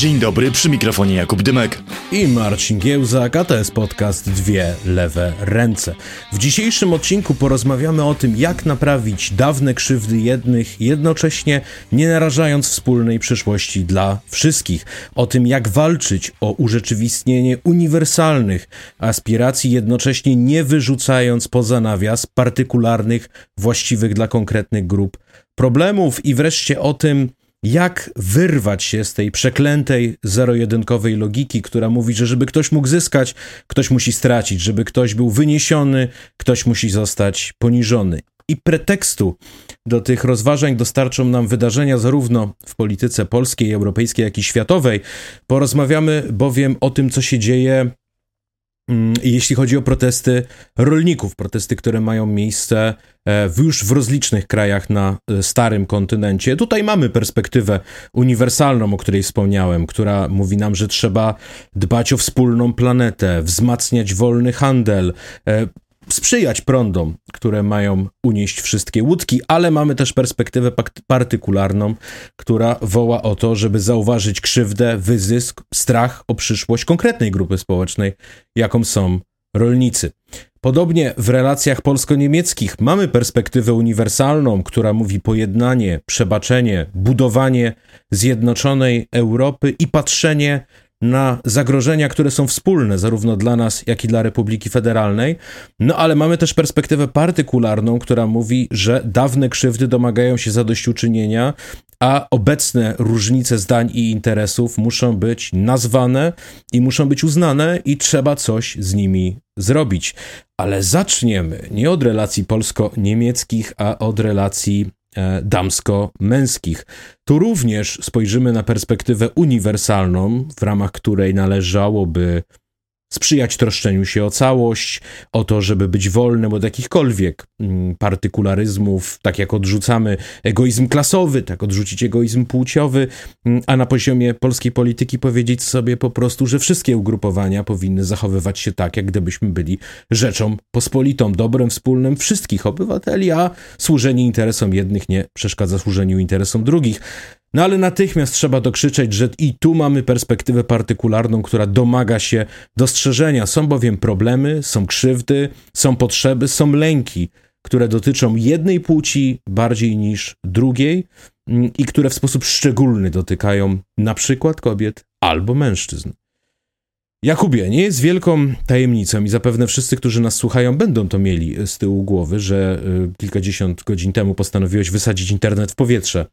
Dzień dobry, przy mikrofonie Jakub Dymek. I Marcin Giełzak, a to jest podcast Dwie Lewe Ręce. W dzisiejszym odcinku porozmawiamy o tym, jak naprawić dawne krzywdy jednych, jednocześnie nie narażając wspólnej przyszłości dla wszystkich. O tym, jak walczyć o urzeczywistnienie uniwersalnych aspiracji, jednocześnie nie wyrzucając poza nawias partykularnych, właściwych dla konkretnych grup problemów i wreszcie o tym, jak wyrwać się z tej przeklętej zero-jedynkowej logiki, która mówi, że żeby ktoś mógł zyskać, ktoś musi stracić, żeby ktoś był wyniesiony, ktoś musi zostać poniżony. I pretekstu do tych rozważań dostarczą nam wydarzenia zarówno w polityce polskiej, europejskiej, jak i światowej. Porozmawiamy bowiem o tym, co się dzieje jeśli chodzi o protesty rolników, protesty, które mają miejsce e, w już w rozlicznych krajach na e, starym kontynencie. Tutaj mamy perspektywę uniwersalną, o której wspomniałem, która mówi nam, że trzeba dbać o wspólną planetę, wzmacniać wolny handel, e, sprzyjać prądom, które mają unieść wszystkie łódki, ale mamy też perspektywę partykularną, która woła o to, żeby zauważyć krzywdę, wyzysk, strach o przyszłość konkretnej grupy społecznej, jaką są rolnicy. Podobnie w relacjach polsko-niemieckich mamy perspektywę uniwersalną, która mówi pojednanie, przebaczenie, budowanie zjednoczonej Europy i patrzenie na zagrożenia, które są wspólne zarówno dla nas, jak i dla Republiki Federalnej. No ale mamy też perspektywę partykularną, która mówi, że dawne krzywdy domagają się zadośćuczynienia, a obecne różnice zdań i interesów muszą być nazwane i muszą być uznane i trzeba coś z nimi zrobić. Ale zaczniemy nie od relacji polsko-niemieckich, a od relacji damsko-męskich. Tu również spojrzymy na perspektywę uniwersalną, w ramach której należałoby sprzyjać troszczeniu się o całość, o to, żeby być wolnym od jakichkolwiek mm, partykularyzmów, tak jak odrzucamy egoizm klasowy, tak odrzucić egoizm płciowy, mm, a na poziomie polskiej polityki powiedzieć sobie po prostu, że wszystkie ugrupowania powinny zachowywać się tak, jak gdybyśmy byli rzeczą pospolitą, dobrem wspólnym wszystkich obywateli, a służenie interesom jednych nie przeszkadza służeniu interesom drugich. No ale natychmiast trzeba dokrzyczeć, że i tu mamy perspektywę partykularną, która domaga się dostrzeżenia. Są bowiem problemy, są krzywdy, są potrzeby, są lęki, które dotyczą jednej płci bardziej niż drugiej mm, i które w sposób szczególny dotykają na przykład kobiet albo mężczyzn. Jakubie, nie jest wielką tajemnicą i zapewne wszyscy, którzy nas słuchają, będą to mieli z tyłu głowy, że y, kilkadziesiąt godzin temu postanowiłeś wysadzić internet w powietrze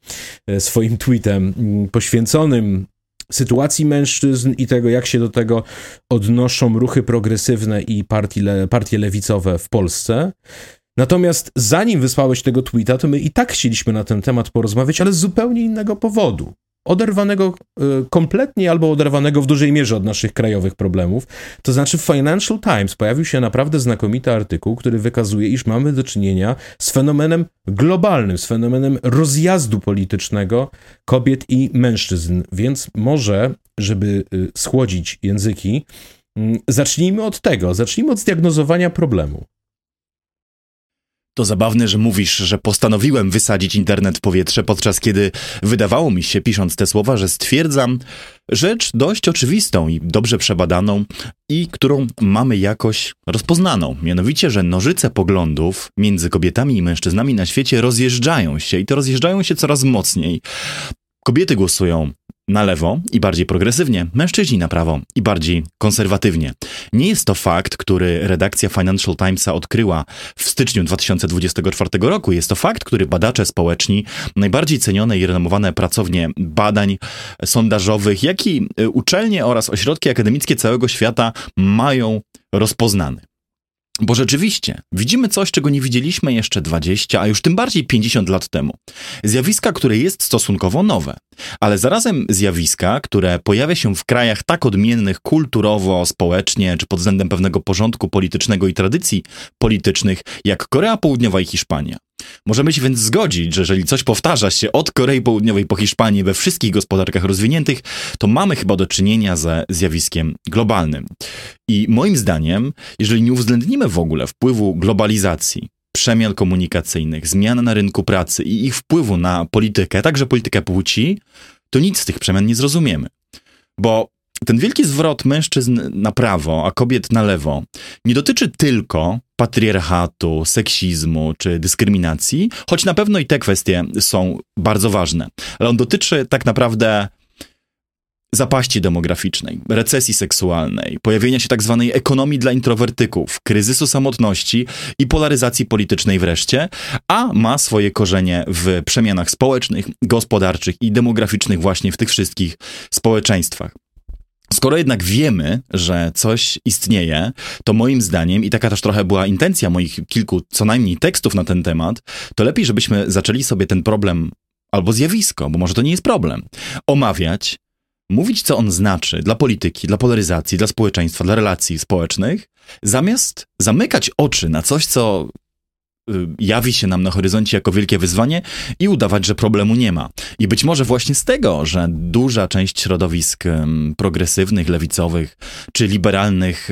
y, swoim tweetem mm, poświęconym sytuacji mężczyzn i tego, jak się do tego odnoszą ruchy progresywne i partie, partie lewicowe w Polsce. Natomiast zanim wysłałeś tego tweeta, to my i tak chcieliśmy na ten temat porozmawiać, ale z zupełnie innego powodu oderwanego y, kompletnie albo oderwanego w dużej mierze od naszych krajowych problemów. To znaczy w Financial Times pojawił się naprawdę znakomity artykuł, który wykazuje, iż mamy do czynienia z fenomenem globalnym, z fenomenem rozjazdu politycznego kobiet i mężczyzn. Więc może, żeby y, schłodzić języki, mm, zacznijmy od tego, zacznijmy od zdiagnozowania problemu. To zabawne, że mówisz, że postanowiłem wysadzić internet w powietrze, podczas kiedy wydawało mi się, pisząc te słowa, że stwierdzam rzecz dość oczywistą i dobrze przebadaną i którą mamy jakoś rozpoznaną. Mianowicie, że nożyce poglądów między kobietami i mężczyznami na świecie rozjeżdżają się i to rozjeżdżają się coraz mocniej. Kobiety głosują na lewo i bardziej progresywnie, mężczyźni na prawo i bardziej konserwatywnie. Nie jest to fakt, który redakcja Financial Timesa odkryła w styczniu 2024 roku. Jest to fakt, który badacze społeczni, najbardziej cenione i renomowane pracownie badań sondażowych, jak i y, uczelnie oraz ośrodki akademickie całego świata mają rozpoznany. Bo rzeczywiście widzimy coś, czego nie widzieliśmy jeszcze 20, a już tym bardziej 50 lat temu. Zjawiska, które jest stosunkowo nowe, ale zarazem zjawiska, które pojawia się w krajach tak odmiennych kulturowo, społecznie, czy pod względem pewnego porządku politycznego i tradycji politycznych, jak Korea Południowa i Hiszpania. Możemy się więc zgodzić, że jeżeli coś powtarza się od Korei Południowej po Hiszpanię we wszystkich gospodarkach rozwiniętych, to mamy chyba do czynienia ze zjawiskiem globalnym. I moim zdaniem, jeżeli nie uwzględnimy w ogóle wpływu globalizacji, przemian komunikacyjnych, zmian na rynku pracy i ich wpływu na politykę, także politykę płci, to nic z tych przemian nie zrozumiemy. Bo ten wielki zwrot mężczyzn na prawo, a kobiet na lewo, nie dotyczy tylko patriarchatu, seksizmu czy dyskryminacji, choć na pewno i te kwestie są bardzo ważne. Ale on dotyczy tak naprawdę zapaści demograficznej, recesji seksualnej, pojawienia się tak zwanej ekonomii dla introwertyków, kryzysu samotności i polaryzacji politycznej wreszcie, a ma swoje korzenie w przemianach społecznych, gospodarczych i demograficznych właśnie w tych wszystkich społeczeństwach. Skoro jednak wiemy, że coś istnieje, to moim zdaniem, i taka też trochę była intencja moich kilku co najmniej tekstów na ten temat, to lepiej, żebyśmy zaczęli sobie ten problem albo zjawisko, bo może to nie jest problem, omawiać, mówić, co on znaczy dla polityki, dla polaryzacji, dla społeczeństwa, dla relacji społecznych, zamiast zamykać oczy na coś, co jawi się nam na horyzoncie jako wielkie wyzwanie i udawać, że problemu nie ma. I być może właśnie z tego, że duża część środowisk progresywnych, lewicowych czy liberalnych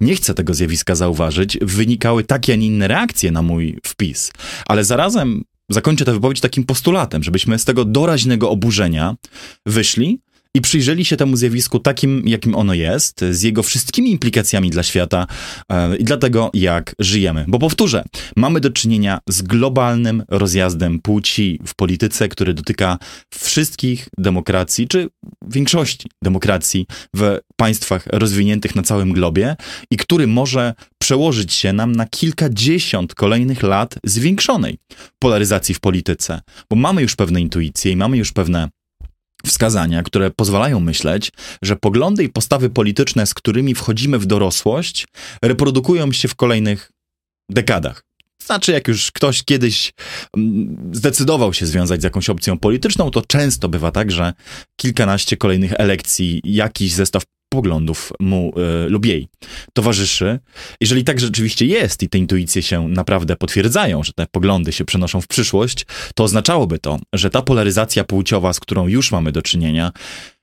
nie chce tego zjawiska zauważyć, wynikały takie, a nie inne reakcje na mój wpis. Ale zarazem zakończę tę wypowiedź takim postulatem, żebyśmy z tego doraźnego oburzenia wyszli i przyjrzeli się temu zjawisku takim, jakim ono jest, z jego wszystkimi implikacjami dla świata e, i dla tego, jak żyjemy. Bo powtórzę, mamy do czynienia z globalnym rozjazdem płci w polityce, który dotyka wszystkich demokracji, czy większości demokracji w państwach rozwiniętych na całym globie i który może przełożyć się nam na kilkadziesiąt kolejnych lat zwiększonej polaryzacji w polityce. Bo mamy już pewne intuicje i mamy już pewne wskazania, które pozwalają myśleć, że poglądy i postawy polityczne, z którymi wchodzimy w dorosłość, reprodukują się w kolejnych dekadach. Znaczy, jak już ktoś kiedyś mm, zdecydował się związać z jakąś opcją polityczną, to często bywa tak, że kilkanaście kolejnych elekcji jakiś zestaw poglądów mu y, lub jej towarzyszy. Jeżeli tak rzeczywiście jest i te intuicje się naprawdę potwierdzają, że te poglądy się przenoszą w przyszłość, to oznaczałoby to, że ta polaryzacja płciowa, z którą już mamy do czynienia,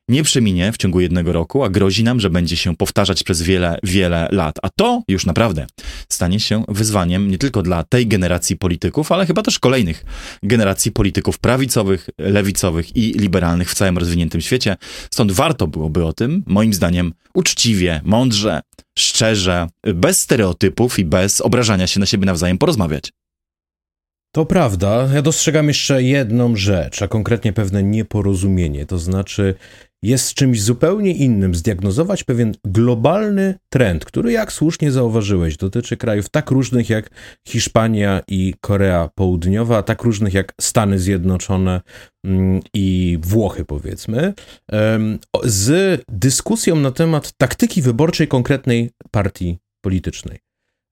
nie przeminie w ciągu jednego roku, a grozi nam, że będzie się powtarzać przez wiele, wiele lat. A to już naprawdę stanie się wyzwaniem nie tylko dla tej generacji polityków, ale chyba też kolejnych generacji polityków prawicowych, lewicowych i liberalnych w całym rozwiniętym świecie. Stąd warto byłoby o tym, moim zdaniem, uczciwie, mądrze, szczerze, bez stereotypów i bez obrażania się na siebie nawzajem porozmawiać. To prawda. Ja dostrzegam jeszcze jedną rzecz, a konkretnie pewne nieporozumienie. To znaczy, jest czymś zupełnie innym zdiagnozować pewien globalny trend, który, jak słusznie zauważyłeś, dotyczy krajów tak różnych jak Hiszpania i Korea Południowa, tak różnych jak Stany Zjednoczone mm, i Włochy, powiedzmy, z dyskusją na temat taktyki wyborczej konkretnej partii politycznej.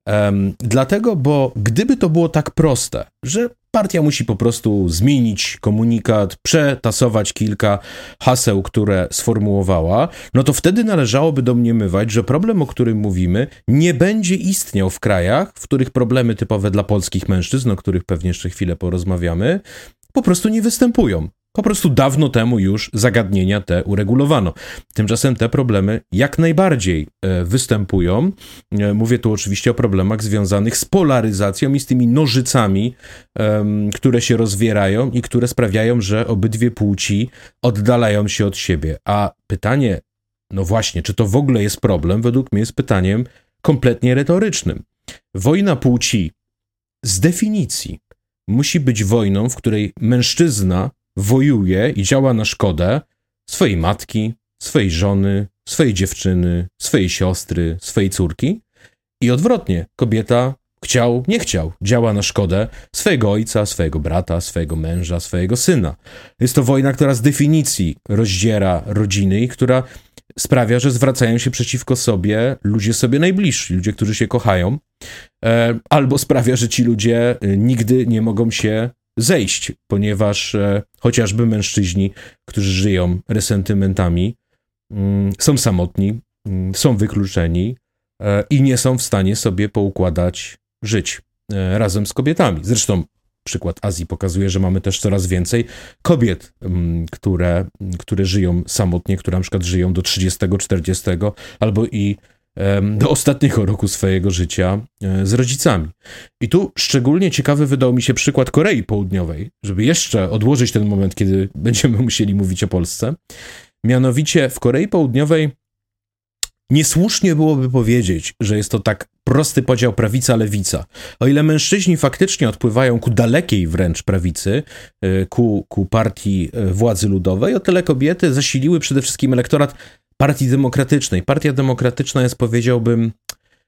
Um, dlatego, bo gdyby to było tak proste, że partia musi po prostu zmienić komunikat, przetasować kilka haseł, które sformułowała, no to wtedy należałoby domniemywać, że problem, o którym mówimy, nie będzie istniał w krajach, w których problemy typowe dla polskich mężczyzn, o których pewnie jeszcze chwilę porozmawiamy, po prostu nie występują. Po prostu dawno temu już zagadnienia te uregulowano. Tymczasem te problemy jak najbardziej e, występują. E, mówię tu oczywiście o problemach związanych z polaryzacją i z tymi nożycami, które się rozwierają i które sprawiają, że obydwie płci oddalają się od siebie. A pytanie, no właśnie, czy to w ogóle jest problem, według mnie jest pytaniem kompletnie retorycznym. Wojna płci z definicji musi być wojną, w której mężczyzna wojuje i działa na szkodę swojej matki, swojej żony, swojej dziewczyny, swojej siostry, swojej córki. I odwrotnie, kobieta chciał, nie chciał, działa na szkodę swojego ojca, swojego brata, swojego męża, swojego syna. Jest to wojna, która z definicji rozdziera rodziny i która sprawia, że zwracają się przeciwko sobie ludzie sobie najbliżsi, ludzie, którzy się kochają, e, albo sprawia, że ci ludzie e, nigdy nie mogą się zejść, ponieważ e, chociażby mężczyźni, którzy żyją resentymentami, mm, są samotni, mm, są wykluczeni e, i nie są w stanie sobie poukładać żyć e, razem z kobietami. Zresztą przykład Azji pokazuje, że mamy też coraz więcej kobiet, mm, które, które żyją samotnie, które na przykład żyją do 30, 40 albo i do ostatniego roku swojego życia e, z rodzicami. I tu szczególnie ciekawy wydał mi się przykład Korei Południowej, żeby jeszcze odłożyć ten moment, kiedy będziemy musieli mówić o Polsce. Mianowicie w Korei Południowej Niesłusznie byłoby powiedzieć, że jest to tak prosty podział prawica-lewica. O ile mężczyźni faktycznie odpływają ku dalekiej wręcz prawicy, e, ku, ku partii e, władzy ludowej, o tyle kobiety zasiliły przede wszystkim elektorat partii demokratycznej. Partia demokratyczna jest, powiedziałbym,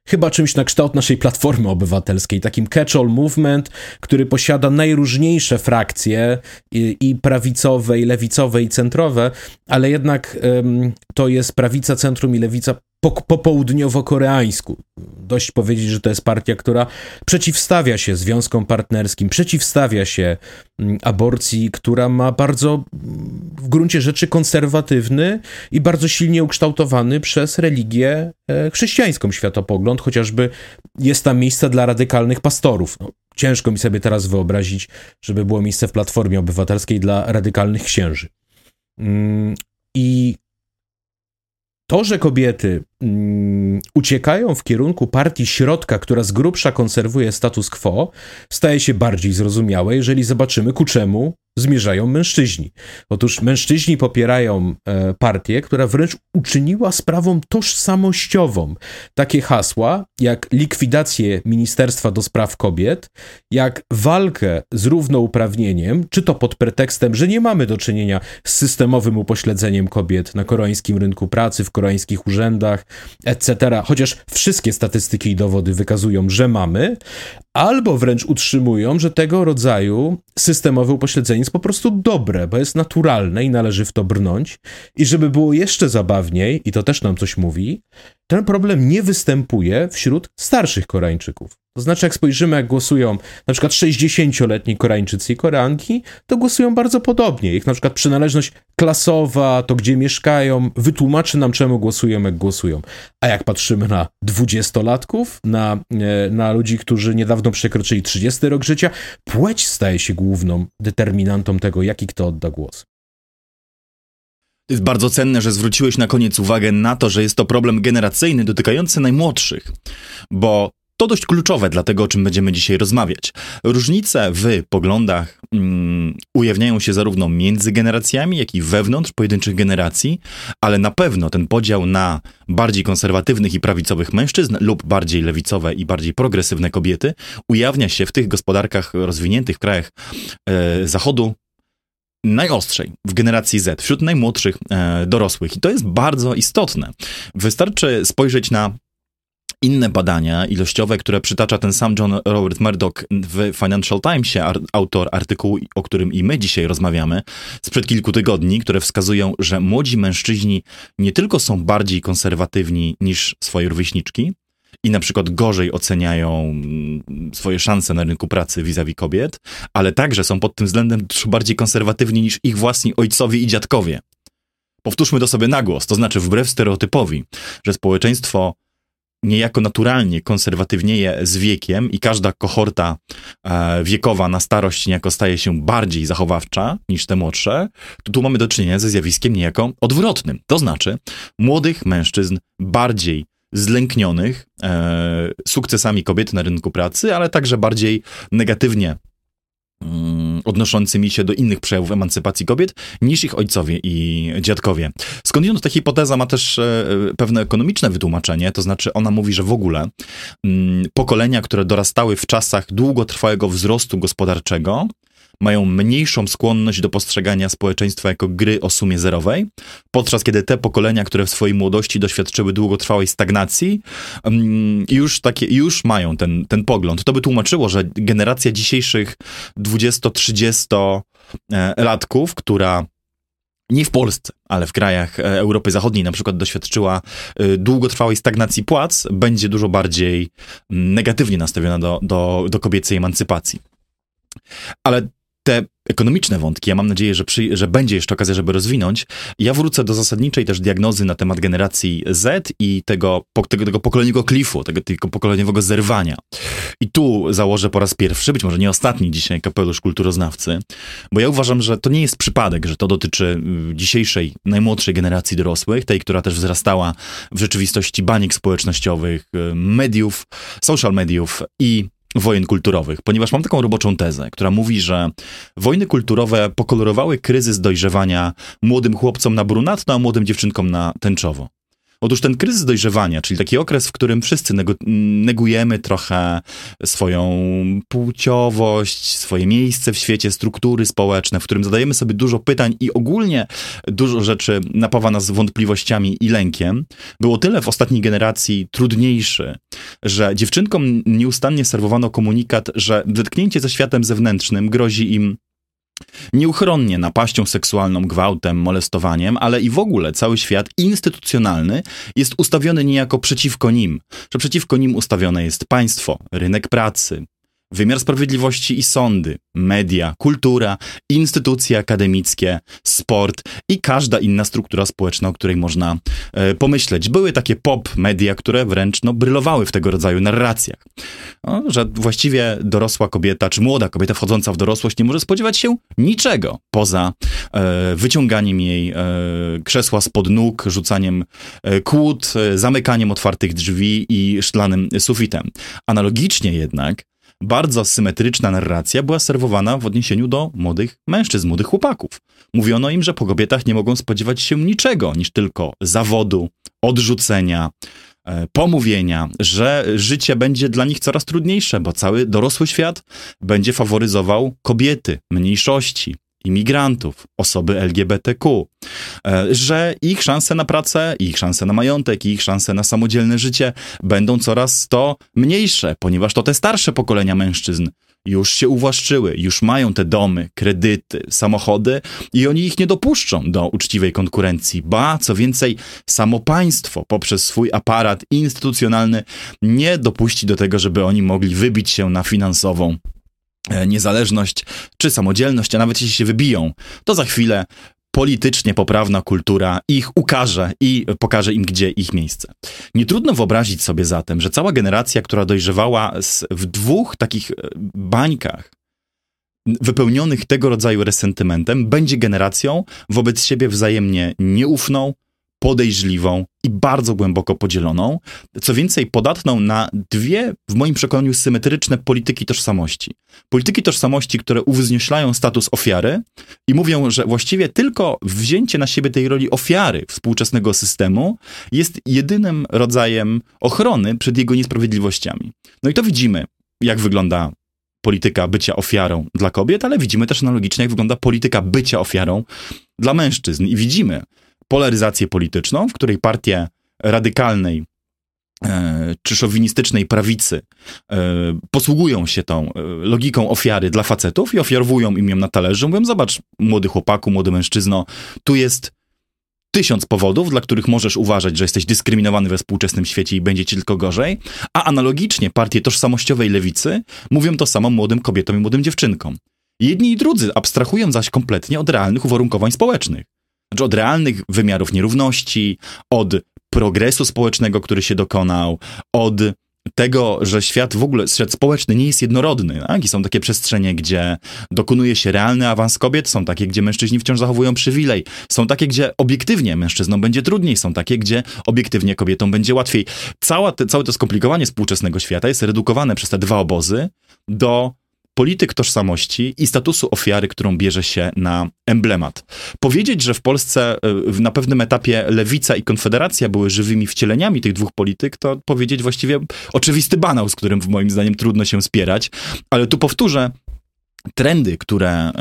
chyba czymś na kształt naszej platformy obywatelskiej, takim catch-all movement, który posiada najróżniejsze frakcje i, i prawicowe, i lewicowe, i centrowe, ale jednak um, to jest prawica, centrum i lewica po, po południowo-koreańsku. Dość powiedzieć, że to jest partia, która przeciwstawia się związkom partnerskim, przeciwstawia się mm, aborcji, która ma bardzo w gruncie rzeczy konserwatywny i bardzo silnie ukształtowany przez religię e, chrześcijańską światopogląd, chociażby jest tam miejsce dla radykalnych pastorów. No, ciężko mi sobie teraz wyobrazić, żeby było miejsce w Platformie Obywatelskiej dla radykalnych księży. Mm, I to, że kobiety mm, uciekają w kierunku partii środka, która z grubsza konserwuje status quo, staje się bardziej zrozumiałe, jeżeli zobaczymy, ku czemu zmierzają mężczyźni. Otóż mężczyźni popierają e, partię, która wręcz uczyniła sprawą tożsamościową takie hasła jak likwidację Ministerstwa do Spraw Kobiet, jak walkę z równouprawnieniem, czy to pod pretekstem, że nie mamy do czynienia z systemowym upośledzeniem kobiet na koreańskim rynku pracy, w koreańskich urzędach, etc. Chociaż wszystkie statystyki i dowody wykazują, że mamy, albo wręcz utrzymują, że tego rodzaju systemowe upośledzenie jest po prostu dobre, bo jest naturalne i należy w to brnąć. I żeby było jeszcze zabawniej, i to też nam coś mówi, ten problem nie występuje wśród starszych Koreańczyków. To znaczy, jak spojrzymy, jak głosują na przykład 60-letni Koreańczycy i Koreanki, to głosują bardzo podobnie. Ich na przykład przynależność klasowa, to gdzie mieszkają, wytłumaczy nam, czemu głosują, jak głosują. A jak patrzymy na dwudziestolatków, na, e, na ludzi, którzy niedawno przekroczyli 30 rok życia, płeć staje się główną determinantą tego, jaki kto odda głos. Jest bardzo cenne, że zwróciłeś na koniec uwagę na to, że jest to problem generacyjny dotykający najmłodszych, bo to dość kluczowe dla tego, o czym będziemy dzisiaj rozmawiać. Różnice w poglądach mm, ujawniają się zarówno między generacjami, jak i wewnątrz pojedynczych generacji, ale na pewno ten podział na bardziej konserwatywnych i prawicowych mężczyzn lub bardziej lewicowe i bardziej progresywne kobiety ujawnia się w tych gospodarkach rozwiniętych krajach e, Zachodu najostrzej w generacji Z, wśród najmłodszych e, dorosłych. I to jest bardzo istotne. Wystarczy spojrzeć na inne badania ilościowe, które przytacza ten sam John Robert Murdoch w Financial Timesie, autor artykułu, o którym i my dzisiaj rozmawiamy, sprzed kilku tygodni, które wskazują, że młodzi mężczyźni nie tylko są bardziej konserwatywni niż swoje rówieśniczki, i na przykład gorzej oceniają mm, swoje szanse na rynku pracy vis-a-vis kobiet, ale także są pod tym względem bardziej konserwatywni niż ich własni ojcowie i dziadkowie. Powtórzmy to sobie na głos, to znaczy wbrew stereotypowi, że społeczeństwo niejako naturalnie konserwatywnieje z wiekiem i każda kohorta e, wiekowa na starość niejako staje się bardziej zachowawcza niż te młodsze, to tu mamy do czynienia ze zjawiskiem niejako odwrotnym. To znaczy młodych mężczyzn bardziej zlęknionych e, sukcesami kobiet na rynku pracy, ale także bardziej negatywnie mm, odnoszącymi się do innych przejawów emancypacji kobiet niż ich ojcowie i dziadkowie. Skądinąd ta hipoteza ma też e, pewne ekonomiczne wytłumaczenie, to znaczy ona mówi, że w ogóle mm, pokolenia, które dorastały w czasach długotrwałego wzrostu gospodarczego, mają mniejszą skłonność do postrzegania społeczeństwa jako gry o sumie zerowej, podczas kiedy te pokolenia, które w swojej młodości doświadczyły długotrwałej stagnacji, mm, już takie, już mają ten, ten pogląd. To by tłumaczyło, że generacja dzisiejszych 20-30 e, latków, która nie w Polsce, ale w krajach e, Europy Zachodniej na przykład doświadczyła e, długotrwałej stagnacji płac, będzie dużo bardziej mm, negatywnie nastawiona do, do, do kobiecej emancypacji. Ale te ekonomiczne wątki, ja mam nadzieję, że, przy, że będzie jeszcze okazja, żeby rozwinąć. Ja wrócę do zasadniczej też diagnozy na temat generacji Z i tego, tego, tego pokoleniowego klifu, tego, tego pokoleniowego zerwania. I tu założę po raz pierwszy, być może nie ostatni dzisiaj kapelusz kulturoznawcy, bo ja uważam, że to nie jest przypadek, że to dotyczy y, dzisiejszej, najmłodszej generacji dorosłych, tej, która też wzrastała w rzeczywistości baniek społecznościowych, y, mediów, social mediów i wojen kulturowych, ponieważ mam taką roboczą tezę, która mówi, że wojny kulturowe pokolorowały kryzys dojrzewania młodym chłopcom na brunatno, a młodym dziewczynkom na tęczowo. Otóż ten kryzys dojrzewania, czyli taki okres, w którym wszyscy negujemy trochę swoją płciowość, swoje miejsce w świecie, struktury społeczne, w którym zadajemy sobie dużo pytań i ogólnie dużo rzeczy napawa nas wątpliwościami i lękiem, było tyle w ostatniej generacji trudniejszy, że dziewczynkom nieustannie serwowano komunikat, że zetknięcie ze światem zewnętrznym grozi im Nieuchronnie napaścią seksualną, gwałtem, molestowaniem, ale i w ogóle cały świat instytucjonalny jest ustawiony niejako przeciwko nim, że przeciwko nim ustawione jest państwo, rynek pracy, wymiar sprawiedliwości i sądy, media, kultura, instytucje akademickie, sport i każda inna struktura społeczna, o której można e, pomyśleć. Były takie pop media, które wręcz no, brylowały w tego rodzaju narracjach. No, że właściwie dorosła kobieta, czy młoda kobieta wchodząca w dorosłość nie może spodziewać się niczego poza e, wyciąganiem jej e, krzesła spod nóg, rzucaniem e, kłód, e, zamykaniem otwartych drzwi i szklanym sufitem. Analogicznie jednak bardzo symetryczna narracja była serwowana w odniesieniu do młodych mężczyzn, młodych chłopaków. Mówiono im, że po kobietach nie mogą spodziewać się niczego niż tylko zawodu, odrzucenia, e, pomówienia, że życie będzie dla nich coraz trudniejsze, bo cały dorosły świat będzie faworyzował kobiety, mniejszości, imigrantów, osoby LGBTQ, e, że ich szanse na pracę, ich szanse na majątek, ich szanse na samodzielne życie będą coraz to mniejsze, ponieważ to te starsze pokolenia mężczyzn już się uwłaszczyły, już mają te domy, kredyty, samochody i oni ich nie dopuszczą do uczciwej konkurencji. Ba, co więcej, samo państwo poprzez swój aparat instytucjonalny nie dopuści do tego, żeby oni mogli wybić się na finansową niezależność czy samodzielność, a nawet jeśli się wybiją, to za chwilę politycznie poprawna kultura ich ukaże i pokaże im, gdzie ich miejsce. Nie trudno wyobrazić sobie zatem, że cała generacja, która dojrzewała w dwóch takich e, bańkach, wypełnionych tego rodzaju resentymentem, będzie generacją wobec siebie wzajemnie nieufną, podejrzliwą i bardzo głęboko podzieloną, co więcej, podatną na dwie, w moim przekonaniu, symetryczne polityki tożsamości. Polityki tożsamości, które uwznioślają status ofiary i mówią, że właściwie tylko wzięcie na siebie tej roli ofiary współczesnego systemu jest jedynym rodzajem ochrony przed jego niesprawiedliwościami. No i to widzimy, jak wygląda polityka bycia ofiarą dla kobiet, ale widzimy też analogicznie, jak wygląda polityka bycia ofiarą dla mężczyzn. I widzimy, polaryzację polityczną, w której partie radykalnej e, czy szowinistycznej prawicy e, posługują się tą e, logiką ofiary dla facetów i ofiarowują im ją na talerze. Mówią, zobacz, młody chłopaku, młody mężczyzno, tu jest tysiąc powodów, dla których możesz uważać, że jesteś dyskryminowany we współczesnym świecie i będzie ci tylko gorzej, a analogicznie partie tożsamościowej lewicy mówią to samo młodym kobietom i młodym dziewczynkom. Jedni i drudzy abstrahują zaś kompletnie od realnych uwarunkowań społecznych. Znaczy od realnych wymiarów nierówności, od progresu społecznego, który się dokonał, od tego, że świat w ogóle, świat społeczny nie jest jednorodny. Tak? I są takie przestrzenie, gdzie dokonuje się realny awans kobiet, są takie, gdzie mężczyźni wciąż zachowują przywilej, są takie, gdzie obiektywnie mężczyznom będzie trudniej, są takie, gdzie obiektywnie kobietom będzie łatwiej. Cała te, całe to skomplikowanie współczesnego świata jest redukowane przez te dwa obozy do polityk tożsamości i statusu ofiary, którą bierze się na emblemat. Powiedzieć, że w Polsce e, na pewnym etapie lewica i konfederacja były żywymi wcieleniami tych dwóch polityk, to powiedzieć właściwie oczywisty banał, z którym moim zdaniem trudno się spierać. Ale tu powtórzę, trendy, które e,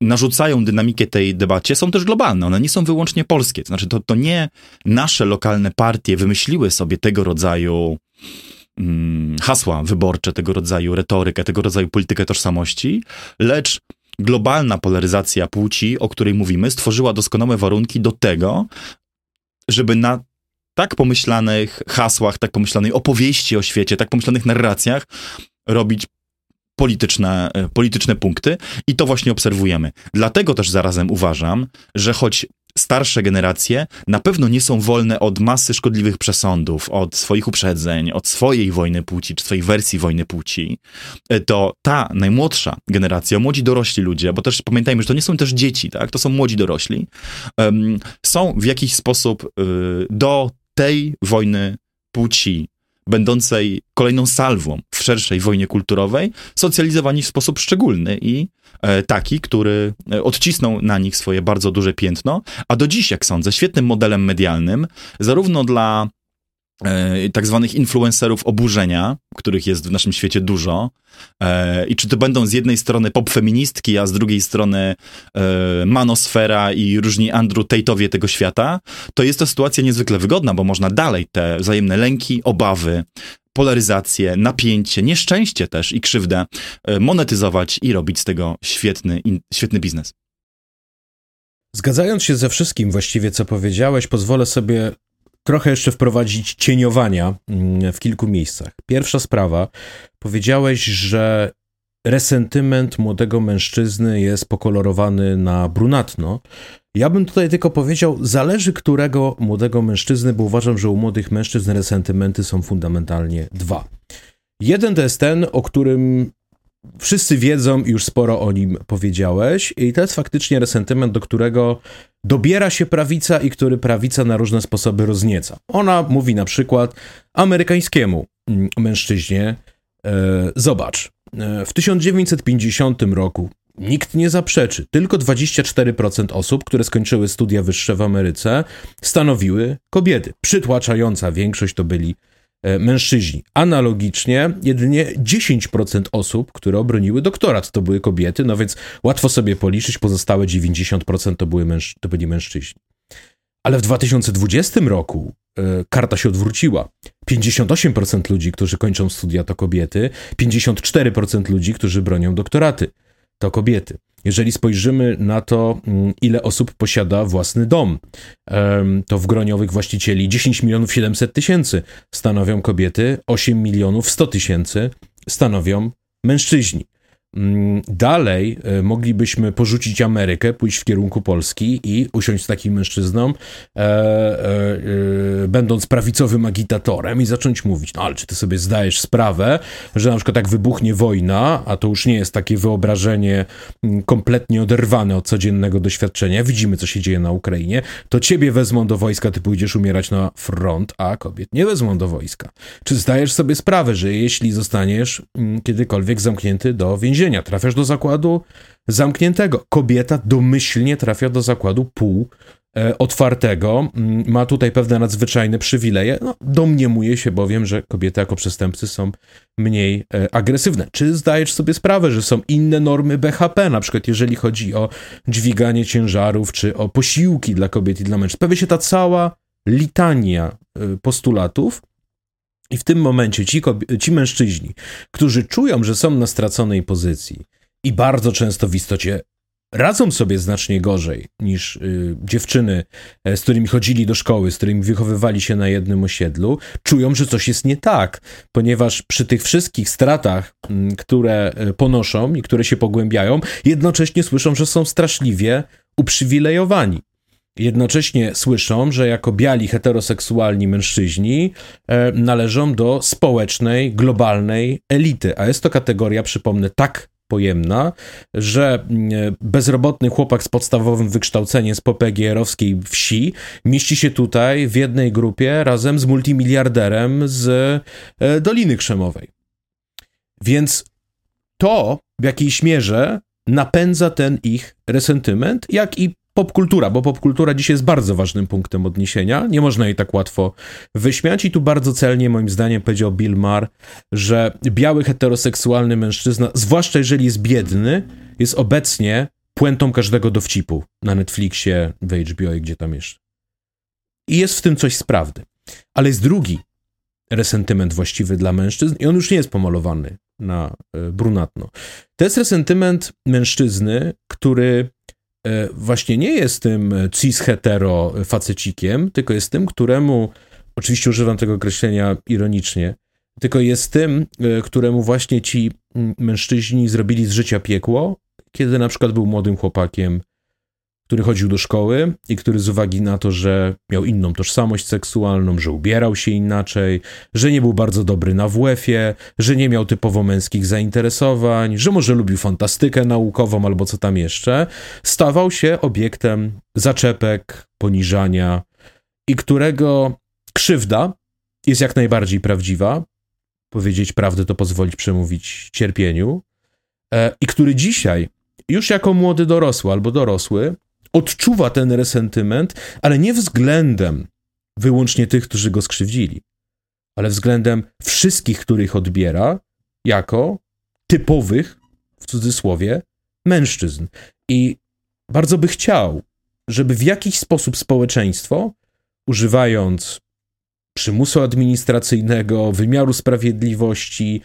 narzucają dynamikę tej debacie, są też globalne. One nie są wyłącznie polskie. To znaczy, to, to nie nasze lokalne partie wymyśliły sobie tego rodzaju hasła wyborcze tego rodzaju, retorykę, tego rodzaju politykę tożsamości, lecz globalna polaryzacja płci, o której mówimy, stworzyła doskonałe warunki do tego, żeby na tak pomyślanych hasłach, tak pomyślanej opowieści o świecie, tak pomyślanych narracjach robić polityczne, e, polityczne punkty i to właśnie obserwujemy. Dlatego też zarazem uważam, że choć starsze generacje na pewno nie są wolne od masy szkodliwych przesądów, od swoich uprzedzeń, od swojej wojny płci, czy swojej wersji wojny płci, e, to ta najmłodsza generacja, młodzi dorośli ludzie, bo też pamiętajmy, że to nie są też dzieci, tak? To są młodzi dorośli, um, są w jakiś sposób y, do tej wojny płci będącej kolejną salwą w szerszej wojnie kulturowej, socjalizowani w sposób szczególny i e, taki, który e, odcisnął na nich swoje bardzo duże piętno, a do dziś, jak sądzę, świetnym modelem medialnym, zarówno dla tak zwanych influencerów oburzenia, których jest w naszym świecie dużo. E, I czy to będą z jednej strony popfeministki, a z drugiej strony e, manosfera i różni Andrew Tate'owie tego świata, to jest to sytuacja niezwykle wygodna, bo można dalej te wzajemne lęki, obawy, polaryzację, napięcie, nieszczęście też i krzywdę e, monetyzować i robić z tego świetny, świetny biznes. Zgadzając się ze wszystkim właściwie, co powiedziałeś, pozwolę sobie trochę jeszcze wprowadzić cieniowania mm, w kilku miejscach. Pierwsza sprawa, powiedziałeś, że resentyment młodego mężczyzny jest pokolorowany na brunatno. Ja bym tutaj tylko powiedział, zależy którego młodego mężczyzny, bo uważam, że u młodych mężczyzn resentymenty są fundamentalnie dwa. Jeden to jest ten, o którym wszyscy wiedzą już sporo o nim powiedziałeś, i to jest faktycznie resentyment, do którego dobiera się prawica i który prawica na różne sposoby roznieca. Ona mówi na przykład amerykańskiemu mm, mężczyźnie: e, Zobacz, e, w 1950 roku nikt nie zaprzeczy, tylko 24% osób, które skończyły studia wyższe w Ameryce, stanowiły kobiety. Przytłaczająca większość to byli mężczyźni. Analogicznie jedynie 10% osób, które obroniły doktorat, to były kobiety, no więc łatwo sobie policzyć, pozostałe 90% to, były męż- to byli mężczyźni. Ale w 2020 roku y, karta się odwróciła. 58% ludzi, którzy kończą studia, to kobiety, 54% ludzi, którzy bronią doktoraty, to kobiety. Jeżeli spojrzymy na to, mm, ile osób posiada własny dom, to w gronie owych właścicieli 10 milionów 700 tysięcy stanowią kobiety, 8 milionów 100 tysięcy stanowią mężczyźni. Mm, dalej e, moglibyśmy porzucić Amerykę, pójść w kierunku Polski i usiąść z takim mężczyzną, e, e, e, będąc prawicowym agitatorem i zacząć mówić, no ale czy ty sobie zdajesz sprawę, że na przykład tak wybuchnie wojna, a to już nie jest takie wyobrażenie mm, kompletnie oderwane od codziennego doświadczenia, widzimy co się dzieje na Ukrainie, to ciebie wezmą do wojska, ty pójdziesz umierać na front, a kobiet nie wezmą do wojska. Czy zdajesz sobie sprawę, że jeśli zostaniesz mm, kiedykolwiek zamknięty do więzienia, więzienia, trafiasz do zakładu zamkniętego. Kobieta domyślnie trafia do zakładu pół e, otwartego. Mm, ma tutaj pewne nadzwyczajne przywileje. No, domniemuje się bowiem, że kobiety jako przestępcy są mniej e, agresywne. Czy zdajesz sobie sprawę, że są inne normy BHP, na przykład jeżeli chodzi o dźwiganie ciężarów, czy o posiłki dla kobiet i dla mężczyzn? Pojawia się ta cała litania e, postulatów, i w tym momencie ci, ci mężczyźni, którzy czują, że są na straconej pozycji i bardzo często w istocie radzą sobie znacznie gorzej niż y, dziewczyny, e, z którymi chodzili do szkoły, z którymi wychowywali się na jednym osiedlu, czują, że coś jest nie tak, ponieważ przy tych wszystkich stratach, y, które e, ponoszą i które się pogłębiają, jednocześnie słyszą, że są straszliwie uprzywilejowani jednocześnie słyszą, że jako biali heteroseksualni mężczyźni e, należą do społecznej, globalnej elity, a jest to kategoria, przypomnę, tak pojemna, że mm, bezrobotny chłopak z podstawowym wykształceniem z popegierowskiej wsi mieści się tutaj w jednej grupie razem z multimiliarderem z e, Doliny Krzemowej. Więc to w jakiejś mierze napędza ten ich resentyment, jak i popkultura, bo popkultura dzisiaj jest bardzo ważnym punktem odniesienia. Nie można jej tak łatwo wyśmiać i tu bardzo celnie moim zdaniem powiedział Bill Maher, że biały heteroseksualny mężczyzna, zwłaszcza jeżeli jest biedny, jest obecnie puentą każdego dowcipu na Netflixie, w HBO i gdzie tam jeszcze. I jest w tym coś z prawdy. Ale jest drugi resentyment właściwy dla mężczyzn i on już nie jest pomalowany na e, brunatno. To jest resentyment mężczyzny, który właśnie nie jest tym cis-hetero facecikiem, tylko jest tym, któremu, oczywiście używam tego określenia ironicznie, tylko jest tym, e, któremu właśnie ci mężczyźni zrobili z życia piekło, kiedy na przykład był młodym chłopakiem, który chodził do szkoły i który z uwagi na to, że miał inną tożsamość seksualną, że ubierał się inaczej, że nie był bardzo dobry na WF-ie, że nie miał typowo męskich zainteresowań, że może lubił fantastykę naukową albo co tam jeszcze, stawał się obiektem zaczepek, poniżania i którego krzywda jest jak najbardziej prawdziwa. Powiedzieć prawdę to pozwolić przemówić cierpieniu. E, I który dzisiaj, już jako młody dorosły albo dorosły, odczuwa ten resentyment, ale nie względem wyłącznie tych, którzy go skrzywdzili, ale względem wszystkich, których odbiera jako typowych, w cudzysłowie, mężczyzn. I bardzo by chciał, żeby w jakiś sposób społeczeństwo, używając przymusu administracyjnego, wymiaru sprawiedliwości,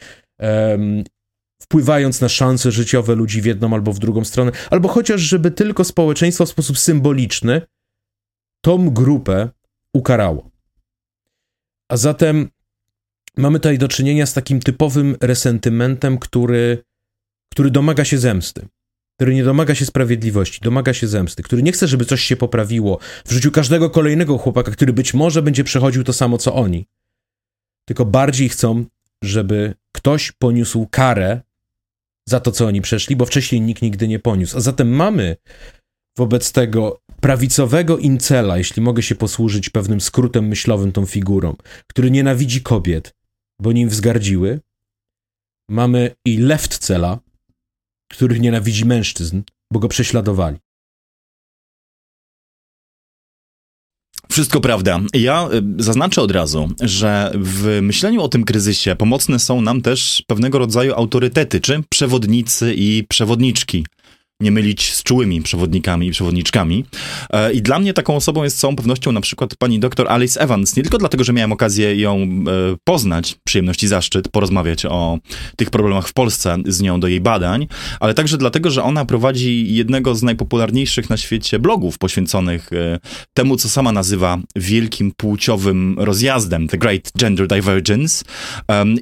wpływając na szanse życiowe ludzi w jedną albo w drugą stronę, albo chociaż, żeby tylko społeczeństwo w sposób symboliczny tą grupę ukarało. A zatem mamy tutaj do czynienia z takim typowym resentymentem, który, który domaga się zemsty który nie domaga się sprawiedliwości, domaga się zemsty, który nie chce, żeby coś się poprawiło w życiu każdego kolejnego chłopaka, który być może będzie przechodził to samo co oni, tylko bardziej chcą, żeby ktoś poniósł karę za to, co oni przeszli, bo wcześniej nikt nigdy nie poniósł. A zatem mamy wobec tego prawicowego incela, jeśli mogę się posłużyć pewnym skrótem myślowym tą figurą, który nienawidzi kobiet, bo nim wzgardziły. Mamy i leftcela, których nienawidzi mężczyzn, bo go prześladowali. Wszystko prawda. Ja y, zaznaczę od razu, że w myśleniu o tym kryzysie pomocne są nam też pewnego rodzaju autorytety, czy przewodnicy i przewodniczki nie mylić z czułymi przewodnikami i przewodniczkami. E, I dla mnie taką osobą jest z całą pewnością na przykład pani doktor Alice Evans. Nie tylko dlatego, że miałem okazję ją e, poznać, przyjemność i zaszczyt, porozmawiać o tych problemach w Polsce z nią do jej badań, ale także dlatego, że ona prowadzi jednego z najpopularniejszych na świecie blogów poświęconych e, temu, co sama nazywa wielkim płciowym rozjazdem, The Great Gender Divergence.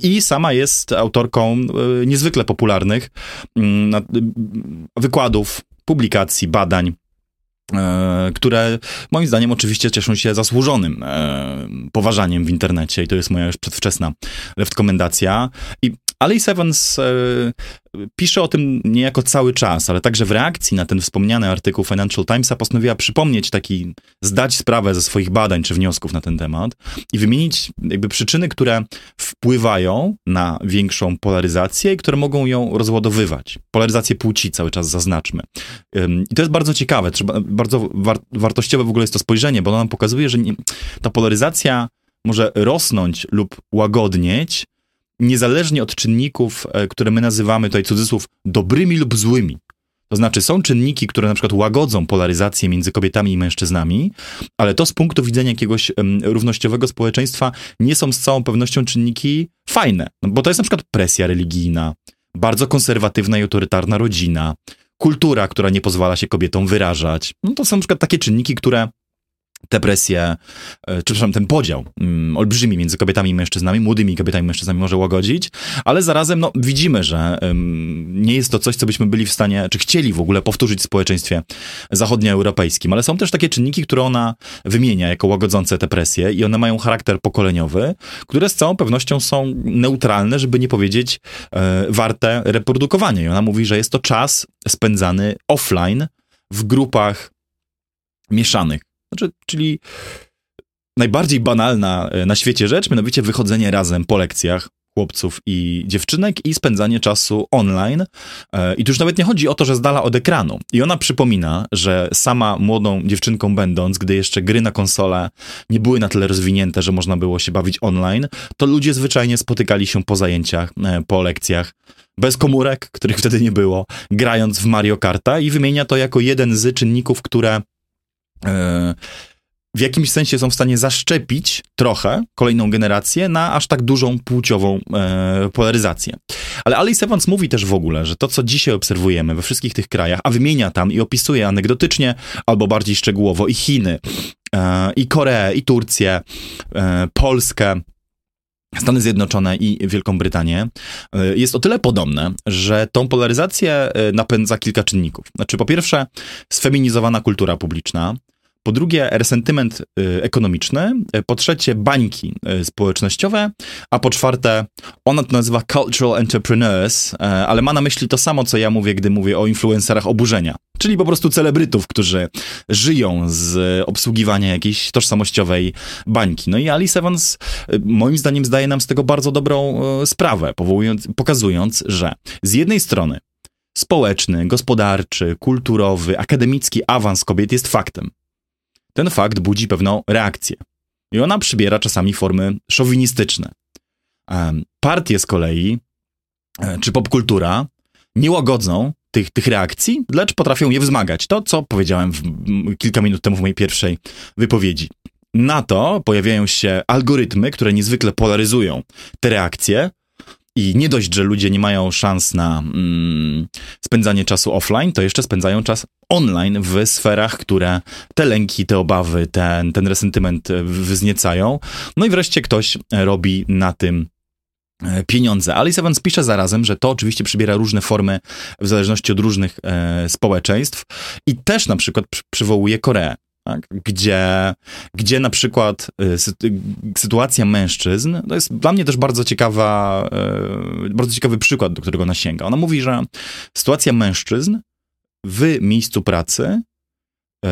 I sama jest autorką niezwykle popularnych mm, wykładów wykładów, publikacji, badań, e, które moim zdaniem oczywiście cieszą się zasłużonym e, poważaniem w internecie i to jest moja już przedwczesna rekomendacja. I Alice Evans e, pisze o tym niejako cały czas, ale także w reakcji na ten wspomniany artykuł Financial Timesa postanowiła przypomnieć taki, zdać sprawę ze swoich badań czy wniosków na ten temat i wymienić jakby przyczyny, które wpływają na większą polaryzację i które mogą ją rozładowywać. Polaryzację płci cały czas zaznaczmy. I to jest bardzo ciekawe, bardzo war wartościowe w ogóle jest to spojrzenie, bo ono nam pokazuje, że nie, ta polaryzacja może rosnąć lub łagodnieć, niezależnie od czynników, e, które my nazywamy tutaj cudzysłów dobrymi lub złymi. To znaczy, są czynniki, które na przykład łagodzą polaryzację między kobietami i mężczyznami, ale to z punktu widzenia jakiegoś um, równościowego społeczeństwa nie są z całą pewnością czynniki fajne. No, bo to jest na przykład presja religijna, bardzo konserwatywna i autorytarna rodzina, kultura, która nie pozwala się kobietom wyrażać. No to są na przykład takie czynniki, które te presje, e, czy przepraszam, ten podział um, olbrzymi między kobietami i mężczyznami, młodymi kobietami i mężczyznami może łagodzić, ale zarazem no, widzimy, że nie jest to coś, co byśmy byli w stanie, czy chcieli w ogóle powtórzyć w społeczeństwie zachodnioeuropejskim, ale są też takie czynniki, które ona wymienia jako łagodzące te presje i one mają charakter pokoleniowy, które z całą pewnością są neutralne, żeby nie powiedzieć e, warte reprodukowania. I ona mówi, że jest to czas spędzany offline w grupach mieszanych znaczy, czyli najbardziej banalna e, na świecie rzecz, mianowicie wychodzenie razem po lekcjach chłopców i dziewczynek i spędzanie czasu online. E, I tu już nawet nie chodzi o to, że z dala od ekranu. I ona przypomina, że sama młodą dziewczynką będąc, gdy jeszcze gry na konsolę nie były na tyle rozwinięte, że można było się bawić online, to ludzie zwyczajnie spotykali się po zajęciach, e, po lekcjach bez komórek, których wtedy nie było, grając w Mario Karta i wymienia to jako jeden z czynników, które w jakimś sensie są w stanie zaszczepić trochę kolejną generację na aż tak dużą płciową e, polaryzację. Ale Alice Evans mówi też w ogóle, że to, co dzisiaj obserwujemy we wszystkich tych krajach, a wymienia tam i opisuje anegdotycznie albo bardziej szczegółowo i Chiny, e, i Koreę, i Turcję, e, Polskę, Stany Zjednoczone i Wielką Brytanię, e, jest o tyle podobne, że tą polaryzację e, napędza kilka czynników. Znaczy, po pierwsze, sfeminizowana kultura publiczna, po drugie, resentyment e, ekonomiczny, po trzecie, bańki społecznościowe, a po czwarte, ona to nazywa cultural entrepreneurs, ale ma na myśli to samo, co ja mówię, gdy mówię o influencerach oburzenia. czyli po prostu celebrytów, którzy żyją z obsługiwania jakiejś tożsamościowej bańki. No i Alice Evans moim zdaniem zdaje nam z tego bardzo dobrą sprawę, powołując, pokazując, że z jednej strony społeczny, gospodarczy, kulturowy, akademicki awans kobiet jest faktem. Ten fakt budzi pewną reakcję. I ona przybiera czasami formy szowinistyczne. Partie z kolei, e, czy popkultura, nie łagodzą tych, tych reakcji, lecz potrafią je wzmagać. To, co powiedziałem w, kilka minut temu w mojej pierwszej wypowiedzi. Na to pojawiają się algorytmy, które niezwykle polaryzują te reakcje, i nie dość, że ludzie nie mają szans na mm, spędzanie czasu offline, to jeszcze spędzają czas online w sferach, które te lęki, te obawy, ten, ten resentyment wzniecają. No i wreszcie ktoś robi na tym e, pieniądze. Alice Evans pisze zarazem, że to oczywiście przybiera różne formy w zależności od różnych e, społeczeństw i też na przykład przywołuje Koreę tak? gdzie, gdzie na przykład y, sytuacja mężczyzn, to jest dla mnie też bardzo ciekawa, y, bardzo ciekawy przykład, do którego ona sięga. Ona mówi, że sytuacja mężczyzn w miejscu pracy y,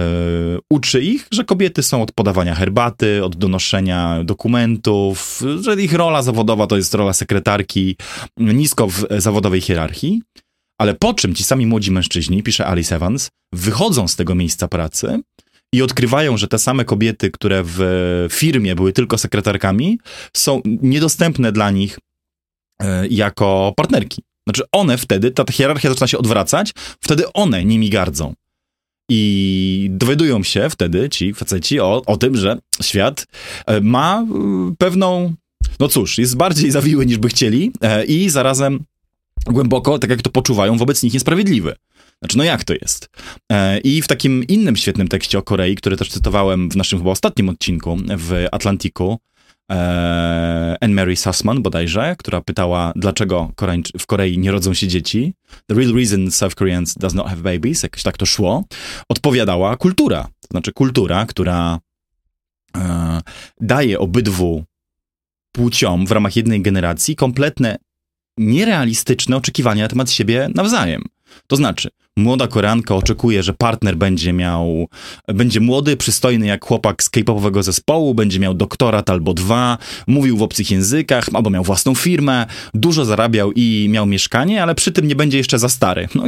uczy ich, że kobiety są od podawania herbaty, od donoszenia dokumentów, że ich rola zawodowa to jest rola sekretarki, nisko w zawodowej hierarchii. Ale po czym ci sami młodzi mężczyźni, pisze Alice Evans, wychodzą z tego miejsca pracy i odkrywają, że te same kobiety, które w firmie były tylko sekretarkami, są niedostępne dla nich e, jako partnerki. Znaczy one wtedy, ta hierarchia zaczyna się odwracać, wtedy one nimi gardzą. I dowiadują się wtedy ci faceci o, o tym, że świat e, ma e, pewną, no cóż, jest bardziej zawiły niż by chcieli i zarazem głęboko, tak jak to poczuwają, wobec nich niesprawiedliwy. Znaczy, no jak to jest? E, I w takim innym świetnym tekście o Korei, który też cytowałem w naszym chyba ostatnim odcinku w Atlantiku, e, Anne Mary Sussman bodajże, która pytała, dlaczego w Korei nie rodzą się dzieci. The real reason South Koreans does not have babies, jakoś tak to szło. Odpowiadała kultura. To znaczy kultura, która e, daje obydwu płciom w ramach jednej generacji kompletne, nierealistyczne oczekiwania na temat siebie nawzajem. To znaczy, młoda Koreanka oczekuje, że partner będzie miał, będzie młody, przystojny jak chłopak z k-popowego zespołu, będzie miał doktorat albo dwa, mówił w obcych językach, albo miał własną firmę, dużo zarabiał i miał mieszkanie, ale przy tym nie będzie jeszcze za stary. No,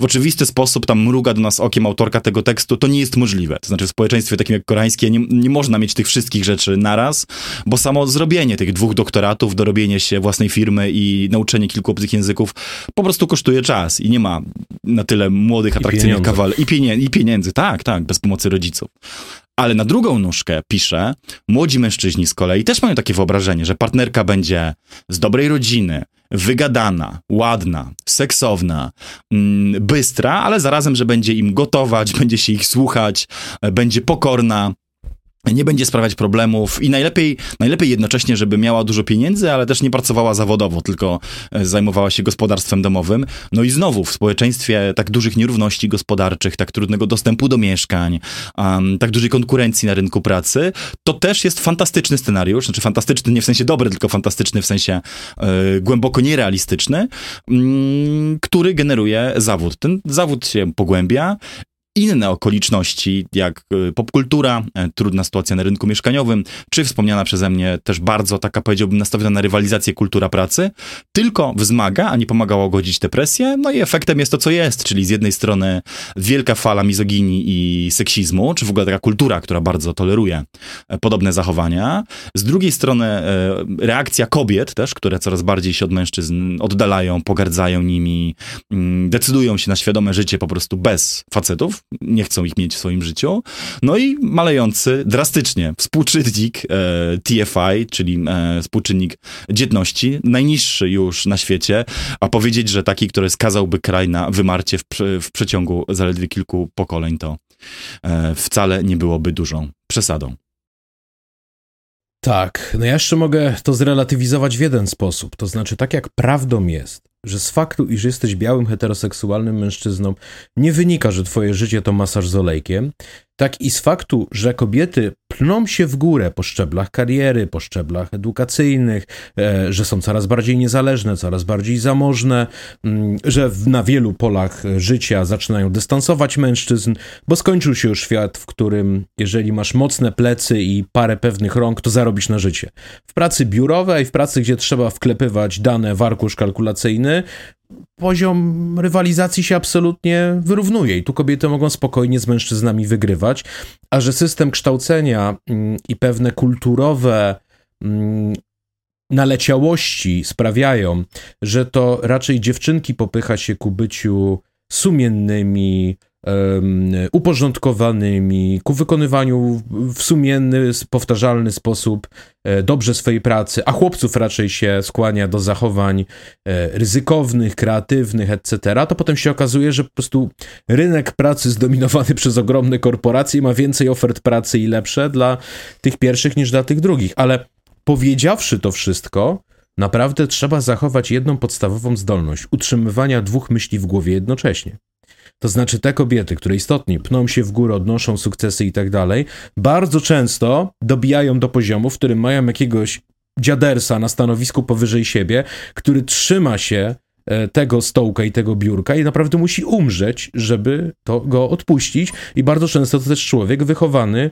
w oczywisty sposób tam mruga do nas okiem autorka tego tekstu, to nie jest możliwe. To znaczy w społeczeństwie takim jak koreańskie nie, nie można mieć tych wszystkich rzeczy naraz, bo samo zrobienie tych dwóch doktoratów, dorobienie się własnej firmy i nauczenie kilku obcych języków po prostu kosztuje czas i nie ma na tyle młodych, atrakcyjnych kawalerów. I, pienie I pieniędzy, tak, tak, bez pomocy rodziców. Ale na drugą nóżkę pisze, młodzi mężczyźni z kolei też mają takie wyobrażenie, że partnerka będzie z dobrej rodziny, wygadana, ładna, seksowna, mm, bystra, ale zarazem, że będzie im gotować, będzie się ich słuchać, będzie pokorna, nie będzie sprawiać problemów i najlepiej, najlepiej jednocześnie, żeby miała dużo pieniędzy, ale też nie pracowała zawodowo, tylko e, zajmowała się gospodarstwem domowym. No i znowu w społeczeństwie tak dużych nierówności gospodarczych, tak trudnego dostępu do mieszkań, um, tak dużej konkurencji na rynku pracy, to też jest fantastyczny scenariusz, znaczy fantastyczny nie w sensie dobry, tylko fantastyczny w sensie y, głęboko nierealistyczny, y, który generuje zawód. Ten zawód się pogłębia inne okoliczności, jak y, popkultura, e, trudna sytuacja na rynku mieszkaniowym, czy wspomniana przeze mnie też bardzo taka, powiedziałbym, nastawiona na rywalizację kultura pracy, tylko wzmaga, a nie pomaga łagodzić tę presję, no i efektem jest to, co jest, czyli z jednej strony wielka fala mizoginii i seksizmu, czy w ogóle taka kultura, która bardzo toleruje e, podobne zachowania, z drugiej strony e, reakcja kobiet też, które coraz bardziej się od mężczyzn oddalają, pogardzają nimi, mm, decydują się na świadome życie po prostu bez facetów, nie chcą ich mieć w swoim życiu. No i malejący drastycznie współczynnik e, TFI, czyli e, współczynnik dzietności, najniższy już na świecie, a powiedzieć, że taki, który skazałby kraj na wymarcie w, w przeciągu zaledwie kilku pokoleń, to e, wcale nie byłoby dużą przesadą. Tak, no ja jeszcze mogę to zrelatywizować w jeden sposób. To znaczy, tak jak prawdą jest, że z faktu, iż jesteś białym, heteroseksualnym mężczyzną, nie wynika, że twoje życie to masaż z olejkiem, tak i z faktu, że kobiety pną się w górę po szczeblach kariery, po szczeblach edukacyjnych, e, że są coraz bardziej niezależne, coraz bardziej zamożne, mm, że na wielu polach życia zaczynają dystansować mężczyzn, bo skończył się już świat, w którym jeżeli masz mocne plecy i parę pewnych rąk, to zarobisz na życie. W pracy biurowej, w pracy, gdzie trzeba wklepywać dane w arkusz kalkulacyjny, poziom rywalizacji się absolutnie wyrównuje i tu kobiety mogą spokojnie z mężczyznami wygrywać, a że system kształcenia mm, i pewne kulturowe mm, naleciałości sprawiają, że to raczej dziewczynki popycha się ku byciu sumiennymi, uporządkowanymi, ku wykonywaniu w sumienny, powtarzalny sposób e, dobrze swojej pracy, a chłopców raczej się skłania do zachowań e, ryzykownych, kreatywnych, etc., to potem się okazuje, że po prostu rynek pracy zdominowany przez ogromne korporacje ma więcej ofert pracy i lepsze dla tych pierwszych niż dla tych drugich. Ale powiedziawszy to wszystko, naprawdę trzeba zachować jedną podstawową zdolność utrzymywania dwóch myśli w głowie jednocześnie. To znaczy te kobiety, które istotnie pną się w górę, odnoszą sukcesy i tak dalej, bardzo często dobijają do poziomu, w którym mają jakiegoś dziadersa na stanowisku powyżej siebie, który trzyma się e, tego stołka i tego biurka i naprawdę musi umrzeć, żeby to go odpuścić. I bardzo często to też człowiek wychowany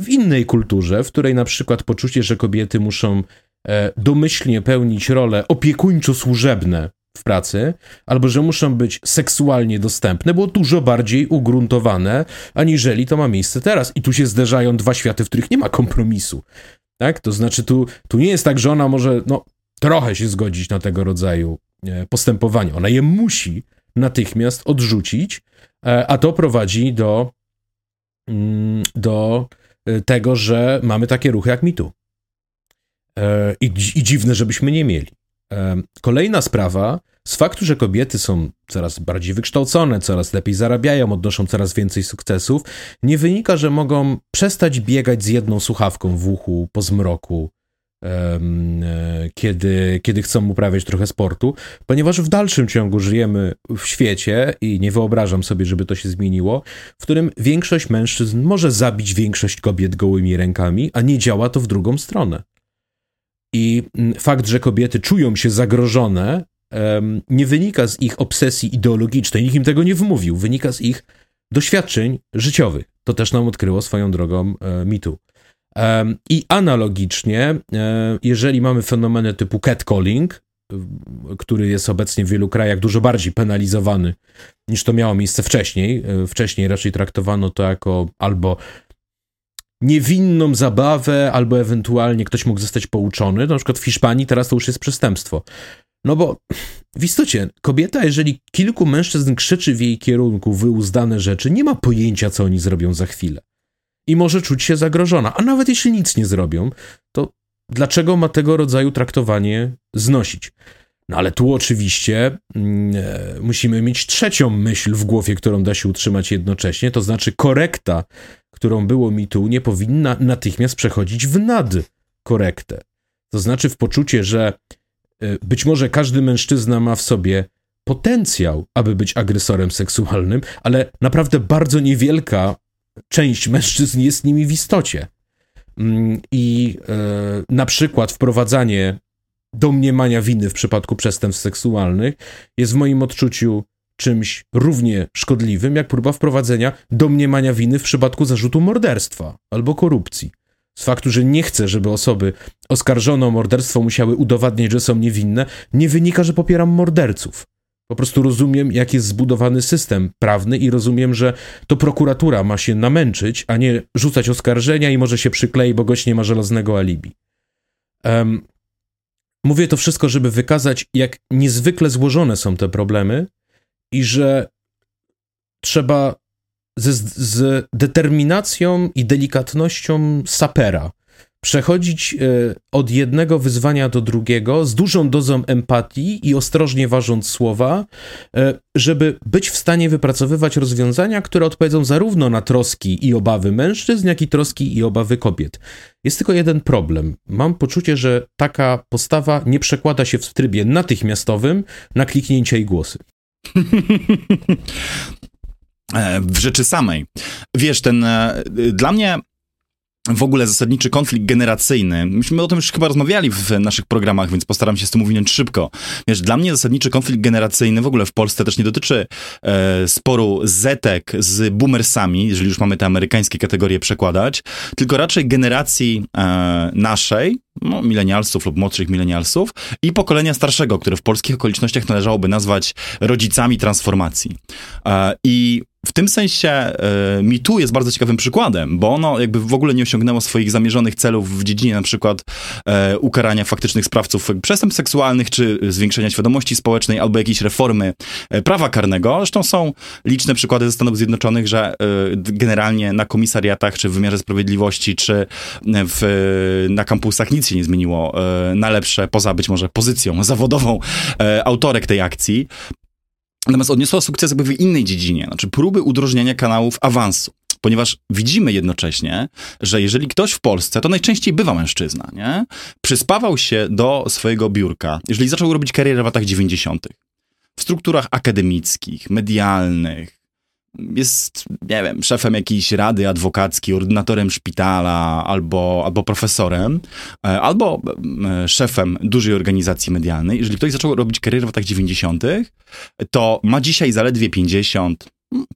w innej kulturze, w której na przykład poczucie, że kobiety muszą e, domyślnie pełnić role opiekuńczo-służebne w pracy, albo że muszą być seksualnie dostępne, było dużo bardziej ugruntowane, aniżeli to ma miejsce teraz. I tu się zderzają dwa światy, w których nie ma kompromisu. Tak? To znaczy, tu, tu nie jest tak, że ona może no, trochę się zgodzić na tego rodzaju e, postępowanie. Ona je musi natychmiast odrzucić, e, a to prowadzi do, mm, do e, tego, że mamy takie ruchy jak mitu. I, I dziwne, żebyśmy nie mieli. Kolejna sprawa, z faktu, że kobiety są coraz bardziej wykształcone, coraz lepiej zarabiają, odnoszą coraz więcej sukcesów, nie wynika, że mogą przestać biegać z jedną słuchawką w uchu po zmroku, e, kiedy, kiedy chcą uprawiać trochę sportu, ponieważ w dalszym ciągu żyjemy w świecie i nie wyobrażam sobie, żeby to się zmieniło, w którym większość mężczyzn może zabić większość kobiet gołymi rękami, a nie działa to w drugą stronę. I mm, fakt, że kobiety czują się zagrożone, nie wynika z ich obsesji ideologicznej, nikt im tego nie wmówił, wynika z ich doświadczeń życiowych. To też nam odkryło swoją drogą e, mitu. I analogicznie, e, jeżeli mamy fenomeny typu catcalling, który jest obecnie w wielu krajach dużo bardziej penalizowany niż to miało miejsce wcześniej. E, wcześniej raczej traktowano to jako albo niewinną zabawę, albo ewentualnie ktoś mógł zostać pouczony. Na przykład w Hiszpanii teraz to już jest przestępstwo. No bo w istocie kobieta, jeżeli kilku mężczyzn krzyczy w jej kierunku wyuzdane rzeczy, nie ma pojęcia, co oni zrobią za chwilę. I może czuć się zagrożona. A nawet jeśli nic nie zrobią, to dlaczego ma tego rodzaju traktowanie znosić? No ale tu oczywiście e, musimy mieć trzecią myśl w głowie, którą da się utrzymać jednocześnie, to znaczy korekta którą było mi tu, nie powinna natychmiast przechodzić w nadkorektę. To znaczy w poczucie, że e, być może każdy mężczyzna ma w sobie potencjał, aby być agresorem seksualnym, ale naprawdę bardzo niewielka część mężczyzn jest nimi w istocie. Mm, I e, na przykład wprowadzanie domniemania winy w przypadku przestępstw seksualnych jest w moim odczuciu czymś równie szkodliwym, jak próba wprowadzenia domniemania winy w przypadku zarzutu morderstwa albo korupcji. Z faktu, że nie chcę, żeby osoby oskarżone o morderstwo musiały udowadniać, że są niewinne, nie wynika, że popieram morderców. Po prostu rozumiem, jak jest zbudowany system prawny i rozumiem, że to prokuratura ma się namęczyć, a nie rzucać oskarżenia i może się przyklei, bo gość nie ma żelaznego alibi. Um, mówię to wszystko, żeby wykazać, jak niezwykle złożone są te problemy i że trzeba z, z determinacją i delikatnością sapera przechodzić e, od jednego wyzwania do drugiego z dużą dozą empatii i ostrożnie ważąc słowa, e, żeby być w stanie wypracowywać rozwiązania, które odpowiedzą zarówno na troski i obawy mężczyzn, jak i troski i obawy kobiet. Jest tylko jeden problem. Mam poczucie, że taka postawa nie przekłada się w trybie natychmiastowym na kliknięcia i głosy. E, w rzeczy samej. Wiesz, ten e, dla mnie w ogóle zasadniczy konflikt generacyjny. Myśmy o tym już chyba rozmawiali w naszych programach, więc postaram się z tym uwinąć szybko. Wiesz, dla mnie zasadniczy konflikt generacyjny w ogóle w Polsce też nie dotyczy e, sporu zetek z boomersami, jeżeli już mamy te amerykańskie kategorie przekładać, tylko raczej generacji e, naszej, no, milenialsów lub młodszych milenialsów i pokolenia starszego, które w polskich okolicznościach należałoby nazwać rodzicami transformacji. E, I w tym sensie e, MeToo jest bardzo ciekawym przykładem, bo ono jakby w ogóle nie osiągnęło swoich zamierzonych celów w dziedzinie na przykład e, ukarania faktycznych sprawców przestępstw seksualnych, czy zwiększenia świadomości społecznej, albo jakiejś reformy e, prawa karnego. Zresztą są liczne przykłady ze Stanów Zjednoczonych, że generalnie na komisariatach, czy w wymiarze sprawiedliwości, czy w, na kampusach nic się nie zmieniło na lepsze, poza być może pozycją zawodową autorek tej akcji. Natomiast odniosła sukces jakby w innej dziedzinie, znaczy próby udrożniania kanałów awansu. Ponieważ widzimy jednocześnie, że jeżeli ktoś w Polsce, to najczęściej bywa mężczyzna, nie? Przyspawał się do swojego biurka, jeżeli zaczął robić karierę w latach 90., w strukturach akademickich, medialnych, jest, nie wiem, szefem jakiejś rady adwokackiej, ordynatorem szpitala, albo, albo profesorem, e, albo e, szefem dużej organizacji medialnej. Jeżeli ktoś zaczął robić karierę w latach 90., to ma dzisiaj zaledwie 50,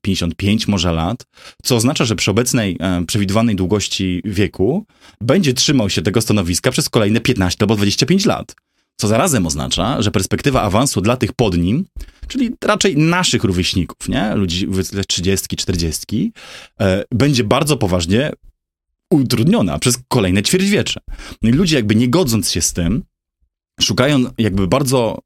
55 może lat, co oznacza, że przy obecnej e, przewidywanej długości wieku będzie trzymał się tego stanowiska przez kolejne 15 albo 25 lat. Co zarazem oznacza, że perspektywa awansu dla tych pod nim, czyli raczej naszych rówieśników, nie? ludzi w 30, 40, e, będzie bardzo poważnie utrudniona przez kolejne ćwierćwiecze. No i ludzie jakby nie godząc się z tym, szukają jakby bardzo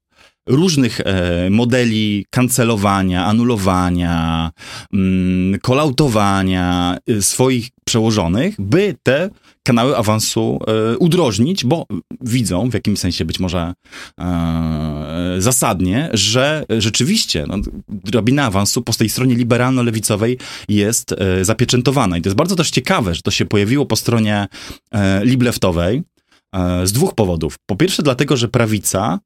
różnych e, modeli kancelowania, anulowania, mm, kolautowania y, swoich przełożonych, by te kanały awansu e, udrożnić, bo widzą w jakimś sensie być może e, zasadnie, że rzeczywiście no, drabina awansu po tej stronie liberalno-lewicowej jest e, zapieczętowana. I to jest bardzo też ciekawe, że to się pojawiło po stronie libleftowej z dwóch powodów. Po pierwsze dlatego, że prawica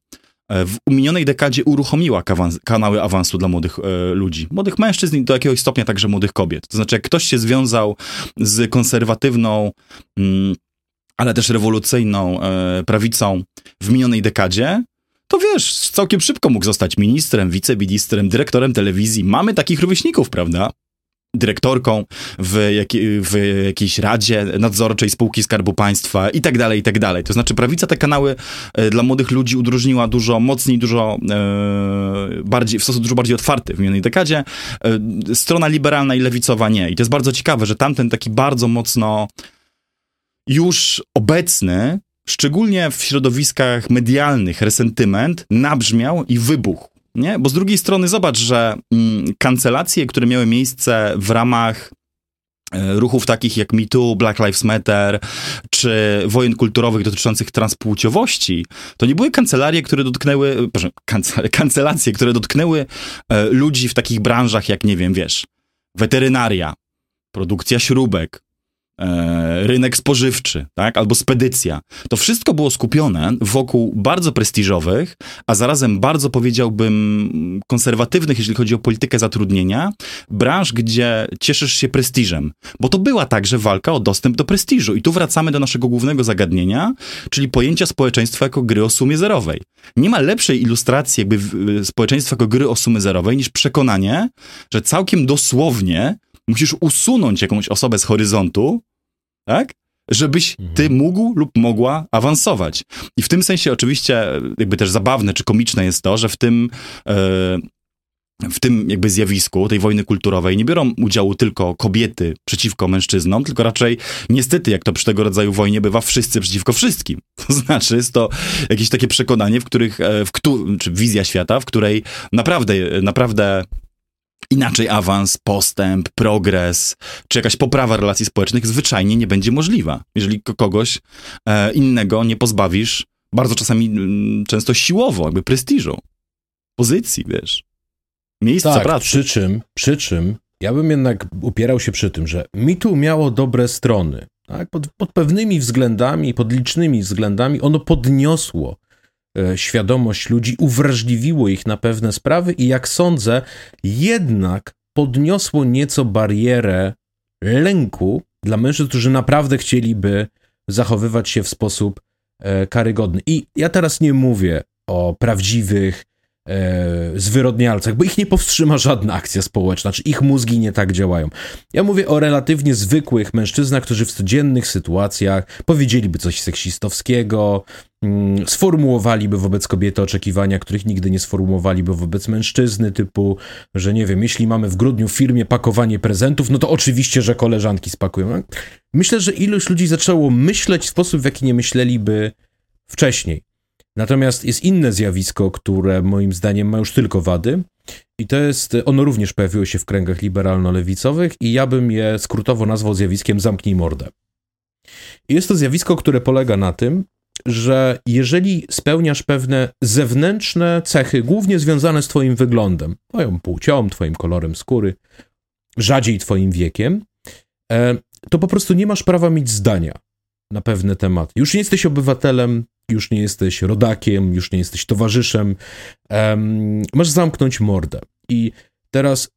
w minionej dekadzie uruchomiła kanały awansu dla młodych e, ludzi, młodych mężczyzn i do jakiegoś stopnia także młodych kobiet. To znaczy, jak ktoś się związał z konserwatywną, mm, ale też rewolucyjną e, prawicą w minionej dekadzie, to wiesz, całkiem szybko mógł zostać ministrem, wiceministrem, dyrektorem telewizji. Mamy takich rówieśników, prawda? Dyrektorką w, jak, w jakiejś radzie nadzorczej spółki Skarbu Państwa i tak dalej, i tak dalej. To znaczy prawica te kanały e, dla młodych ludzi udróżniła dużo mocniej, dużo e, bardziej, w sposób dużo bardziej otwarty w minionej dekadzie. E, strona liberalna i lewicowa nie. I to jest bardzo ciekawe, że tamten taki bardzo mocno już obecny, szczególnie w środowiskach medialnych, resentyment nabrzmiał i wybuchł. Nie? Bo z drugiej strony zobacz, że mm, kancelacje, które miały miejsce w ramach e, ruchów takich jak MeToo, Black Lives Matter, czy wojen kulturowych dotyczących transpłciowości, to nie były kancelarie, które dotknęły, proszę, kancelacje, które dotknęły e, ludzi w takich branżach jak, nie wiem, wiesz, weterynaria, produkcja śrubek, E, rynek spożywczy, tak, albo spedycja. To wszystko było skupione wokół bardzo prestiżowych, a zarazem bardzo powiedziałbym konserwatywnych, jeżeli chodzi o politykę zatrudnienia, branż, gdzie cieszysz się prestiżem. Bo to była także walka o dostęp do prestiżu. I tu wracamy do naszego głównego zagadnienia, czyli pojęcia społeczeństwa jako gry o sumie zerowej. Nie ma lepszej ilustracji jakby społeczeństwa jako gry o sumie zerowej niż przekonanie, że całkiem dosłownie musisz usunąć jakąś osobę z horyzontu, tak? Żebyś ty mhm. mógł lub mogła awansować. I w tym sensie oczywiście jakby też zabawne czy komiczne jest to, że w tym e, w tym jakby zjawisku tej wojny kulturowej nie biorą udziału tylko kobiety przeciwko mężczyznom, tylko raczej niestety, jak to przy tego rodzaju wojnie bywa, wszyscy przeciwko wszystkim. To znaczy jest to jakieś takie przekonanie, w których, e, w, czy wizja świata, w której naprawdę, naprawdę inaczej awans, postęp, progres, czy jakaś poprawa relacji społecznych zwyczajnie nie będzie możliwa, jeżeli kogoś e, innego nie pozbawisz, bardzo czasami mm, często siłowo, jakby prestiżu, pozycji, wiesz, miejsca tak, pracy. Przy czym, przy czym ja bym jednak upierał się przy tym, że mitu miało dobre strony. Tak? Pod, pod pewnymi względami, pod licznymi względami ono podniosło świadomość ludzi, uwrażliwiło ich na pewne sprawy i jak sądzę, jednak podniosło nieco barierę lęku Dla mężczyzn, którzy naprawdę chcieliby zachowywać się w sposób e, karygodny. I ja teraz nie mówię o prawdziwych e, zwyrodnialcach, bo ich nie powstrzyma żadna akcja społeczna, czy ich mózgi nie tak działają. Ja mówię o relatywnie zwykłych mężczyznach, którzy w codziennych sytuacjach powiedzieliby coś seksistowskiego, mm, sformułowaliby wobec kobiety oczekiwania, których nigdy nie sformułowaliby wobec mężczyzny, typu, że nie wiem, jeśli mamy w grudniu w firmie pakowanie prezentów, no to oczywiście, że koleżanki spakują. Myślę, że ilość ludzi zaczęło myśleć w sposób, w jaki nie myśleliby wcześniej. Natomiast jest inne zjawisko, które moim zdaniem ma już tylko wady, i to jest, ono również pojawiło się w kręgach liberalno-lewicowych, i ja bym je skrótowo nazwał zjawiskiem zamknij mordę. Jest to zjawisko, które polega na tym, że jeżeli spełniasz pewne zewnętrzne cechy, głównie związane z Twoim wyglądem, Twoją płcią, Twoim kolorem skóry, rzadziej Twoim wiekiem, e, to po prostu nie masz prawa mieć zdania na pewne tematy. Już nie jesteś obywatelem, już nie jesteś rodakiem, już nie jesteś towarzyszem. Um, masz zamknąć mordę. I teraz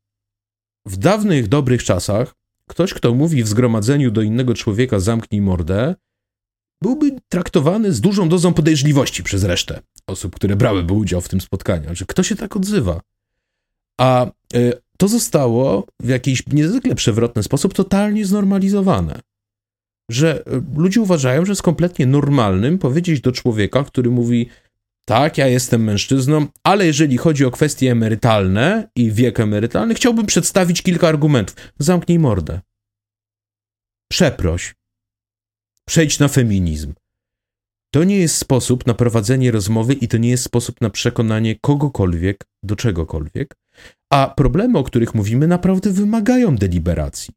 w dawnych, dobrych czasach ktoś, kto mówi w zgromadzeniu do innego człowieka zamknij mordę, byłby traktowany z dużą dozą podejrzliwości przez resztę osób, które brałyby udział w tym spotkaniu. Że kto się tak odzywa? A y, to zostało w jakiś niezwykle przewrotny sposób totalnie znormalizowane że e, ludzie uważają, że jest kompletnie normalnym powiedzieć do człowieka, który mówi: Tak, ja jestem mężczyzną, ale jeżeli chodzi o kwestie emerytalne i wiek emerytalny, chciałbym przedstawić kilka argumentów. Zamknij mordę. Przeproś. Przejdź na feminizm. To nie jest sposób na prowadzenie rozmowy i to nie jest sposób na przekonanie kogokolwiek do czegokolwiek. A problemy, o których mówimy, naprawdę wymagają deliberacji.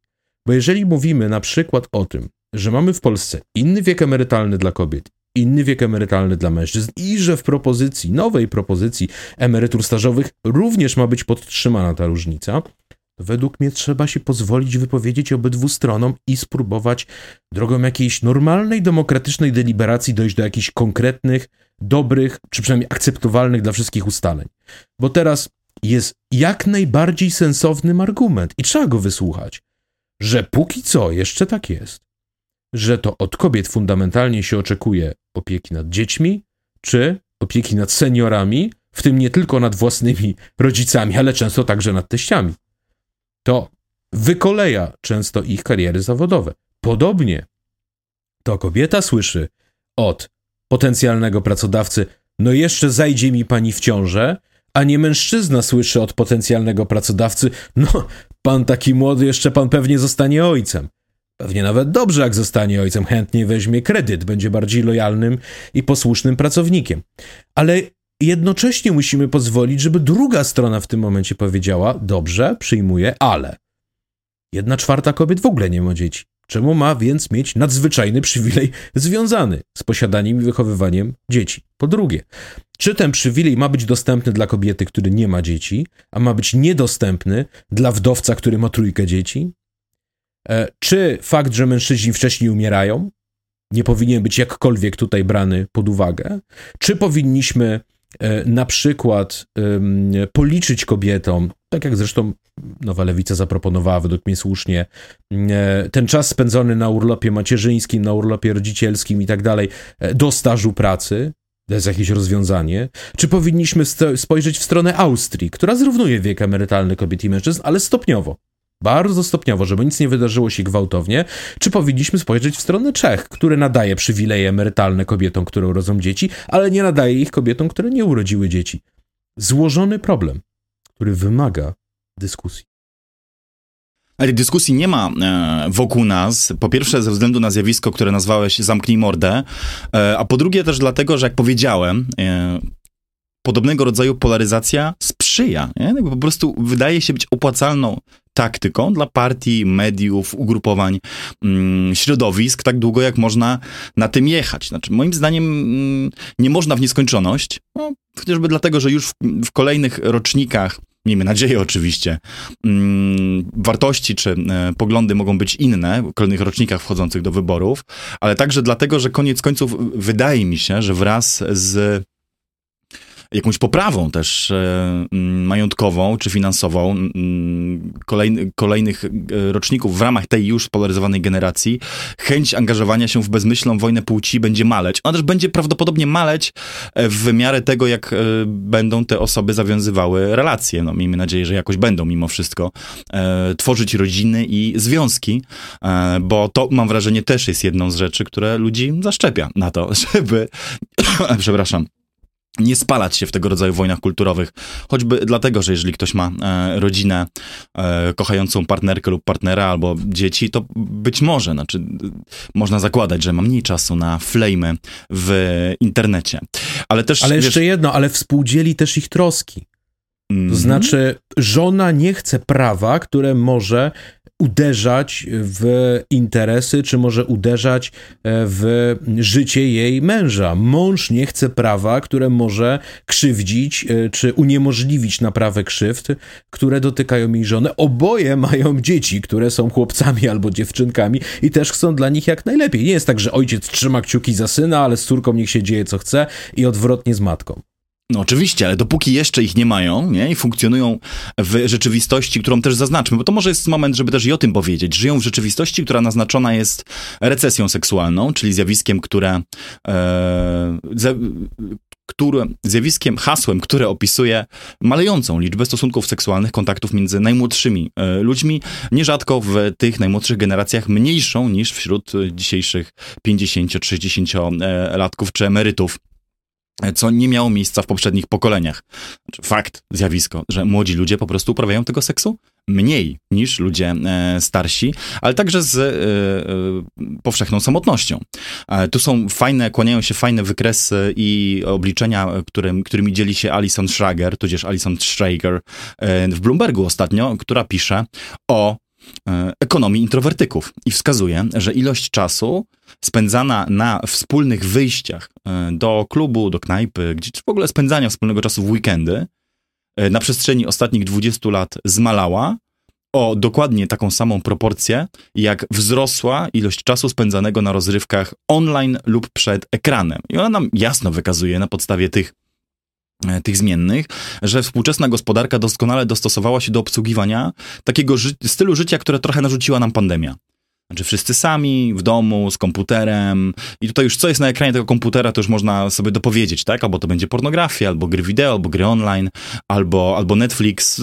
Bo jeżeli mówimy na przykład o tym, że mamy w Polsce inny wiek emerytalny dla kobiet, inny wiek emerytalny dla mężczyzn i że w propozycji, nowej propozycji emerytur stażowych również ma być podtrzymana ta różnica, według mnie trzeba się pozwolić wypowiedzieć obydwu stronom i spróbować drogą jakiejś normalnej, demokratycznej deliberacji dojść do jakichś konkretnych, dobrych, czy przynajmniej akceptowalnych dla wszystkich ustaleń. Bo teraz jest jak najbardziej sensownym argument i trzeba go wysłuchać, że póki co jeszcze tak jest że to od kobiet fundamentalnie się oczekuje opieki nad dziećmi, czy opieki nad seniorami, w tym nie tylko nad własnymi rodzicami, ale często także nad teściami. To wykoleja często ich kariery zawodowe. Podobnie to kobieta słyszy od potencjalnego pracodawcy: No, jeszcze zajdzie mi pani w ciążę, a nie mężczyzna słyszy od potencjalnego pracodawcy: No, pan taki młody, jeszcze pan pewnie zostanie ojcem. Pewnie nawet dobrze, jak zostanie ojcem, chętnie weźmie kredyt, będzie bardziej lojalnym i posłusznym pracownikiem. Ale jednocześnie musimy pozwolić, żeby druga strona w tym momencie powiedziała: Dobrze, przyjmuję, ale. Jedna czwarta kobiet w ogóle nie ma dzieci. Czemu ma więc mieć nadzwyczajny przywilej związany z posiadaniem i wychowywaniem dzieci? Po drugie, czy ten przywilej ma być dostępny dla kobiety, który nie ma dzieci, a ma być niedostępny dla wdowca, który ma trójkę dzieci? E, czy fakt, że mężczyźni wcześniej umierają, nie powinien być jakkolwiek tutaj brany pod uwagę? Czy powinniśmy e, na przykład policzyć kobietom, tak jak zresztą Nowa Lewica zaproponowała według mnie słusznie, e, ten czas spędzony na urlopie macierzyńskim, na urlopie rodzicielskim i tak dalej, do stażu pracy, to jest jakieś rozwiązanie. Czy powinniśmy spojrzeć w stronę Austrii, która zrównuje wiek emerytalny kobiet i mężczyzn, ale stopniowo? Bardzo stopniowo, żeby nic nie wydarzyło się gwałtownie, czy powinniśmy spojrzeć w stronę Czech, które nadaje przywileje emerytalne kobietom, które urodzą dzieci, ale nie nadaje ich kobietom, które nie urodziły dzieci. Złożony problem, który wymaga dyskusji. Ale dyskusji nie ma e, wokół nas. Po pierwsze, ze względu na zjawisko, które nazwałeś zamknij mordę, e, a po drugie też dlatego, że jak powiedziałem, e, podobnego rodzaju polaryzacja sprzyja. Nie? Po prostu wydaje się być opłacalną taktyką dla partii, mediów, ugrupowań, mm, środowisk, tak długo jak można na tym jechać. Znaczy, moim zdaniem mm, nie można w nieskończoność, no, chociażby dlatego, że już w, w kolejnych rocznikach miejmy nadzieję oczywiście, mm, wartości czy e, poglądy mogą być inne w kolejnych rocznikach wchodzących do wyborów, ale także dlatego, że koniec końców wydaje mi się, że wraz z jakąś poprawą też e, mm, majątkową czy finansową mm, kolejny, kolejnych e, roczników w ramach tej już spolaryzowanej generacji, chęć angażowania się w bezmyślną wojnę płci będzie maleć. Ona też będzie prawdopodobnie maleć e, w miarę tego, jak będą te osoby zawiązywały relacje. No, miejmy nadzieję, że jakoś będą mimo wszystko tworzyć rodziny i związki, bo to mam wrażenie też jest jedną z rzeczy, które ludzi zaszczepia na to, żeby, przepraszam, nie spalać się w tego rodzaju wojnach kulturowych. Choćby dlatego, że jeżeli ktoś ma e, rodzinę, e, kochającą partnerkę lub partnera albo dzieci, to być może, znaczy można zakładać, że ma mniej czasu na flamy w internecie. Ale też. Ale jeszcze wiesz, jedno, ale współdzieli też ich troski. Mm -hmm. To mhm. znaczy, żona nie chce prawa, które może uderzać w interesy, czy może uderzać e, w życie jej męża. Mąż nie chce prawa, które może krzywdzić, e, czy uniemożliwić naprawę krzywd, które dotykają jej żonę. Oboje mają dzieci, które są chłopcami albo dziewczynkami i też chcą dla nich jak najlepiej. Nie jest tak, że ojciec trzyma kciuki za syna, ale z córką niech się dzieje co chce i odwrotnie z matką. No oczywiście, ale dopóki jeszcze ich nie mają nie? i funkcjonują w rzeczywistości, którą też zaznaczmy, bo to może jest moment, żeby też i o tym powiedzieć. Żyją w rzeczywistości, która naznaczona jest recesją seksualną, czyli zjawiskiem, które, e, ze, które zjawiskiem, hasłem, które opisuje malejącą liczbę stosunków seksualnych, kontaktów między najmłodszymi e, ludźmi, nierzadko w tych najmłodszych generacjach mniejszą niż wśród dzisiejszych 50-60-latków czy emerytów co nie miało miejsca w poprzednich pokoleniach. Znaczy, fakt, zjawisko, że młodzi ludzie po prostu uprawiają tego seksu mniej niż ludzie e, starsi, ale także z e, e, powszechną samotnością. Tu są fajne, kłaniają się fajne wykresy i obliczenia, którym, którymi dzieli się Alison Schrager, tudzież Alison Schrager w Bloombergu ostatnio, która pisze o ekonomii introwertyków i wskazuje, że ilość czasu spędzana na wspólnych wyjściach e, do klubu, do knajpy, gdzie w ogóle spędzania wspólnego czasu w weekendy e, na przestrzeni ostatnich 20 lat zmalała o dokładnie taką samą proporcję, jak wzrosła ilość czasu spędzanego na rozrywkach online lub przed ekranem. I ona nam jasno wykazuje na podstawie tych e, tych zmiennych, że współczesna gospodarka doskonale dostosowała się do obsługiwania takiego ży stylu życia, które trochę narzuciła nam pandemia. Znaczy wszyscy sami, w domu, z komputerem. I tutaj już co jest na ekranie tego komputera, to już można sobie dopowiedzieć, tak? Albo to będzie pornografia, albo gry wideo, albo gry online, albo, albo Netflix.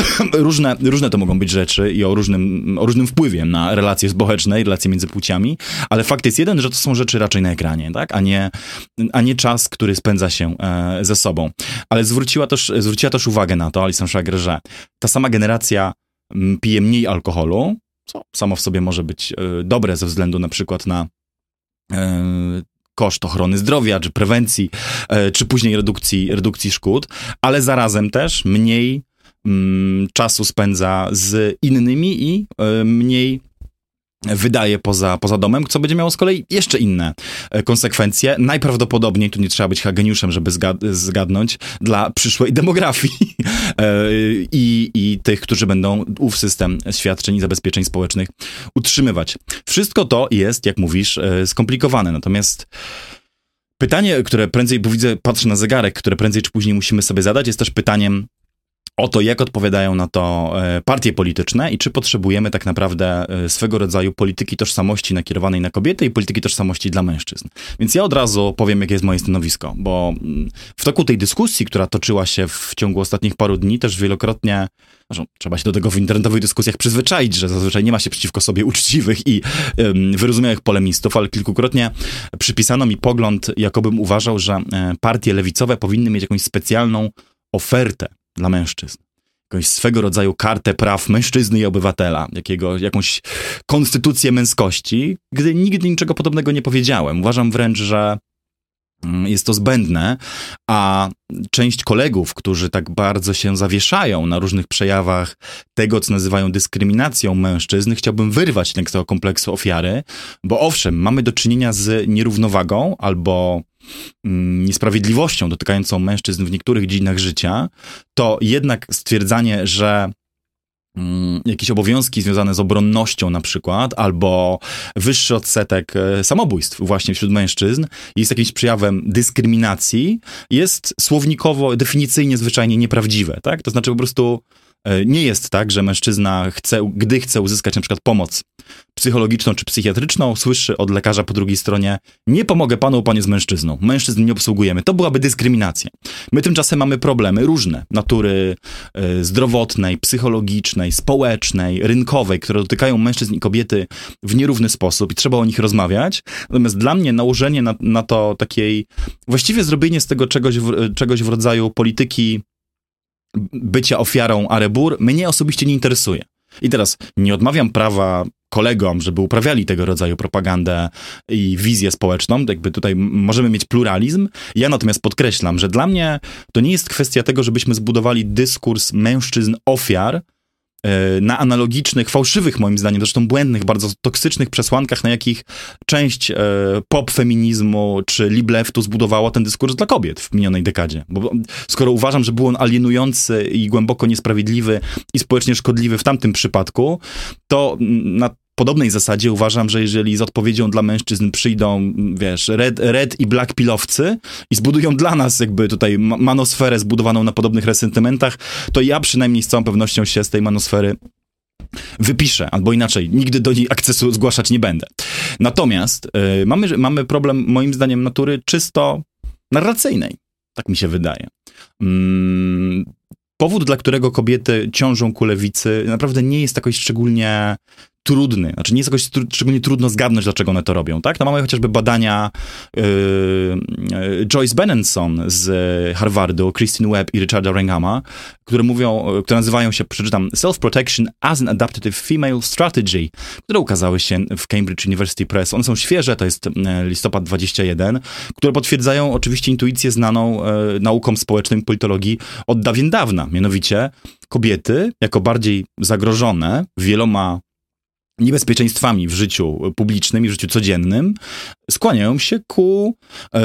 Różne, różne to mogą być rzeczy i o różnym, o różnym wpływie na relacje społeczne i relacje między płciami, ale fakt jest jeden, że to są rzeczy raczej na ekranie, tak? a, nie, a nie czas, który spędza się e, ze sobą. Ale zwróciła też, zwróciła też uwagę na to Alison Schrager, że ta sama generacja pije mniej alkoholu, co samo w sobie może być e, dobre ze względu na przykład na e, koszt ochrony zdrowia, czy prewencji, e, czy później redukcji, redukcji szkód, ale zarazem też mniej mm, czasu spędza z innymi i mniej wydaje poza, poza domem, co będzie miało z kolei jeszcze inne e, konsekwencje. Najprawdopodobniej, tu nie trzeba być geniuszem, żeby zgad zgadnąć, dla przyszłej demografii e, i, i tych, którzy będą ów system świadczeń i zabezpieczeń społecznych utrzymywać. Wszystko to jest, jak mówisz, e, skomplikowane. Natomiast pytanie, które prędzej, bo widzę, patrzę na zegarek, które prędzej czy później musimy sobie zadać, jest też pytaniem, o to, jak odpowiadają na to e, partie polityczne i czy potrzebujemy tak naprawdę e, swego rodzaju polityki tożsamości nakierowanej na kobiety i polityki tożsamości dla mężczyzn. Więc ja od razu powiem, jakie jest moje stanowisko, bo mm, w toku tej dyskusji, która toczyła się w ciągu ostatnich paru dni, też wielokrotnie trzeba się do tego w internetowych dyskusjach przyzwyczaić, że zazwyczaj nie ma się przeciwko sobie uczciwych i um, wyrozumiałych polemistów, ale kilkukrotnie przypisano mi pogląd, jakobym uważał, że e, partie lewicowe powinny mieć jakąś specjalną ofertę dla mężczyzn. Jakąś swego rodzaju kartę praw mężczyzny i obywatela, jakiego, jakąś konstytucję męskości, gdy nigdy niczego podobnego nie powiedziałem. Uważam wręcz, że mm, jest to zbędne, a część kolegów, którzy tak bardzo się zawieszają na różnych przejawach tego, co nazywają dyskryminacją mężczyzn, chciałbym wyrwać z tego kompleksu ofiary, bo owszem, mamy do czynienia z nierównowagą albo niesprawiedliwością dotykającą mężczyzn w niektórych dziedzinach życia, to jednak stwierdzanie, że mm, jakieś obowiązki związane z obronnością na przykład, albo wyższy odsetek e, samobójstw właśnie wśród mężczyzn jest jakimś przejawem dyskryminacji, jest słownikowo, definicyjnie zwyczajnie nieprawdziwe, tak? To znaczy po prostu nie jest tak, że mężczyzna chce, gdy chce uzyskać na przykład pomoc psychologiczną czy psychiatryczną, słyszy od lekarza po drugiej stronie, nie pomogę panu, pan jest mężczyzną. Mężczyzn nie obsługujemy. To byłaby dyskryminacja. My tymczasem mamy problemy różne, natury y, zdrowotnej, psychologicznej, społecznej, rynkowej, które dotykają mężczyzn i kobiety w nierówny sposób i trzeba o nich rozmawiać. Natomiast dla mnie nałożenie na, na to takiej, właściwie zrobienie z tego czegoś w, czegoś w rodzaju polityki bycia ofiarą Arebur mnie osobiście nie interesuje. I teraz nie odmawiam prawa kolegom, żeby uprawiali tego rodzaju propagandę i wizję społeczną, jakby tutaj możemy mieć pluralizm. Ja natomiast podkreślam, że dla mnie to nie jest kwestia tego, żebyśmy zbudowali dyskurs mężczyzn ofiar, na analogicznych, fałszywych moim zdaniem, zresztą błędnych, bardzo toksycznych przesłankach, na jakich część e, pop feminizmu czy libleftu zbudowała ten dyskurs dla kobiet w minionej dekadzie. Bo skoro uważam, że był on alienujący i głęboko niesprawiedliwy i społecznie szkodliwy w tamtym przypadku, to na podobnej zasadzie uważam, że jeżeli z odpowiedzią dla mężczyzn przyjdą, wiesz, red, red i black pilowcy i zbudują dla nas jakby tutaj manosferę zbudowaną na podobnych resentymentach, to ja przynajmniej z całą pewnością się z tej manosfery wypiszę, albo inaczej, nigdy do niej akcesu zgłaszać nie będę. Natomiast yy, mamy, mamy problem, moim zdaniem, natury czysto narracyjnej. Tak mi się wydaje. Mm, powód, dla którego kobiety ciążą ku lewicy, naprawdę nie jest jakoś szczególnie trudny. Znaczy nie jest jakoś tr szczególnie trudno zgadnąć, dlaczego one to robią, tak? No mamy chociażby badania yy, yy, Joyce Benenson z Harvardu, Christine Webb i Richarda Wranghama, które mówią, które nazywają się, przeczytam, Self-Protection as an Adaptive Female Strategy, które ukazały się w Cambridge University Press. One są świeże, to jest listopad 21, które potwierdzają oczywiście intuicję znaną yy, naukom społecznym politologii od dawien dawna. Mianowicie kobiety, jako bardziej zagrożone wieloma niebezpieczeństwami w życiu publicznym i w życiu codziennym, skłaniają się ku e,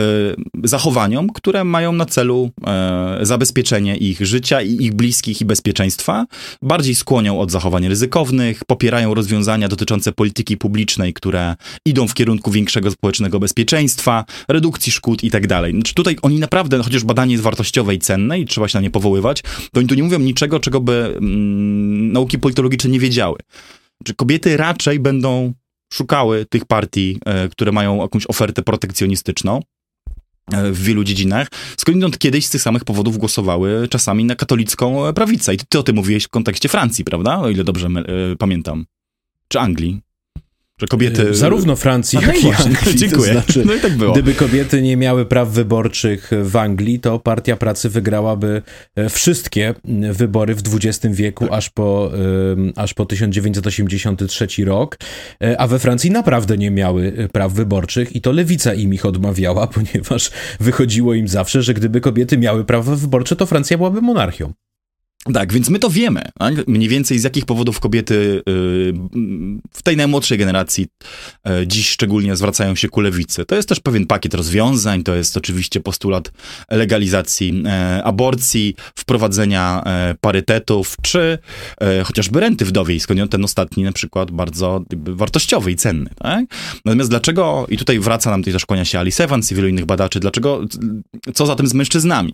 zachowaniom, które mają na celu e, zabezpieczenie ich życia i ich bliskich i bezpieczeństwa. Bardziej skłonią od zachowań ryzykownych, popierają rozwiązania dotyczące polityki publicznej, które idą w kierunku większego społecznego bezpieczeństwa, redukcji szkód i tak dalej. Tutaj oni naprawdę, no chociaż badanie jest wartościowe i cenne i trzeba się na nie powoływać, to oni tu nie mówią niczego, czego by mm, nauki politologiczne nie wiedziały. Czy kobiety raczej będą szukały tych partii, e, które mają jakąś ofertę protekcjonistyczną e, w wielu dziedzinach, skądinąd kiedyś z tych samych powodów głosowały czasami na katolicką prawicę. I ty o tym mówiłeś w kontekście Francji, prawda? O ile dobrze e, pamiętam. Czy Anglii. Że kobiety... Zarówno Francji, jak i Anglii. Dziękuję. To znaczy, no i tak było. Gdyby kobiety nie miały praw wyborczych w Anglii, to Partia Pracy wygrałaby e, wszystkie wybory w XX wieku, tak. aż, po, aż po 1983 rok. E, a we Francji naprawdę nie miały e, praw wyborczych i to lewica im ich odmawiała, ponieważ wychodziło im zawsze, że gdyby kobiety miały prawa wyborcze, to Francja byłaby monarchią. Tak, więc my to wiemy, tak? mniej więcej z jakich powodów kobiety y, w tej najmłodszej generacji y, dziś szczególnie zwracają się ku lewicy. To jest też pewien pakiet rozwiązań, to jest oczywiście postulat legalizacji e, aborcji, wprowadzenia e, parytetów, czy e, chociażby renty wdowiej, skąd ten ostatni na przykład bardzo wartościowy i cenny. Tak? Natomiast dlaczego, i tutaj wraca nam też kłania się Alice Evans i wielu innych badaczy, dlaczego, co za tym z mężczyznami?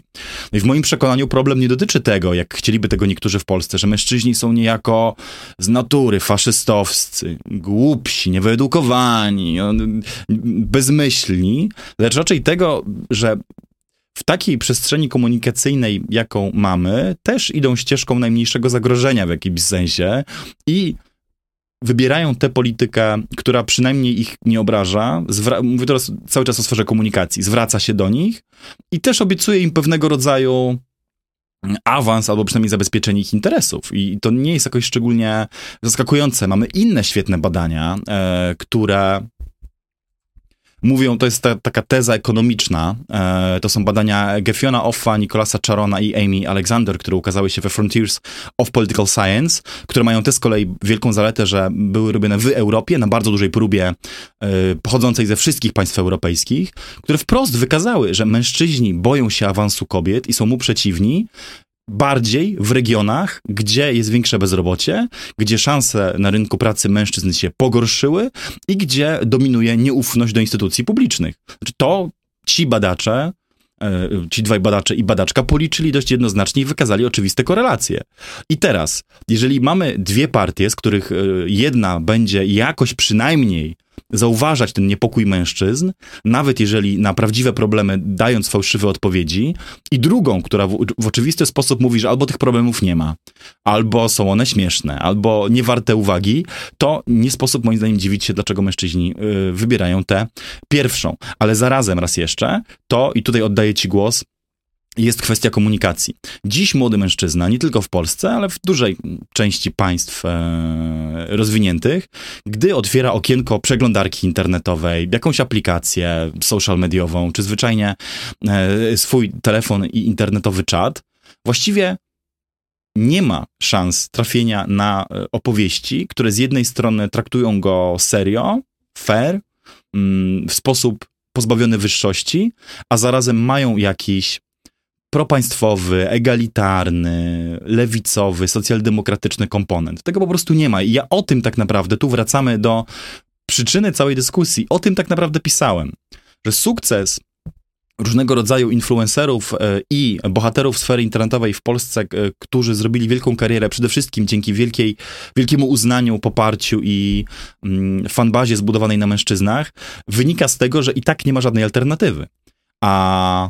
No i w moim przekonaniu problem nie dotyczy tego, jak chcieli chcieliby tego niektórzy w Polsce, że mężczyźni są niejako z natury faszystowscy, głupsi, niewyedukowani, bezmyślni, lecz raczej tego, że w takiej przestrzeni komunikacyjnej, jaką mamy, też idą ścieżką najmniejszego zagrożenia w jakimś sensie i wybierają tę politykę, która przynajmniej ich nie obraża, zwra- mówię teraz cały czas o sferze komunikacji, zwraca się do nich i też obiecuje im pewnego rodzaju awans albo przynajmniej zabezpieczenie ich interesów. I to nie jest jakoś szczególnie zaskakujące. Mamy inne świetne badania, e, które mówią, to jest ta, taka teza ekonomiczna, e, to są badania Gefiona Offa, Nicolasa Charona i Amy Alexander, które ukazały się we Frontiers of Political Science, które mają też z kolei wielką zaletę, że były robione w Europie, na bardzo dużej próbie e, pochodzącej ze wszystkich państw europejskich, które wprost wykazały, że mężczyźni boją się awansu kobiet i są mu przeciwni, bardziej w regionach, gdzie jest większe bezrobocie, gdzie szanse na rynku pracy mężczyzn się pogorszyły i gdzie dominuje nieufność do instytucji publicznych. Znaczy to ci badacze, e, ci dwaj badacze i badaczka policzyli dość jednoznacznie i wykazali oczywiste korelacje. I teraz, jeżeli mamy dwie partie, z których e, jedna będzie jakoś przynajmniej zauważać ten niepokój mężczyzn, nawet jeżeli na prawdziwe problemy dając fałszywe odpowiedzi, i drugą, która w, w oczywisty sposób mówi, że albo tych problemów nie ma, albo są one śmieszne, albo nie warte uwagi, to nie sposób moim zdaniem dziwić się, dlaczego mężczyźni y, wybierają tę pierwszą. Ale zarazem raz jeszcze, to i tutaj oddaję ci głos, jest kwestia komunikacji. Dziś młody mężczyzna, nie tylko w Polsce, ale w dużej części państw e, rozwiniętych, gdy otwiera okienko przeglądarki internetowej, jakąś aplikację social mediową, czy zwyczajnie e, swój telefon i internetowy czat, właściwie nie ma szans trafienia na e, opowieści, które z jednej strony traktują go serio, fair, mm, w sposób pozbawiony wyższości, a zarazem mają jakiś propaństwowy, egalitarny, lewicowy, socjaldemokratyczny komponent. Tego po prostu nie ma. I ja o tym tak naprawdę, tu wracamy do przyczyny całej dyskusji, o tym tak naprawdę pisałem, że sukces różnego rodzaju influencerów e, i bohaterów sfery internetowej w Polsce, e, którzy zrobili wielką karierę przede wszystkim dzięki wielkiej, wielkiemu uznaniu, poparciu i mm, fanbazie zbudowanej na mężczyznach, wynika z tego, że i tak nie ma żadnej alternatywy. A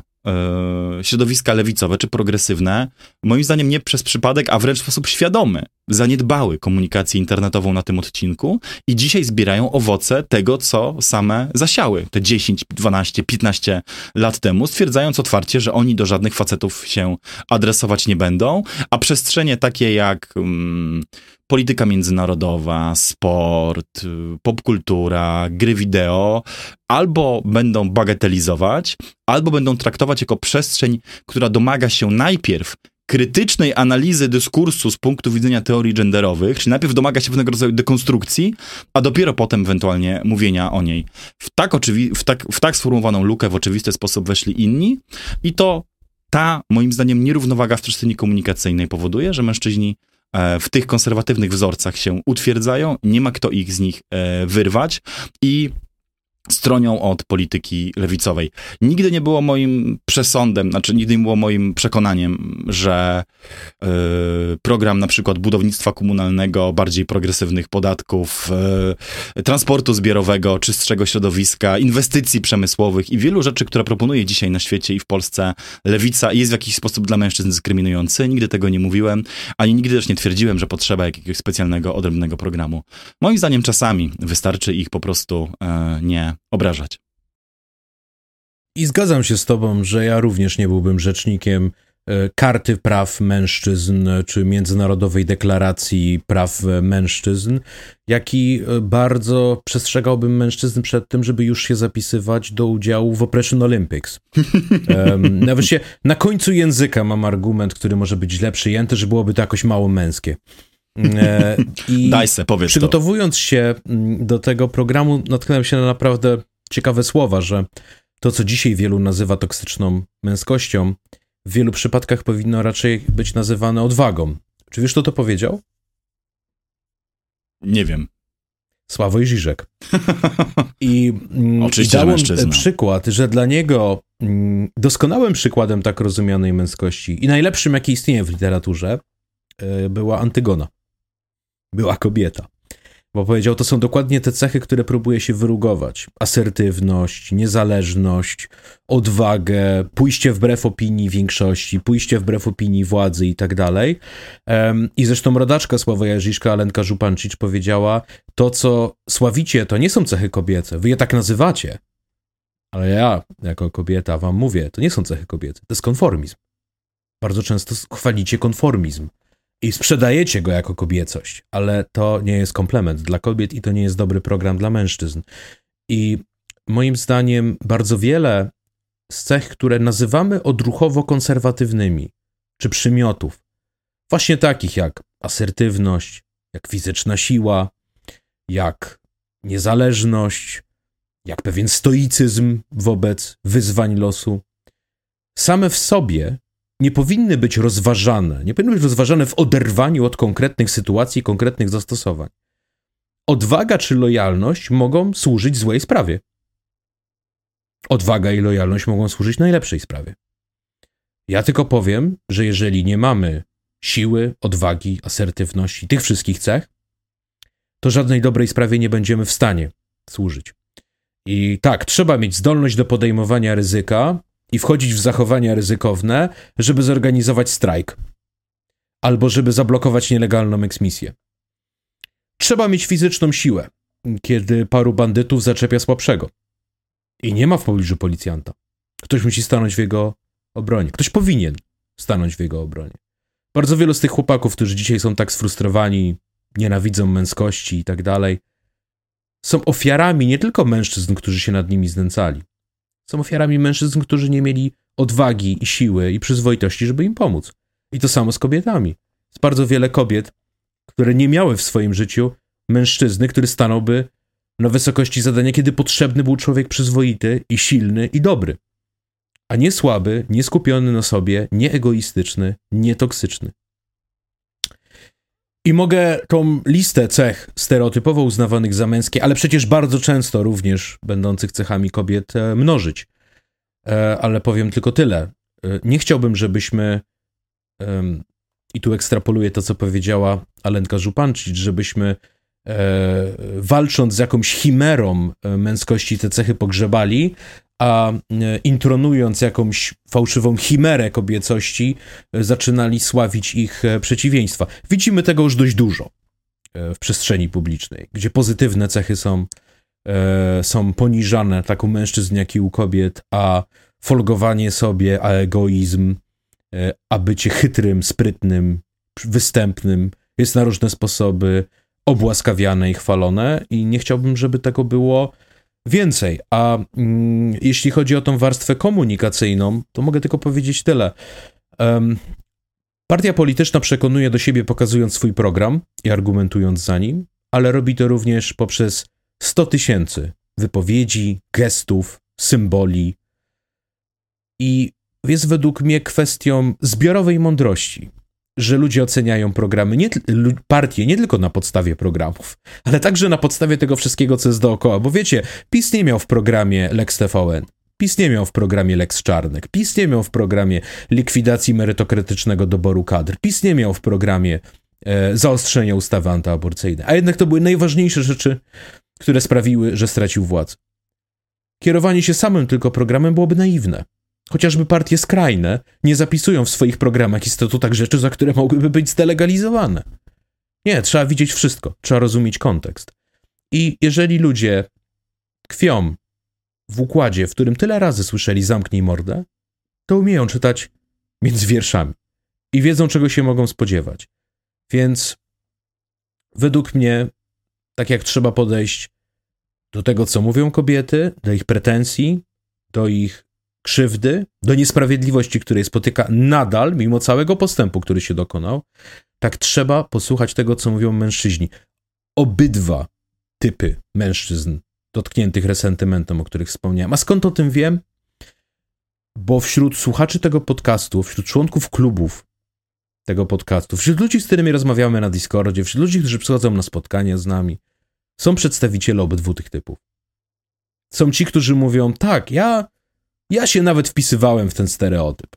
środowiska lewicowe czy progresywne, moim zdaniem nie przez przypadek, a wręcz w sposób świadomy, zaniedbały komunikację internetową na tym odcinku i dzisiaj zbierają owoce tego, co same zasiały te 10, 12, 15 lat temu, stwierdzając otwarcie, że oni do żadnych facetów się adresować nie będą, a przestrzenie takie jak um, polityka międzynarodowa, sport, popkultura, gry wideo albo będą bagatelizować, albo będą traktować jako przestrzeń, która domaga się najpierw krytycznej analizy dyskursu z punktu widzenia teorii genderowych, czyli najpierw domaga się pewnego rodzaju dekonstrukcji, a dopiero potem ewentualnie mówienia o niej. W tak, oczywi- w tak, w tak sformułowaną lukę w oczywisty sposób weszli inni i to ta, moim zdaniem, nierównowaga w przestrzeni komunikacyjnej powoduje, że mężczyźni w tych konserwatywnych wzorcach się utwierdzają, nie ma kto ich z nich e, wyrwać i stronią od polityki lewicowej. Nigdy nie było moim przesądem, znaczy nigdy nie było moim przekonaniem, że y, program na przykład budownictwa komunalnego, bardziej progresywnych podatków, y, transportu zbiorowego, czystszego środowiska, inwestycji przemysłowych i wielu rzeczy, które proponuje dzisiaj na świecie i w Polsce lewica jest w jakiś sposób dla mężczyzn dyskryminujący. Nigdy tego nie mówiłem, ani nigdy też nie twierdziłem, że potrzeba jakiegoś specjalnego, odrębnego programu. Moim zdaniem czasami wystarczy ich po prostu y, nie obrażać. I zgadzam się z tobą, że ja również nie byłbym rzecznikiem e, karty praw mężczyzn czy Międzynarodowej Deklaracji Praw Mężczyzn, jak i e, bardzo przestrzegałbym mężczyzn przed tym, żeby już się zapisywać do udziału w Operation Olympics. Um, nawet się na końcu języka mam argument, który może być źle przyjęty, że byłoby to jakoś mało męskie. E, I Daj se, powiedz Przygotowując to. się mm, do tego programu, natknąłem się na naprawdę ciekawe słowa, że to, co dzisiaj wielu nazywa toksyczną męskością, w wielu przypadkach powinno raczej być nazywane odwagą. Czy wiesz, kto to powiedział? Nie wiem. Sławoj Żyżek. I, mm, Oczywiście, i dał on przykład, że dla niego mm, doskonałym przykładem tak rozumianej męskości i najlepszym, jaki istnieje w literaturze, e, była Antygona była kobieta. Bo powiedział, to są dokładnie te cechy, które próbuje się wyrugować. Asertywność, niezależność, odwagę, pójście wbrew opinii większości, pójście wbrew opinii władzy i tak dalej. I zresztą rodaczka Sława Jarzyszka, Alenka Żupancic powiedziała, to co sławicie, to nie są cechy kobiece, wy je tak nazywacie. Ale ja, jako kobieta, wam mówię, to nie są cechy kobiece, to jest konformizm. Bardzo często chwalicie konformizm i sprzedajecie go jako kobiecość, ale to nie jest komplement dla kobiet i to nie jest dobry program dla mężczyzn. I moim zdaniem bardzo wiele z cech, które nazywamy odruchowo konserwatywnymi, czy przymiotów, właśnie takich jak asertywność, jak fizyczna siła, jak niezależność, jak pewien stoicyzm wobec wyzwań losu, same w sobie nie powinny być rozważane, nie powinny być rozważane w oderwaniu od konkretnych sytuacji, konkretnych zastosowań. Odwaga czy lojalność mogą służyć złej sprawie. Odwaga i lojalność mogą służyć najlepszej sprawie. Ja tylko powiem, że jeżeli nie mamy siły, odwagi, asertywności, tych wszystkich cech, to żadnej dobrej sprawie nie będziemy w stanie służyć. I tak, trzeba mieć zdolność do podejmowania ryzyka i wchodzić w zachowania ryzykowne, żeby zorganizować strajk albo żeby zablokować nielegalną eksmisję. Trzeba mieć fizyczną siłę, kiedy paru bandytów zaczepia słabszego. I nie ma w pobliżu policjanta. Ktoś musi stanąć w jego obronie. Ktoś powinien stanąć w jego obronie. Bardzo wielu z tych chłopaków, którzy dzisiaj są tak sfrustrowani, nienawidzą męskości i tak dalej, są ofiarami nie tylko mężczyzn, którzy się nad nimi znęcali. Są ofiarami mężczyzn, którzy nie mieli odwagi i siły i przyzwoitości, żeby im pomóc. I to samo z kobietami. Jest bardzo wiele kobiet, które nie miały w swoim życiu mężczyzny, który stanąłby na wysokości zadania, kiedy potrzebny był człowiek przyzwoity i silny i dobry. A nie słaby, nie skupiony na sobie, nie egoistyczny, nie toksyczny. I mogę tą listę cech stereotypowo uznawanych za męskie, ale przecież bardzo często również będących cechami kobiet e, mnożyć. E, ale powiem tylko tyle. E, nie chciałbym, żebyśmy, i tu ekstrapoluję to, co powiedziała Alenka Żupancic, żebyśmy walcząc z jakąś chimerą męskości te cechy pogrzebali, a e, intronując jakąś fałszywą chimerę kobiecości, e, zaczynali sławić ich e, przeciwieństwa. Widzimy tego już dość dużo w przestrzeni publicznej, gdzie pozytywne cechy są, są poniżane, tak u mężczyzn, jak i u kobiet, a folgowanie sobie, a egoizm, a bycie chytrym, sprytnym, występnym jest na różne sposoby obłaskawiane i chwalone i nie chciałbym, żeby tego było więcej. A mm, jeśli chodzi o tą warstwę komunikacyjną, to mogę tylko powiedzieć tyle. Um, partia polityczna przekonuje do siebie, pokazując swój program i argumentując za nim, ale robi to również poprzez 100 tysięcy wypowiedzi, gestów, symboli. I jest według mnie kwestią zbiorowej mądrości że ludzie oceniają programy, nie, partie nie tylko na podstawie programów, ale także na podstawie tego wszystkiego, co jest dookoła. Bo wiecie, PiS nie miał w programie Lex TVN. PiS nie miał w programie Lex Czarnek, PiS nie miał w programie likwidacji merytokrytycznego doboru kadr, PiS nie miał w programie e, zaostrzenia ustawy antyaborcyjnej. A jednak to były najważniejsze rzeczy, które sprawiły, że stracił władzę. Kierowanie się samym tylko programem byłoby naiwne. Chociażby partie skrajne nie zapisują w swoich programach i statutach rzeczy, za które mogłyby być zdelegalizowane. Nie, trzeba widzieć wszystko, trzeba rozumieć kontekst. I jeżeli ludzie tkwią w układzie, w którym tyle razy słyszeli zamknij mordę, to umieją czytać między wierszami i wiedzą, czego się mogą spodziewać. Więc według mnie, tak jak trzeba podejść do tego, co mówią kobiety, do ich pretensji, do ich krzywdy, do niesprawiedliwości, której spotyka nadal, mimo całego postępu, który się dokonał, tak trzeba posłuchać tego, co mówią mężczyźni. Obydwa typy mężczyzn dotkniętych resentymentem, o których wspomniałem. A skąd o tym wiem? Bo wśród słuchaczy tego podcastu, wśród członków klubów tego podcastu, wśród ludzi, z którymi rozmawiamy na Discordzie, wśród ludzi, którzy przychodzą na spotkania z nami, są przedstawiciele obydwu tych typów. Są ci, którzy mówią, tak, ja ja się nawet wpisywałem w ten stereotyp.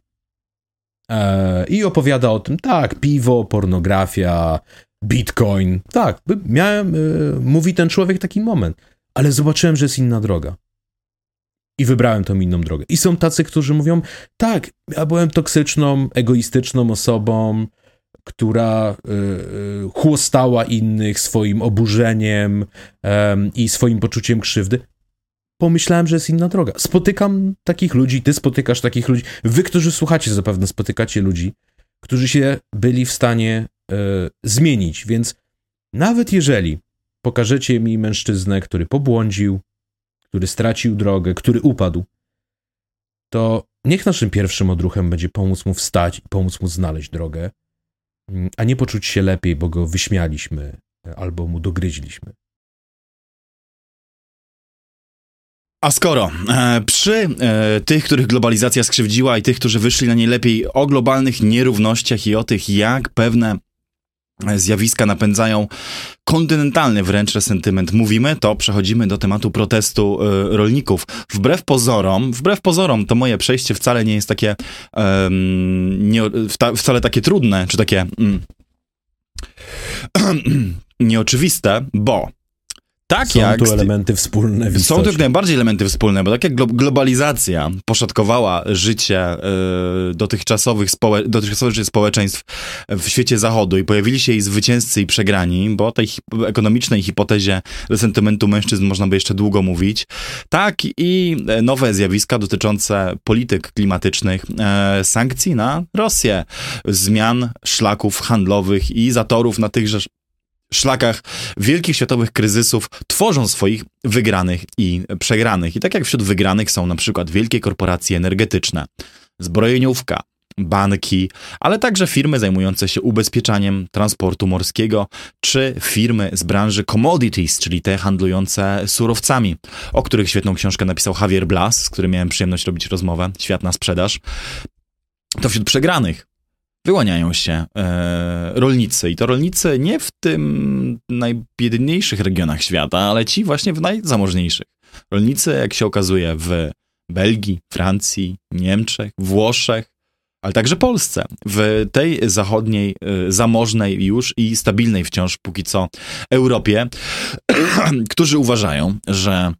Eee, I opowiada o tym, tak, piwo, pornografia, bitcoin. Tak, miałem, yy, mówi ten człowiek taki moment, ale zobaczyłem, że jest inna droga. I wybrałem tą inną drogę. I są tacy, którzy mówią, tak, ja byłem toksyczną, egoistyczną osobą, która yy, chłostała innych swoim oburzeniem i swoim poczuciem krzywdy pomyślałem, że jest inna droga. Spotykam takich ludzi, ty spotykasz takich ludzi, wy, którzy słuchacie, zapewne spotykacie ludzi, którzy się byli w stanie e, zmienić, więc nawet jeżeli pokażecie mi mężczyznę, który pobłądził, który stracił drogę, który upadł, to niech naszym pierwszym odruchem będzie pomóc mu wstać i pomóc mu znaleźć drogę, mm, a nie poczuć się lepiej, bo go wyśmialiśmy albo mu dogryźliśmy. A skoro e, przy e, tych, których globalizacja skrzywdziła i tych, którzy wyszli na niej lepiej o globalnych nierównościach i o tych, jak pewne zjawiska napędzają kontynentalny wręcz resentyment mówimy, to przechodzimy do tematu protestu y, rolników. Wbrew pozorom, wbrew pozorom to moje przejście wcale nie jest takie nie, wcale takie trudne, czy takie um, nieoczywiste, bo tak są jak... tu elementy wspólne w Są tu jak najbardziej elementy wspólne, bo tak jak globalizacja poszatkowała życie y, dotychczasowych, społe dotychczasowych społeczeństw w świecie zachodu i pojawili się jej zwycięzcy i przegrani, bo o tej ekonomicznej hipotezie sentymentu mężczyzn można by jeszcze długo mówić, tak i nowe zjawiska dotyczące polityk klimatycznych, y, sankcji na Rosję, zmian szlaków handlowych i zatorów na tychże szlakach wielkich światowych kryzysów tworzą swoich wygranych i przegranych. I tak jak wśród wygranych są na przykład wielkie korporacje energetyczne, zbrojeniówka, banki, ale także firmy zajmujące się ubezpieczaniem transportu morskiego, czy firmy z branży commodities, czyli te handlujące surowcami, o których świetną książkę napisał Javier Blas, z którym miałem przyjemność robić rozmowę, Świat na sprzedaż. To wśród przegranych wyłaniają się e, rolnicy. I to rolnicy nie w tym najbiedniejszych regionach świata, ale ci właśnie w najzamożniejszych. Rolnicy, jak się okazuje, w Belgii, Francji, Niemczech, Włoszech, ale także Polsce, w tej zachodniej, e, zamożnej już i stabilnej wciąż póki co Europie, którzy uważają, że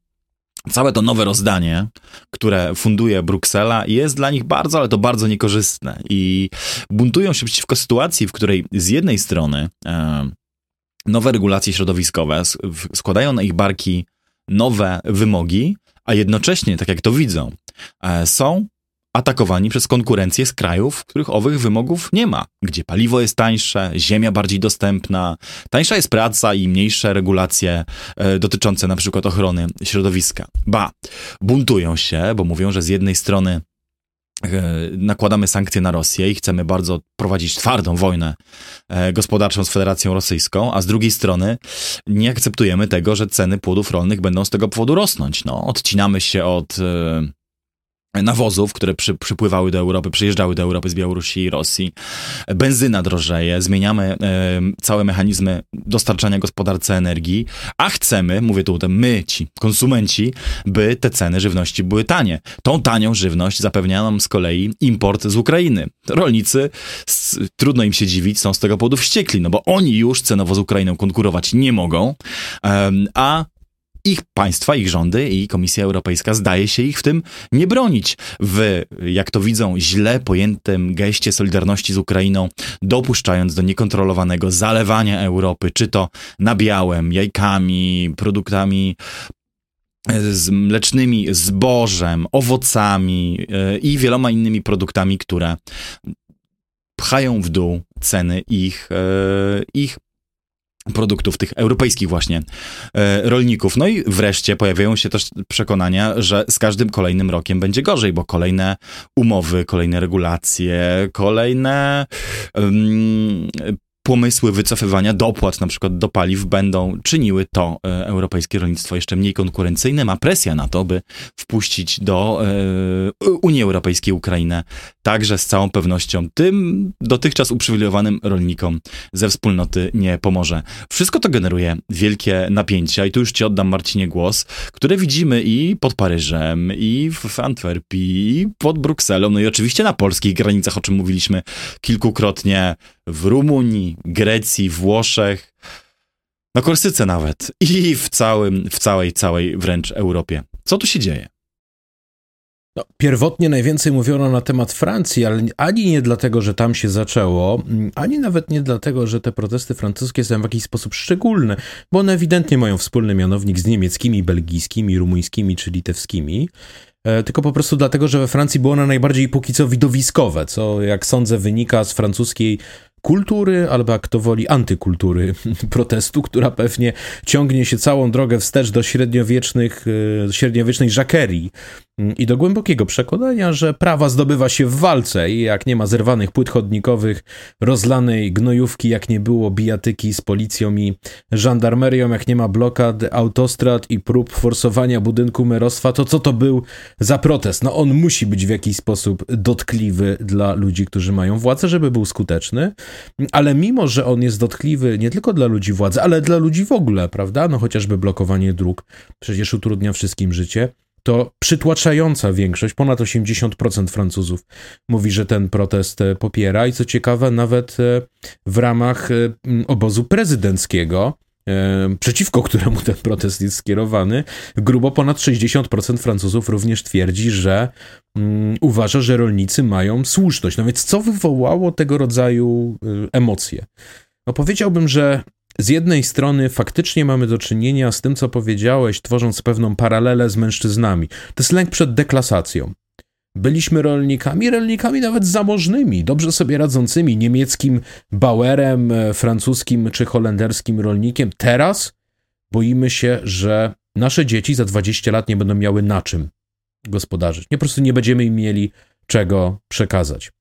całe to nowe rozdanie, które funduje Bruksela, jest dla nich bardzo, ale to bardzo niekorzystne. I buntują się przeciwko sytuacji, w której z jednej strony e, nowe regulacje środowiskowe składają na ich barki nowe wymogi, a jednocześnie, tak jak to widzą, e, są atakowani przez konkurencję z krajów, w których owych wymogów nie ma, gdzie paliwo jest tańsze, ziemia bardziej dostępna, tańsza jest praca i mniejsze regulacje e, dotyczące na przykład ochrony środowiska. Ba, buntują się, bo mówią, że z jednej strony e, nakładamy sankcje na Rosję i chcemy bardzo prowadzić twardą wojnę e, gospodarczą z Federacją Rosyjską, a z drugiej strony nie akceptujemy tego, że ceny płodów rolnych będą z tego powodu rosnąć. No, odcinamy się od e, nawozów, które przy, przypływały do Europy, przyjeżdżały do Europy z Białorusi i Rosji. Benzyna drożeje, zmieniamy e, całe mechanizmy dostarczania gospodarce energii, a chcemy, mówię tu my, ci konsumenci, by te ceny żywności były tanie. Tą tanią żywność zapewnia nam z kolei import z Ukrainy. Rolnicy, z, trudno im się dziwić, są z tego powodu wściekli, no bo oni już cenowo z Ukrainą konkurować nie mogą, e, a ich państwa, ich rządy i Komisja Europejska zdaje się ich w tym nie bronić. W, jak to widzą, źle pojętym geście solidarności z Ukrainą, dopuszczając do niekontrolowanego zalewania Europy, czy to nabiałem, jajkami, produktami z mlecznymi, zbożem, owocami yy, i wieloma innymi produktami, które pchają w dół ceny ich, yy, ich produktów tych europejskich właśnie e, rolników. No i wreszcie pojawiają się też przekonania, że z każdym kolejnym rokiem będzie gorzej, bo kolejne umowy, kolejne regulacje, kolejne um, pomysły wycofywania dopłat na przykład do paliw będą czyniły to e, europejskie rolnictwo jeszcze mniej konkurencyjne. Ma presja na to, by wpuścić do e, Unii Europejskiej Ukrainę także z całą pewnością tym dotychczas uprzywilejowanym rolnikom ze wspólnoty nie pomoże. Wszystko to generuje wielkie napięcia i tu już ci oddam Marcinie głos, które widzimy i pod Paryżem, i w Antwerpii, i pod Brukselą, no i oczywiście na polskich granicach, o czym mówiliśmy kilkukrotnie, w Rumunii, Grecji, Włoszech, na Korsyce nawet i w całym, w całej, całej wręcz Europie. Co tu się dzieje? No, pierwotnie najwięcej mówiono na temat Francji, ale ani nie dlatego, że tam się zaczęło, ani nawet nie dlatego, że te protesty francuskie są w jakiś sposób szczególne, bo one ewidentnie mają wspólny mianownik z niemieckimi, belgijskimi, rumuńskimi czy litewskimi. E, tylko po prostu dlatego, że we Francji było one najbardziej póki co widowiskowe, co jak sądzę wynika z francuskiej kultury, albo jak to woli, antykultury protestu, która pewnie ciągnie się całą drogę wstecz do średniowiecznych, e, średniowiecznej żakerii mm, i do głębokiego przekonania, że prawa zdobywa się w walce i jak nie ma zerwanych płyt chodnikowych, rozlanej gnojówki, jak nie było bijatyki z policją i żandarmerią, jak nie ma blokad autostrad i prób forsowania budynku merostwa, to co to był za protest? No on musi być w jakiś sposób dotkliwy dla ludzi, którzy mają władzę, żeby był skuteczny ale mimo, że on jest dotkliwy nie tylko dla ludzi władzy, ale dla ludzi w ogóle, prawda? No chociażby blokowanie dróg przecież utrudnia wszystkim życie. To przytłaczająca większość, ponad 80% Francuzów mówi, że ten protest e, popiera i co ciekawe, nawet e, w ramach e, obozu prezydenckiego, przeciwko któremu ten protest jest skierowany, grubo ponad 60% Francuzów również twierdzi, że um, uważa, że rolnicy mają słuszność. No więc co wywołało tego rodzaju y, emocje? No powiedziałbym, że z jednej strony faktycznie mamy do czynienia z tym, co powiedziałeś, tworząc pewną paralelę z mężczyznami. To jest lęk przed deklasacją. Byliśmy rolnikami, rolnikami nawet zamożnymi, dobrze sobie radzącymi, niemieckim Bauerem, e, francuskim czy holenderskim rolnikiem. Teraz boimy się, że nasze dzieci za 20 lat nie będą miały na czym gospodarzyć. Nie po prostu nie będziemy im mieli czego przekazać.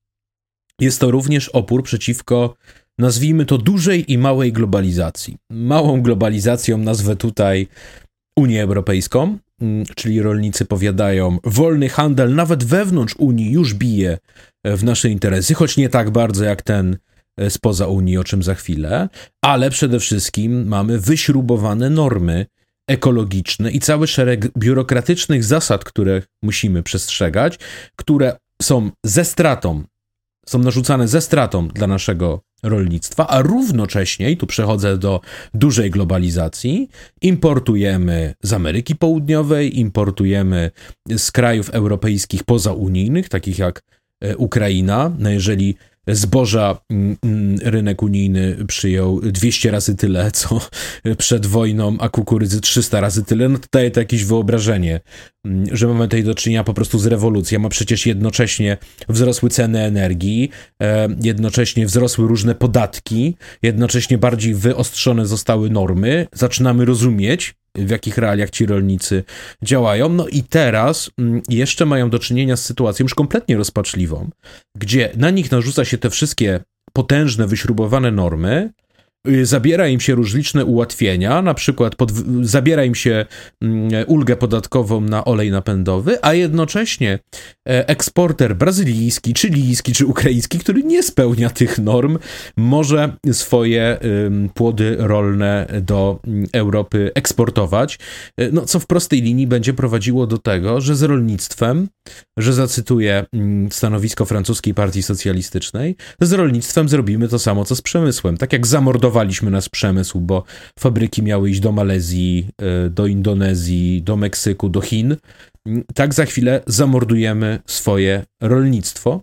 Jest to również opór przeciwko, nazwijmy to, dużej i małej globalizacji. Małą globalizacją nazwę tutaj Unię Europejską, czyli rolnicy powiadają, wolny handel nawet wewnątrz Unii już bije e, w nasze interesy, choć nie tak bardzo jak ten e, spoza Unii, o czym za chwilę, ale przede wszystkim mamy wyśrubowane normy ekologiczne i cały szereg biurokratycznych zasad, które musimy przestrzegać, które są ze stratą, są narzucane ze stratą dla naszego rolnictwa, a równocześnie, i tu przechodzę do dużej globalizacji, importujemy z Ameryki Południowej, importujemy z krajów europejskich pozaunijnych, takich jak e, Ukraina. No jeżeli zboża mm, mm, rynek unijny przyjął 200 razy tyle, co przed wojną, a kukurydzy 300 razy tyle, no to daje to jakieś wyobrażenie, mm, że mamy tutaj do czynienia po prostu z rewolucją, a przecież jednocześnie wzrosły ceny energii, e, jednocześnie wzrosły różne podatki, jednocześnie bardziej wyostrzone zostały normy, zaczynamy rozumieć, w jakich realiach ci rolnicy działają. No i teraz mm, jeszcze mają do czynienia z sytuacją już kompletnie rozpaczliwą, gdzie na nich narzuca się te wszystkie potężne, wyśrubowane normy, zabiera im się różliczne ułatwienia, na przykład pod, zabiera im się mm, ulgę podatkową na olej napędowy, a jednocześnie e, eksporter brazylijski, chilijski czy ukraiński, który nie spełnia tych norm, może swoje płody rolne do mm, Europy eksportować, e, no, co w prostej linii będzie prowadziło do tego, że z rolnictwem, że zacytuję mm, stanowisko francuskiej partii socjalistycznej, z rolnictwem zrobimy to samo, co z przemysłem. Tak jak zamordowaliśmy budowaliśmy nasz przemysł, bo fabryki miały iść do Malezji, e, do Indonezji, do Meksyku, do Chin. Tak za chwilę zamordujemy swoje rolnictwo.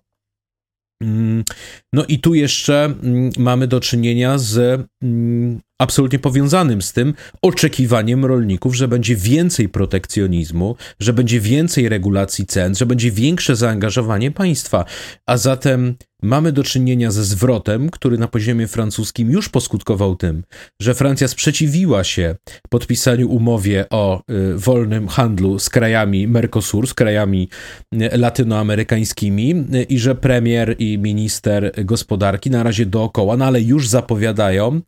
Mm, no i tu jeszcze mm, mamy do czynienia z mm, absolutnie powiązanym z tym oczekiwaniem rolników, że będzie więcej protekcjonizmu, że będzie więcej regulacji cen, że będzie większe zaangażowanie państwa. A zatem mamy do czynienia ze zwrotem, który na poziomie francuskim już poskutkował tym, że Francja sprzeciwiła się podpisaniu umowie o y, wolnym handlu z krajami Mercosur, z krajami y, latynoamerykańskimi y, i że premier i minister gospodarki na razie dookoła, no ale już zapowiadają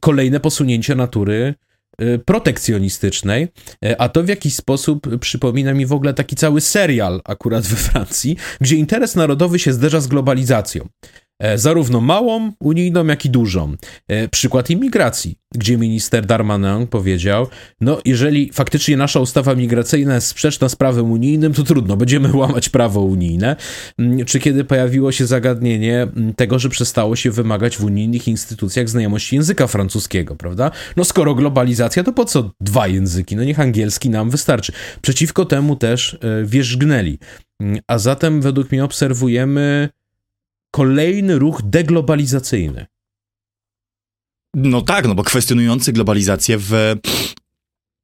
kolejne posunięcia natury y, protekcjonistycznej, y, a to w jakiś sposób przypomina mi w ogóle taki cały serial akurat we Francji, gdzie interes narodowy się zderza z globalizacją. E, zarówno małą unijną, jak i dużą. E, przykład imigracji, gdzie minister Darmanin powiedział, no jeżeli faktycznie nasza ustawa migracyjna jest sprzeczna z prawem unijnym, to trudno, będziemy łamać prawo unijne. Mm, czy kiedy pojawiło się zagadnienie mm, tego, że przestało się wymagać w unijnych instytucjach znajomości języka francuskiego, prawda? No skoro globalizacja, to po co dwa języki? No niech angielski nam wystarczy. Przeciwko temu też e, wierzgnęli. Mm, a zatem według mnie obserwujemy kolejny ruch deglobalizacyjny. No tak, no bo kwestionujący globalizację w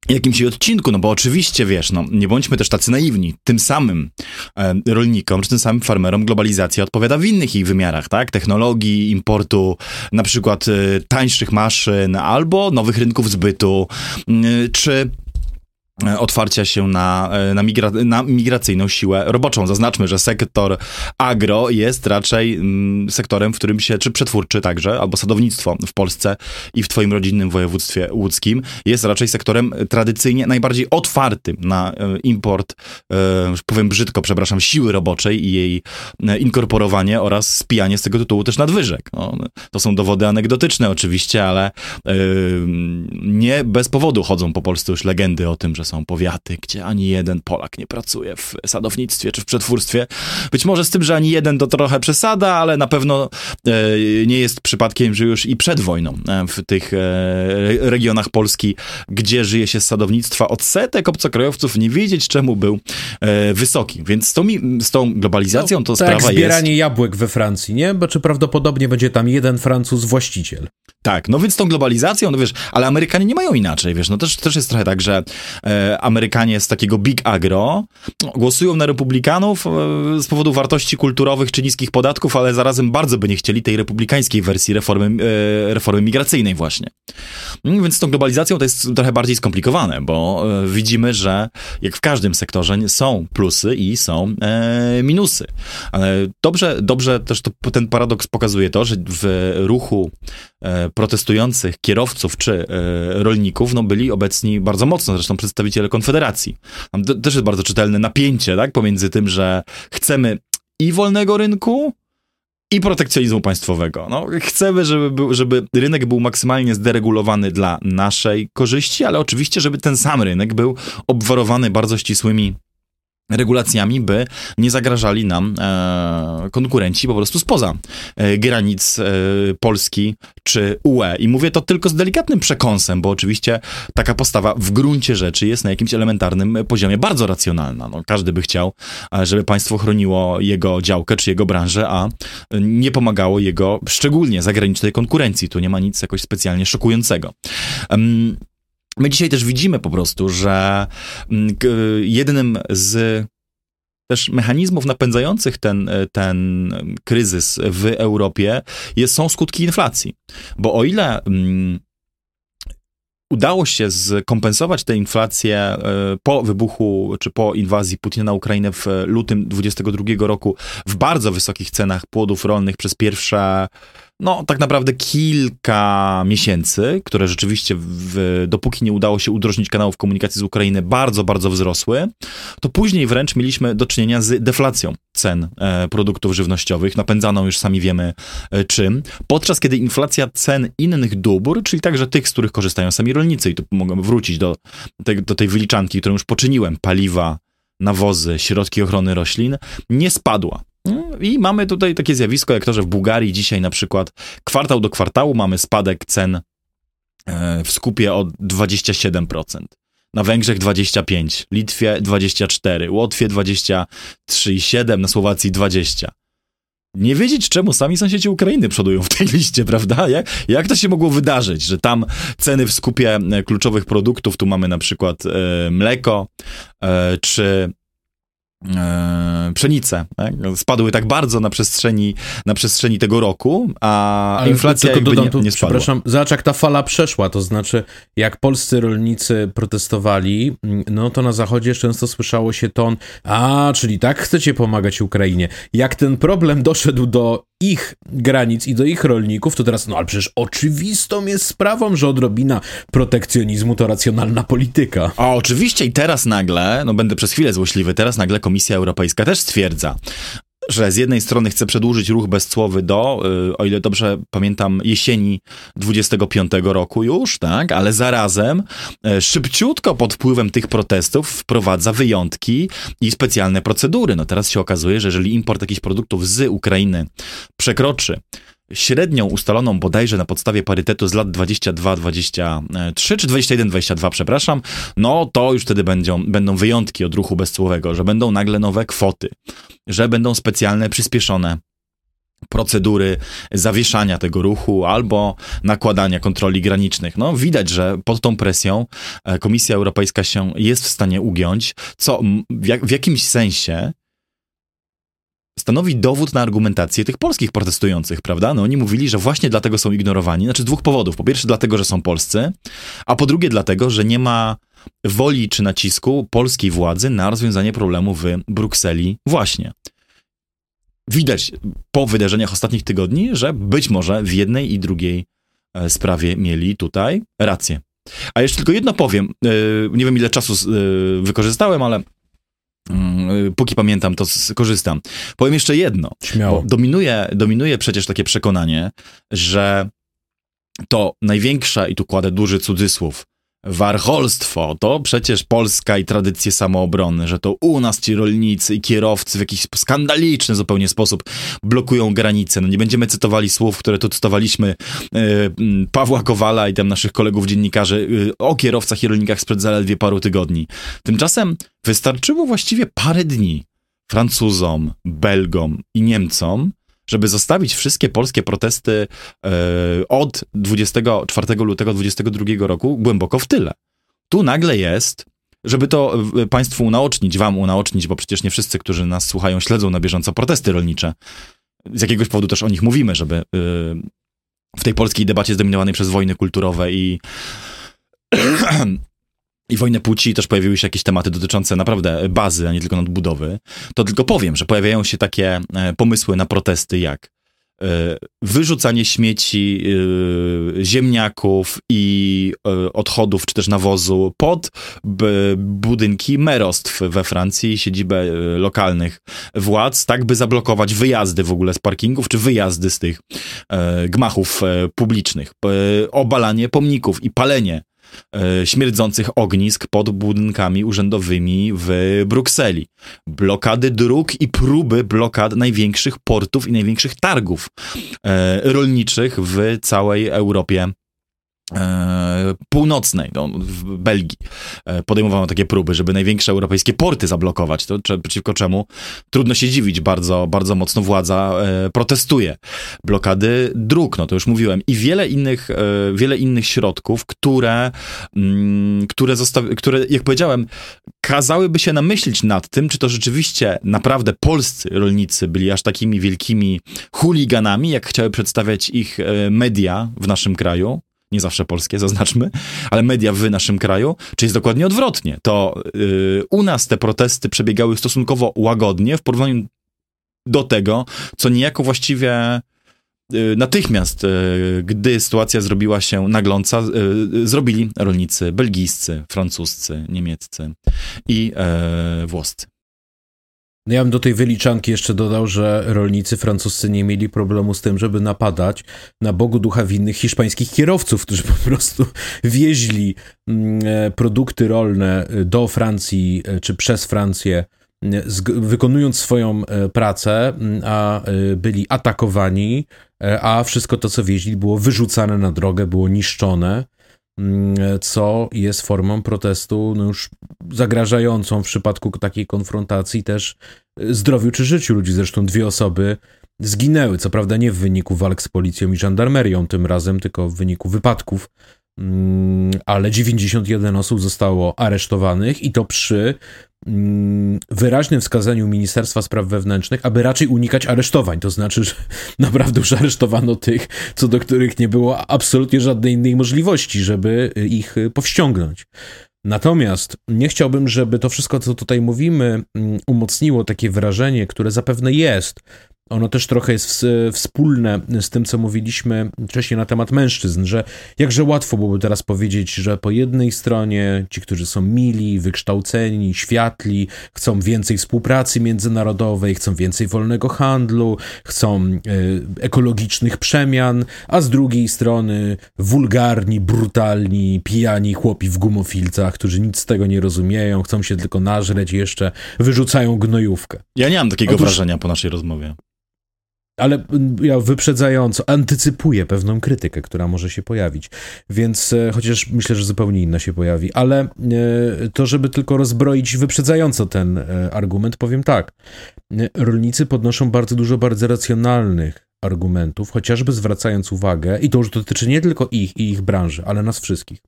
jakimś odcinku, no bo oczywiście, wiesz, no nie bądźmy też tacy naiwni. Tym samym e, rolnikom, czy tym samym farmerom globalizacja odpowiada w innych ich wymiarach, tak? Technologii, importu, na przykład e, tańszych maszyn, albo nowych rynków zbytu, e, czy otwarcia się na, e, na, migra na, migracyjną siłę roboczą. Zaznaczmy, że sektor agro jest raczej mm, sektorem, w którym się, czy przetwórczy także, albo sadownictwo w Polsce i w twoim rodzinnym województwie łódzkim jest raczej sektorem tradycyjnie najbardziej otwartym na e, import, e, powiem brzydko, przepraszam, siły roboczej i jej e, inkorporowanie oraz spijanie z tego tytułu też nadwyżek. No, to są dowody anegdotyczne oczywiście, ale e, nie bez powodu chodzą po Polsce już legendy o tym, że są powiaty, gdzie ani jeden Polak nie pracuje w sadownictwie czy w przetwórstwie. Być może z tym, że ani jeden to trochę przesada, ale na pewno e, nie jest przypadkiem, że już i przed wojną e, w tych e, regionach Polski, gdzie żyje się z sadownictwa, odsetek obcokrajowców nie wiedzieć czemu był wysoki. Więc z tą, z tą globalizacją to no, sprawa tak, jest... zbieranie jabłek we Francji, nie? Bo czy prawdopodobnie będzie tam jeden Francuz właściciel. Tak, no więc tą globalizacją, no wiesz, ale Amerykanie nie mają inaczej, wiesz, no też, też jest trochę tak, że e, Amerykanie z takiego big agro głosują na republikanów e, z powodu wartości kulturowych czy niskich podatków, ale zarazem bardzo by nie chcieli tej republikańskiej wersji reformy, e, reformy migracyjnej właśnie. No, więc z tą globalizacją to jest trochę bardziej skomplikowane, bo e, widzimy, że jak w każdym sektorze są plusy i są e, minusy. Ale dobrze, dobrze też to, ten paradoks pokazuje to, że w ruchu e, protestujących kierowców czy e, rolników no, byli obecni bardzo mocno, zresztą przedstawiciele Konfederacji. Tam też jest bardzo czytelne napięcie tak, pomiędzy tym, że chcemy i wolnego rynku, i protekcjonizmu państwowego. No, chcemy, żeby, był, żeby rynek był maksymalnie zderegulowany dla naszej korzyści, ale oczywiście, żeby ten sam rynek był obwarowany bardzo ścisłymi regulacjami, by nie zagrażali nam e, konkurenci po prostu spoza e, granic e, Polski czy UE. I mówię to tylko z delikatnym przekąsem, bo oczywiście taka postawa w gruncie rzeczy jest na jakimś elementarnym poziomie bardzo racjonalna. No, każdy by chciał, e, żeby państwo chroniło jego działkę czy jego branżę, a nie pomagało jego szczególnie zagranicznej konkurencji. Tu nie ma nic jakoś specjalnie szokującego. Um, My dzisiaj też widzimy po prostu, że mm, jednym z też mechanizmów napędzających ten, ten kryzys w Europie jest, są skutki inflacji. Bo o ile mm, udało się skompensować tę inflację e, po wybuchu, czy po inwazji Putina na Ukrainę w lutym 2022 roku w bardzo wysokich cenach płodów rolnych przez pierwsze no tak naprawdę kilka miesięcy, które rzeczywiście w, dopóki nie udało się udrożnić kanałów komunikacji z Ukrainy, bardzo, bardzo wzrosły, to później wręcz mieliśmy do czynienia z deflacją cen e, produktów żywnościowych, napędzaną już sami wiemy e, czym, podczas kiedy inflacja cen innych dóbr, czyli także tych, z których korzystają sami rolnicy, i tu mogę wrócić do, te, do tej wyliczanki, którą już poczyniłem, paliwa, nawozy, środki ochrony roślin, nie spadła. I mamy tutaj takie zjawisko, jak to, że w Bułgarii dzisiaj na przykład kwartał do kwartału mamy spadek cen e, w skupie o 27%. Na Węgrzech 25, Litwie 24, Łotwie 23,7, na Słowacji 20. Nie wiedzieć, czemu sami sąsiedzi Ukrainy przodują w tej liście, prawda? Jak, jak to się mogło wydarzyć, że tam ceny w skupie e, kluczowych produktów, tu mamy na przykład e, mleko, czy pszenice tak? spadły tak bardzo na przestrzeni, na przestrzeni tego roku, a Ale inflacja tylko dodam, nie, tu, nie spadła. Przepraszam, zobacz jak ta fala przeszła, to znaczy jak polscy rolnicy protestowali, no to na zachodzie często słyszało się ton, a, czyli tak chcecie pomagać Ukrainie. Jak ten problem doszedł do ich granic i do ich rolników, to teraz, no ale przecież oczywistą jest sprawą, że odrobina protekcjonizmu to racjonalna polityka. A oczywiście i teraz nagle, no będę przez chwilę złośliwy, teraz nagle Komisja Europejska też stwierdza, że z jednej strony chce przedłużyć ruch bezcłowy do, y, o ile dobrze pamiętam, jesieni 25 roku już, tak, ale zarazem y, szybciutko pod wpływem tych protestów wprowadza wyjątki i specjalne procedury. No teraz się okazuje, że jeżeli import jakichś produktów z Ukrainy przekroczy średnią ustaloną bodajże na podstawie parytetu z lat 22-23 czy 21-22, przepraszam, no to już wtedy będą, będą wyjątki od ruchu bezcłowego, że będą nagle nowe kwoty, że będą specjalne, przyspieszone procedury zawieszania tego ruchu albo nakładania kontroli granicznych. No, widać, że pod tą presją e, Komisja Europejska się jest w stanie ugiąć, co w, jak, w jakimś sensie stanowi dowód na argumentację tych polskich protestujących, prawda? No oni mówili, że właśnie dlatego są ignorowani, znaczy dwóch powodów. Po pierwsze dlatego, że są polscy, a po drugie dlatego, że nie ma woli czy nacisku polskiej władzy na rozwiązanie problemu w Brukseli właśnie. Widać po wydarzeniach ostatnich tygodni, że być może w jednej i drugiej e, sprawie mieli tutaj rację. A jeszcze tylko jedno powiem. E, nie wiem, ile czasu e, wykorzystałem, ale póki pamiętam, to skorzystam. Powiem jeszcze jedno. Śmiało. dominuje, dominuje przecież takie przekonanie, że to największa, i tu kładę duży cudzysłów, warcholstwo to przecież Polska i tradycje samoobrony, że to u nas ci rolnicy i kierowcy w jakiś skandaliczny zupełnie sposób blokują granice. No nie będziemy cytowali słów, które tu cytowaliśmy yy, Pawła Kowala i tam naszych kolegów dziennikarzy yy, o kierowcach i rolnikach sprzed zaledwie paru tygodni. Tymczasem wystarczyło właściwie parę dni Francuzom, Belgom i Niemcom, żeby zostawić wszystkie polskie protesty e, od 24 lutego 2022 roku głęboko w tyle. Tu nagle jest, żeby to Państwu unaocznić, Wam unaocznić, bo przecież nie wszyscy, którzy nas słuchają, śledzą na bieżąco protesty rolnicze. Z jakiegoś powodu też o nich mówimy, żeby e, w tej polskiej debacie zdominowanej przez wojny kulturowe i i wojnę płci też pojawiły się jakieś tematy dotyczące naprawdę bazy, a nie tylko nadbudowy, to tylko powiem, że pojawiają się takie e, pomysły na protesty jak e, wyrzucanie śmieci, e, ziemniaków i odchodów, czy też nawozu pod budynki merostw we Francji, siedzibę lokalnych władz, tak by zablokować wyjazdy w ogóle z parkingów, czy wyjazdy z tych gmachów publicznych, obalanie pomników i palenie śmierdzących ognisk pod budynkami urzędowymi w Brukseli. Blokady dróg i próby blokad największych portów i największych targów e, rolniczych w całej Europie E, północnej, no, w Belgii, e, podejmowano takie próby, żeby największe europejskie porty zablokować, to przeciwko czemu trudno się dziwić, bardzo, bardzo mocno władza e, protestuje. Blokady dróg, no to już mówiłem, i wiele innych, wiele innych środków, które, mm, które, które, jak powiedziałem, kazałyby się namyślić nad tym, czy to rzeczywiście naprawdę polscy rolnicy byli aż takimi wielkimi chuliganami, jak chciały przedstawiać ich media w naszym kraju, nie zawsze polskie, zaznaczmy, ale media w naszym kraju, czy jest dokładnie odwrotnie. To yy, u nas te protesty przebiegały stosunkowo łagodnie w porównaniu do tego, co niejako właściwie yy, natychmiast, yy, gdy sytuacja zrobiła się nagląca, yy, zrobili rolnicy belgijscy, francuscy, niemieccy i yy, włoscy. No ja bym do tej wyliczanki jeszcze dodał, że rolnicy francuscy nie mieli problemu z tym, żeby napadać na Bogu ducha winnych hiszpańskich kierowców, którzy po prostu wieźli mm, e, produkty rolne do Francji e, czy przez Francję, wykonując swoją e, pracę, a byli atakowani, a wszystko to, co wieźli, było wyrzucane na drogę, było niszczone. Mm, co jest formą protestu no już zagrażającą w przypadku takiej konfrontacji też e, zdrowiu czy życiu ludzi. Zresztą dwie osoby zginęły, co prawda nie w wyniku walk z policją i żandarmerią tym razem, tylko w wyniku wypadków, mm, ale 91 osób zostało aresztowanych i to przy wyraźnym wskazaniu Ministerstwa Spraw Wewnętrznych, aby raczej unikać aresztowań. To znaczy, że naprawdę już aresztowano tych, co do których nie było absolutnie żadnej innej możliwości, żeby ich powściągnąć. Natomiast nie chciałbym, żeby to wszystko, co tutaj mówimy, mm, umocniło takie wrażenie, które zapewne jest, ono też trochę jest wspólne z tym, co mówiliśmy wcześniej na temat mężczyzn, że jakże łatwo byłoby teraz powiedzieć, że po jednej stronie ci, którzy są mili, wykształceni, światli, chcą więcej współpracy międzynarodowej, chcą więcej wolnego handlu, chcą y, ekologicznych przemian, a z drugiej strony wulgarni, brutalni, pijani chłopi w gumofilcach, którzy nic z tego nie rozumieją, chcą się tylko nażreć i jeszcze wyrzucają gnojówkę. Ja nie mam takiego Otóż... wrażenia po naszej rozmowie. Ale ja wyprzedzająco antycypuję pewną krytykę, która może się pojawić. Więc e, chociaż myślę, że zupełnie inna się pojawi, ale e, to, żeby tylko rozbroić wyprzedzająco ten e, argument, powiem tak. Rolnicy podnoszą bardzo dużo bardzo racjonalnych argumentów, chociażby zwracając uwagę, i to już dotyczy nie tylko ich i ich branży, ale nas wszystkich.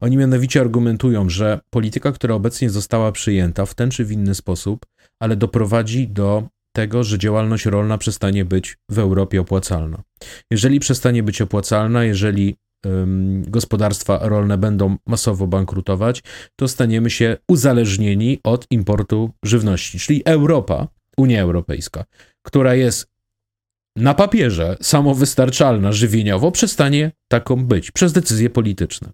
Oni mianowicie argumentują, że polityka, która obecnie została przyjęta w ten czy w inny sposób, ale doprowadzi do tego, że działalność rolna przestanie być w Europie opłacalna. Jeżeli przestanie być opłacalna, jeżeli ym, gospodarstwa rolne będą masowo bankrutować, to staniemy się uzależnieni od importu żywności. Czyli Europa, Unia Europejska, która jest na papierze samowystarczalna żywieniowo, przestanie taką być przez decyzje polityczne.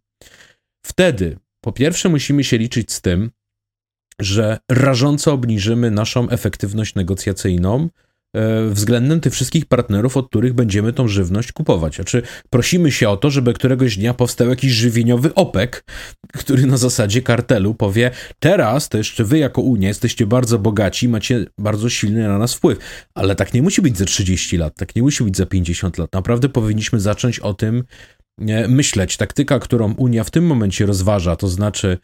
Wtedy, po pierwsze, musimy się liczyć z tym, że rażąco obniżymy naszą efektywność negocjacyjną e, względem tych wszystkich partnerów, od których będziemy tą żywność kupować. Znaczy, prosimy się o to, żeby któregoś dnia powstał jakiś żywieniowy OPEC, który na zasadzie kartelu powie: Teraz to jeszcze wy, jako Unia, jesteście bardzo bogaci, macie bardzo silny na nas wpływ. Ale tak nie musi być za 30 lat, tak nie musi być za 50 lat. Naprawdę powinniśmy zacząć o tym myśleć. Taktyka, którą Unia w tym momencie rozważa, to znaczy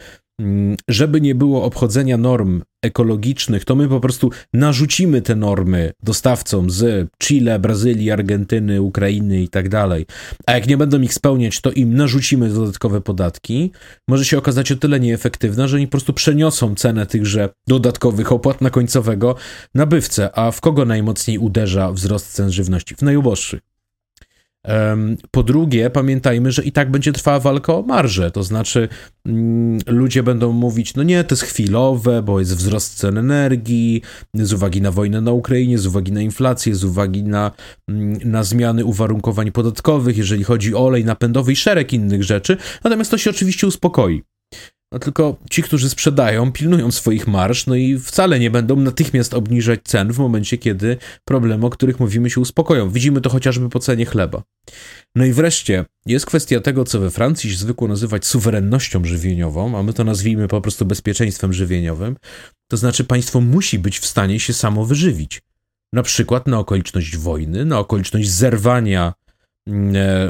żeby nie było obchodzenia norm ekologicznych, to my po prostu narzucimy te normy dostawcom z Chile, Brazylii, Argentyny, Ukrainy i tak dalej. A jak nie będą ich spełniać, to im narzucimy dodatkowe podatki. Może się okazać o tyle nieefektywna, że oni po prostu przeniosą cenę tychże dodatkowych opłat na końcowego nabywcę. A w kogo najmocniej uderza wzrost cen żywności? W najuboższych. Po drugie, pamiętajmy, że i tak będzie trwała walka o marżę, to znaczy mm, ludzie będą mówić, no nie, to jest chwilowe, bo jest wzrost cen energii, z uwagi na wojnę na Ukrainie, z uwagi na inflację, z uwagi na, mm, na zmiany uwarunkowań podatkowych, jeżeli chodzi o olej napędowy i szereg innych rzeczy, natomiast to się oczywiście uspokoi. No tylko ci, którzy sprzedają, pilnują swoich marsz, no i wcale nie będą natychmiast obniżać cen w momencie, kiedy problemy, o których mówimy, się uspokoją. Widzimy to chociażby po cenie chleba. No i wreszcie jest kwestia tego, co we Francji zwykło nazywać suwerennością żywieniową, a my to nazwijmy po prostu bezpieczeństwem żywieniowym. To znaczy, państwo musi być w stanie się samo wyżywić. Na przykład na okoliczność wojny, na okoliczność zerwania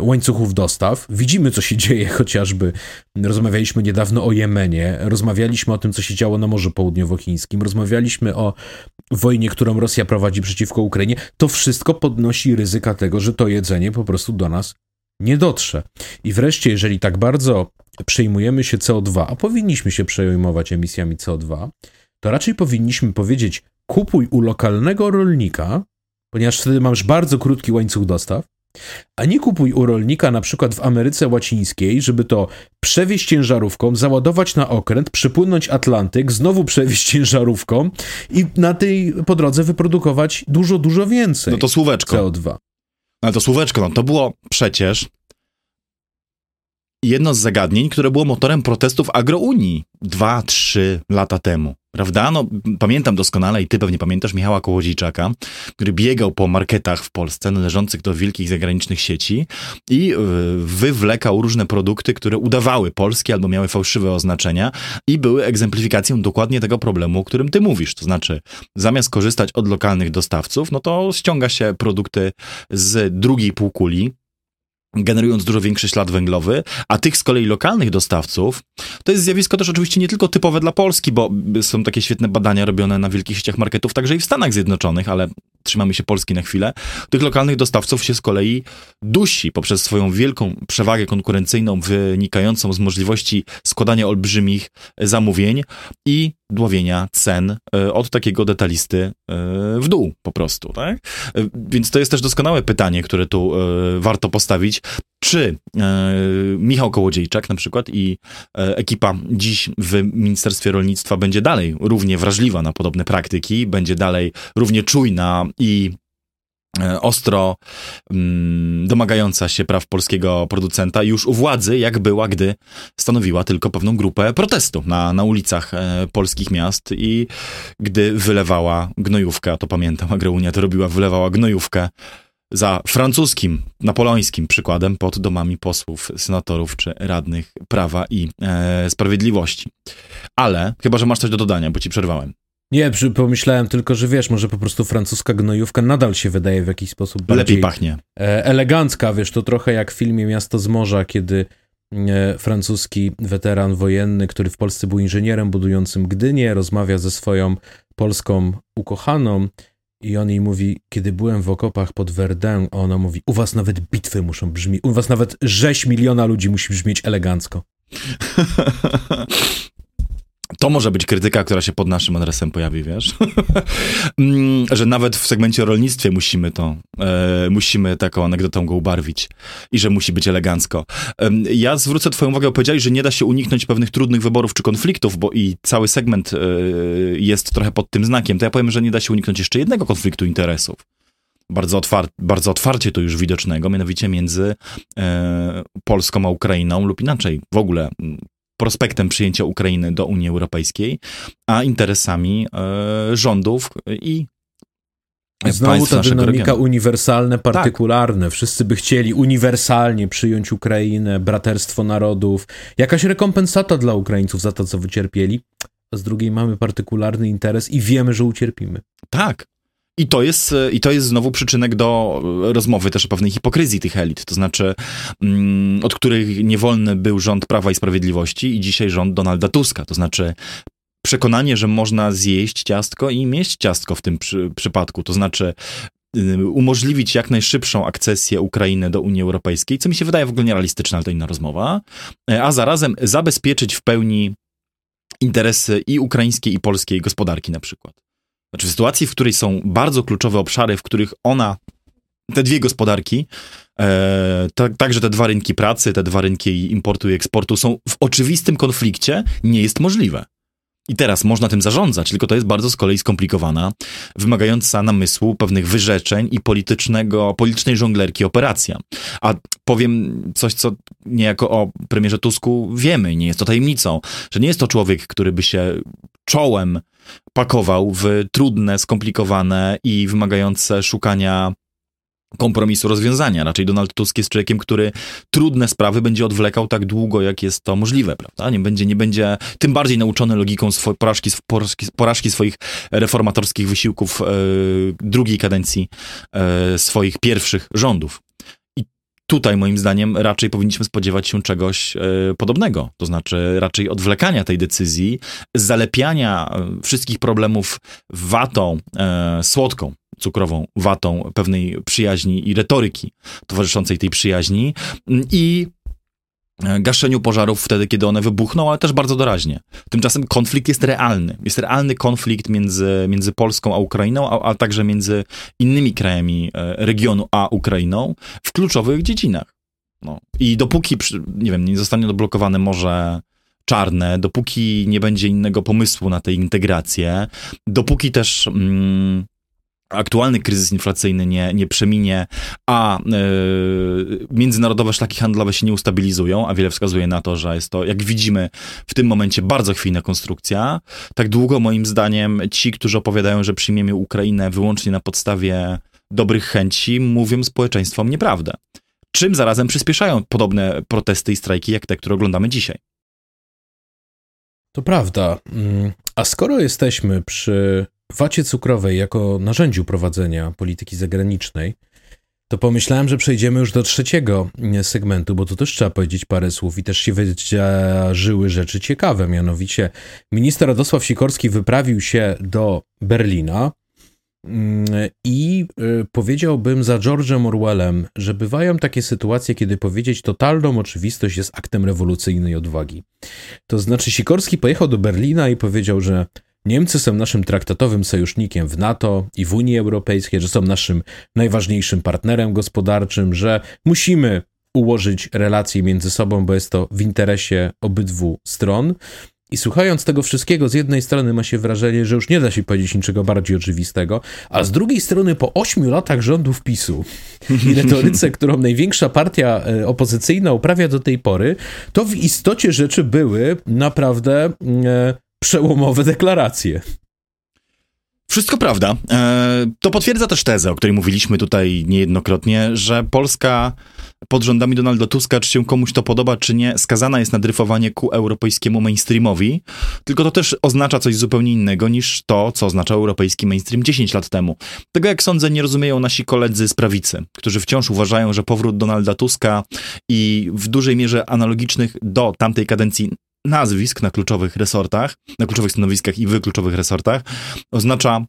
łańcuchów dostaw. Widzimy, co się dzieje chociażby. Rozmawialiśmy niedawno o Jemenie, rozmawialiśmy o tym, co się działo na Morzu Południowochińskim, rozmawialiśmy o wojnie, którą Rosja prowadzi przeciwko Ukrainie. To wszystko podnosi ryzyka tego, że to jedzenie po prostu do nas nie dotrze. I wreszcie, jeżeli tak bardzo przejmujemy się CO2, a powinniśmy się przejmować emisjami CO2, to raczej powinniśmy powiedzieć: kupuj u lokalnego rolnika, ponieważ wtedy masz bardzo krótki łańcuch dostaw a nie kupuj u rolnika na przykład w Ameryce Łacińskiej, żeby to przewieźć ciężarówką, załadować na okręt, przypłynąć Atlantyk, znowu przewieźć ciężarówką i na tej po drodze wyprodukować dużo, dużo więcej. No to słóweczko. CO2. No ale to słóweczko, no to było przecież jedno z zagadnień, które było motorem protestów agrounii dwa, trzy lata temu. Prawda? No, pamiętam doskonale i ty pewnie pamiętasz Michała Kołodziejczaka, który biegał po marketach w Polsce należących do wielkich zagranicznych sieci i e, wywlekał różne produkty, które udawały polskie albo miały fałszywe oznaczenia i były egzemplifikacją dokładnie tego problemu, o którym ty mówisz. To znaczy, zamiast korzystać od lokalnych dostawców, no to ściąga się produkty z drugiej półkuli, generując dużo większy ślad węglowy, a tych z kolei lokalnych dostawców, to jest zjawisko też oczywiście nie tylko typowe dla Polski, bo są takie świetne badania robione na wielkich sieciach marketów, także i w Stanach Zjednoczonych, ale trzymamy się Polski na chwilę, tych lokalnych dostawców się z kolei dusi poprzez swoją wielką przewagę konkurencyjną wynikającą z możliwości składania olbrzymich zamówień i dławienia cen e, od takiego detalisty e, w dół po prostu, tak? E, więc to jest też doskonałe pytanie, które tu warto postawić. Czy Michał Kołodziejczak na przykład i ekipa dziś w Ministerstwie Rolnictwa będzie dalej równie wrażliwa na podobne praktyki, będzie dalej równie czujna i E, ostro mm, domagająca się praw polskiego producenta już u władzy, jak była, gdy stanowiła tylko pewną grupę protestu na, na ulicach e, polskich miast i gdy wylewała gnojówkę, to pamiętam, Agrounia to robiła, wylewała gnojówkę za francuskim, napoleońskim przykładem pod domami posłów, senatorów czy radnych prawa i e, sprawiedliwości. Ale, chyba, że masz coś do dodania, bo ci przerwałem. Nie, pomyślałem tylko, że wiesz, może po prostu francuska gnojówka nadal się wydaje w jakiś sposób bardziej... Lepiej pachnie. E, elegancka, wiesz, to trochę jak w filmie Miasto z Morza, kiedy e, francuski weteran wojenny, który w Polsce był inżynierem budującym Gdynię, rozmawia ze swoją polską ukochaną i on jej mówi, kiedy byłem w okopach pod Verdun, ona mówi, u was nawet bitwy muszą brzmieć, u was nawet rzeź miliona ludzi musi brzmieć elegancko. To może być krytyka, która się pod naszym adresem pojawi, wiesz? Mm, że nawet w segmencie o rolnictwie musimy to, e, musimy taką anegdotą go ubarwić i że musi być elegancko. E, ja zwrócę twoją uwagę, powiedziałeś, że nie da się uniknąć pewnych trudnych wyborów czy konfliktów, bo i cały segment e, jest trochę pod tym znakiem. To ja powiem, że nie da się uniknąć jeszcze jednego konfliktu interesów. Bardzo, otwar bardzo otwarcie to już widocznego, mianowicie między e, Polską a Ukrainą lub inaczej w ogóle prospektem przyjęcia Ukrainy do Unii Europejskiej, a interesami e, rządów i Znowu ta dynamika uniwersalne, partykularne. Tak. Wszyscy by chcieli uniwersalnie przyjąć Ukrainę, braterstwo narodów, jakaś rekompensata dla Ukraińców za to, co wycierpieli, a z drugiej mamy partykularny interes i wiemy, że ucierpimy. Tak, i to, jest, I to jest znowu przyczynek do rozmowy też o pewnej hipokryzji tych elit, to znaczy mm, od których niewolny był rząd Prawa i Sprawiedliwości i dzisiaj rząd Donalda Tuska, to znaczy przekonanie, że można zjeść ciastko i mieć ciastko w tym przy, przypadku, to znaczy y, umożliwić jak najszybszą akcesję Ukrainy do Unii Europejskiej, co mi się wydaje w ogóle nierealistyczne, ale to inna rozmowa, a zarazem zabezpieczyć w pełni interesy i ukraińskiej, i polskiej gospodarki na przykład. Znaczy w sytuacji, w której są bardzo kluczowe obszary, w których ona, te dwie gospodarki, e, także te dwa rynki pracy, te dwa rynki importu i eksportu są w oczywistym konflikcie, nie jest możliwe. I teraz można tym zarządzać, tylko to jest bardzo z kolei skomplikowana, wymagająca namysłu, pewnych wyrzeczeń i politycznego, politycznej żonglerki operacja. A powiem coś, co niejako o premierze Tusku wiemy, nie jest to tajemnicą, że nie jest to człowiek, który by się czołem pakował w trudne, skomplikowane i wymagające szukania kompromisu rozwiązania. Raczej Donald Tusk jest człowiekiem, który trudne sprawy będzie odwlekał tak długo, jak jest to możliwe, prawda? Nie będzie, nie będzie tym bardziej nauczony logiką swo- porażki, porażki, swoich reformatorskich wysiłków e, drugiej kadencji e, swoich pierwszych rządów tutaj moim zdaniem raczej powinniśmy spodziewać się czegoś e, podobnego, to znaczy raczej odwlekania tej decyzji, zalepiania e, wszystkich problemów watą e, słodką, cukrową watą pewnej przyjaźni i retoryki towarzyszącej tej przyjaźni i E, gaszeniu pożarów wtedy, kiedy one wybuchną, ale też bardzo doraźnie. Tymczasem konflikt jest realny. Jest realny konflikt między, między Polską a Ukrainą, a, a także między innymi krajami e, regionu a Ukrainą w kluczowych dziedzinach. No. I dopóki, nie wiem, nie zostanie odblokowane Morze Czarne, dopóki nie będzie innego pomysłu na tę integrację, dopóki też mm, aktualny kryzys inflacyjny nie, nie przeminie, a yy, międzynarodowe szlaki handlowe się nie ustabilizują, a wiele wskazuje na to, że jest to, jak widzimy, w tym momencie bardzo chwiejna konstrukcja. Tak długo, moim zdaniem, ci, którzy opowiadają, że przyjmiemy Ukrainę wyłącznie na podstawie dobrych chęci, mówią społeczeństwom nieprawdę. Czym zarazem przyspieszają podobne protesty i strajki, jak te, które oglądamy dzisiaj. To prawda. Mm, a skoro jesteśmy przy wacie cukrowej jako narzędziu prowadzenia polityki zagranicznej, to pomyślałem, że przejdziemy już do trzeciego segmentu, bo tu też trzeba powiedzieć parę słów i też się wydarzyły rzeczy ciekawe. Mianowicie minister Radosław Sikorski wyprawił się do Berlina mm, i y, powiedziałbym za George'em Orwellem, że bywają takie sytuacje, kiedy powiedzieć totalną oczywistość jest aktem rewolucyjnej odwagi. To znaczy Sikorski pojechał do Berlina i powiedział, że Niemcy są naszym traktatowym sojusznikiem w NATO i w Unii Europejskiej, że są naszym najważniejszym partnerem gospodarczym, że musimy ułożyć relacje między sobą, bo jest to w interesie obydwu stron. I słuchając tego wszystkiego, z jednej strony ma się wrażenie, że już nie da się powiedzieć niczego bardziej oczywistego, a z drugiej strony po ośmiu latach rządów PiSu i retoryce, którą największa partia e, opozycyjna uprawia do tej pory, to w istocie rzeczy były naprawdę e, przełomowe deklaracje. Wszystko prawda. E, to potwierdza też tezę, o której mówiliśmy tutaj niejednokrotnie, że Polska pod rządami Donalda Tuska, czy się komuś to podoba, czy nie, skazana jest na dryfowanie ku europejskiemu mainstreamowi, tylko to też oznacza coś zupełnie innego niż to, co oznaczał europejski mainstream 10 lat temu. Tego, jak sądzę, nie rozumieją nasi koledzy z prawicy, którzy wciąż uważają, że powrót Donalda Tuska i w dużej mierze analogicznych do tamtej kadencji nazwisk na kluczowych resortach, na kluczowych stanowiskach i w kluczowych resortach, oznacza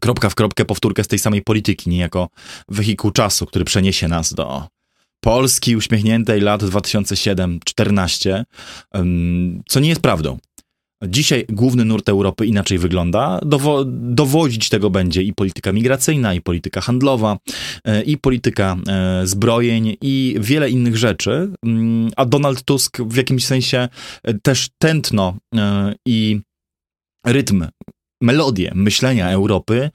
kropka w kropkę powtórkę z tej samej polityki, niejako wehikuł czasu, który przeniesie nas do Polski uśmiechniętej lat 2007-14, co nie jest prawdą. Dzisiaj główny nurt Europy inaczej wygląda. Dowo dowodzić tego będzie i polityka migracyjna, i polityka handlowa, e, i polityka e, zbrojeń, i wiele innych rzeczy. Mm, a Donald Tusk w jakimś sensie e, też tętno i rytm melodię myślenia Europy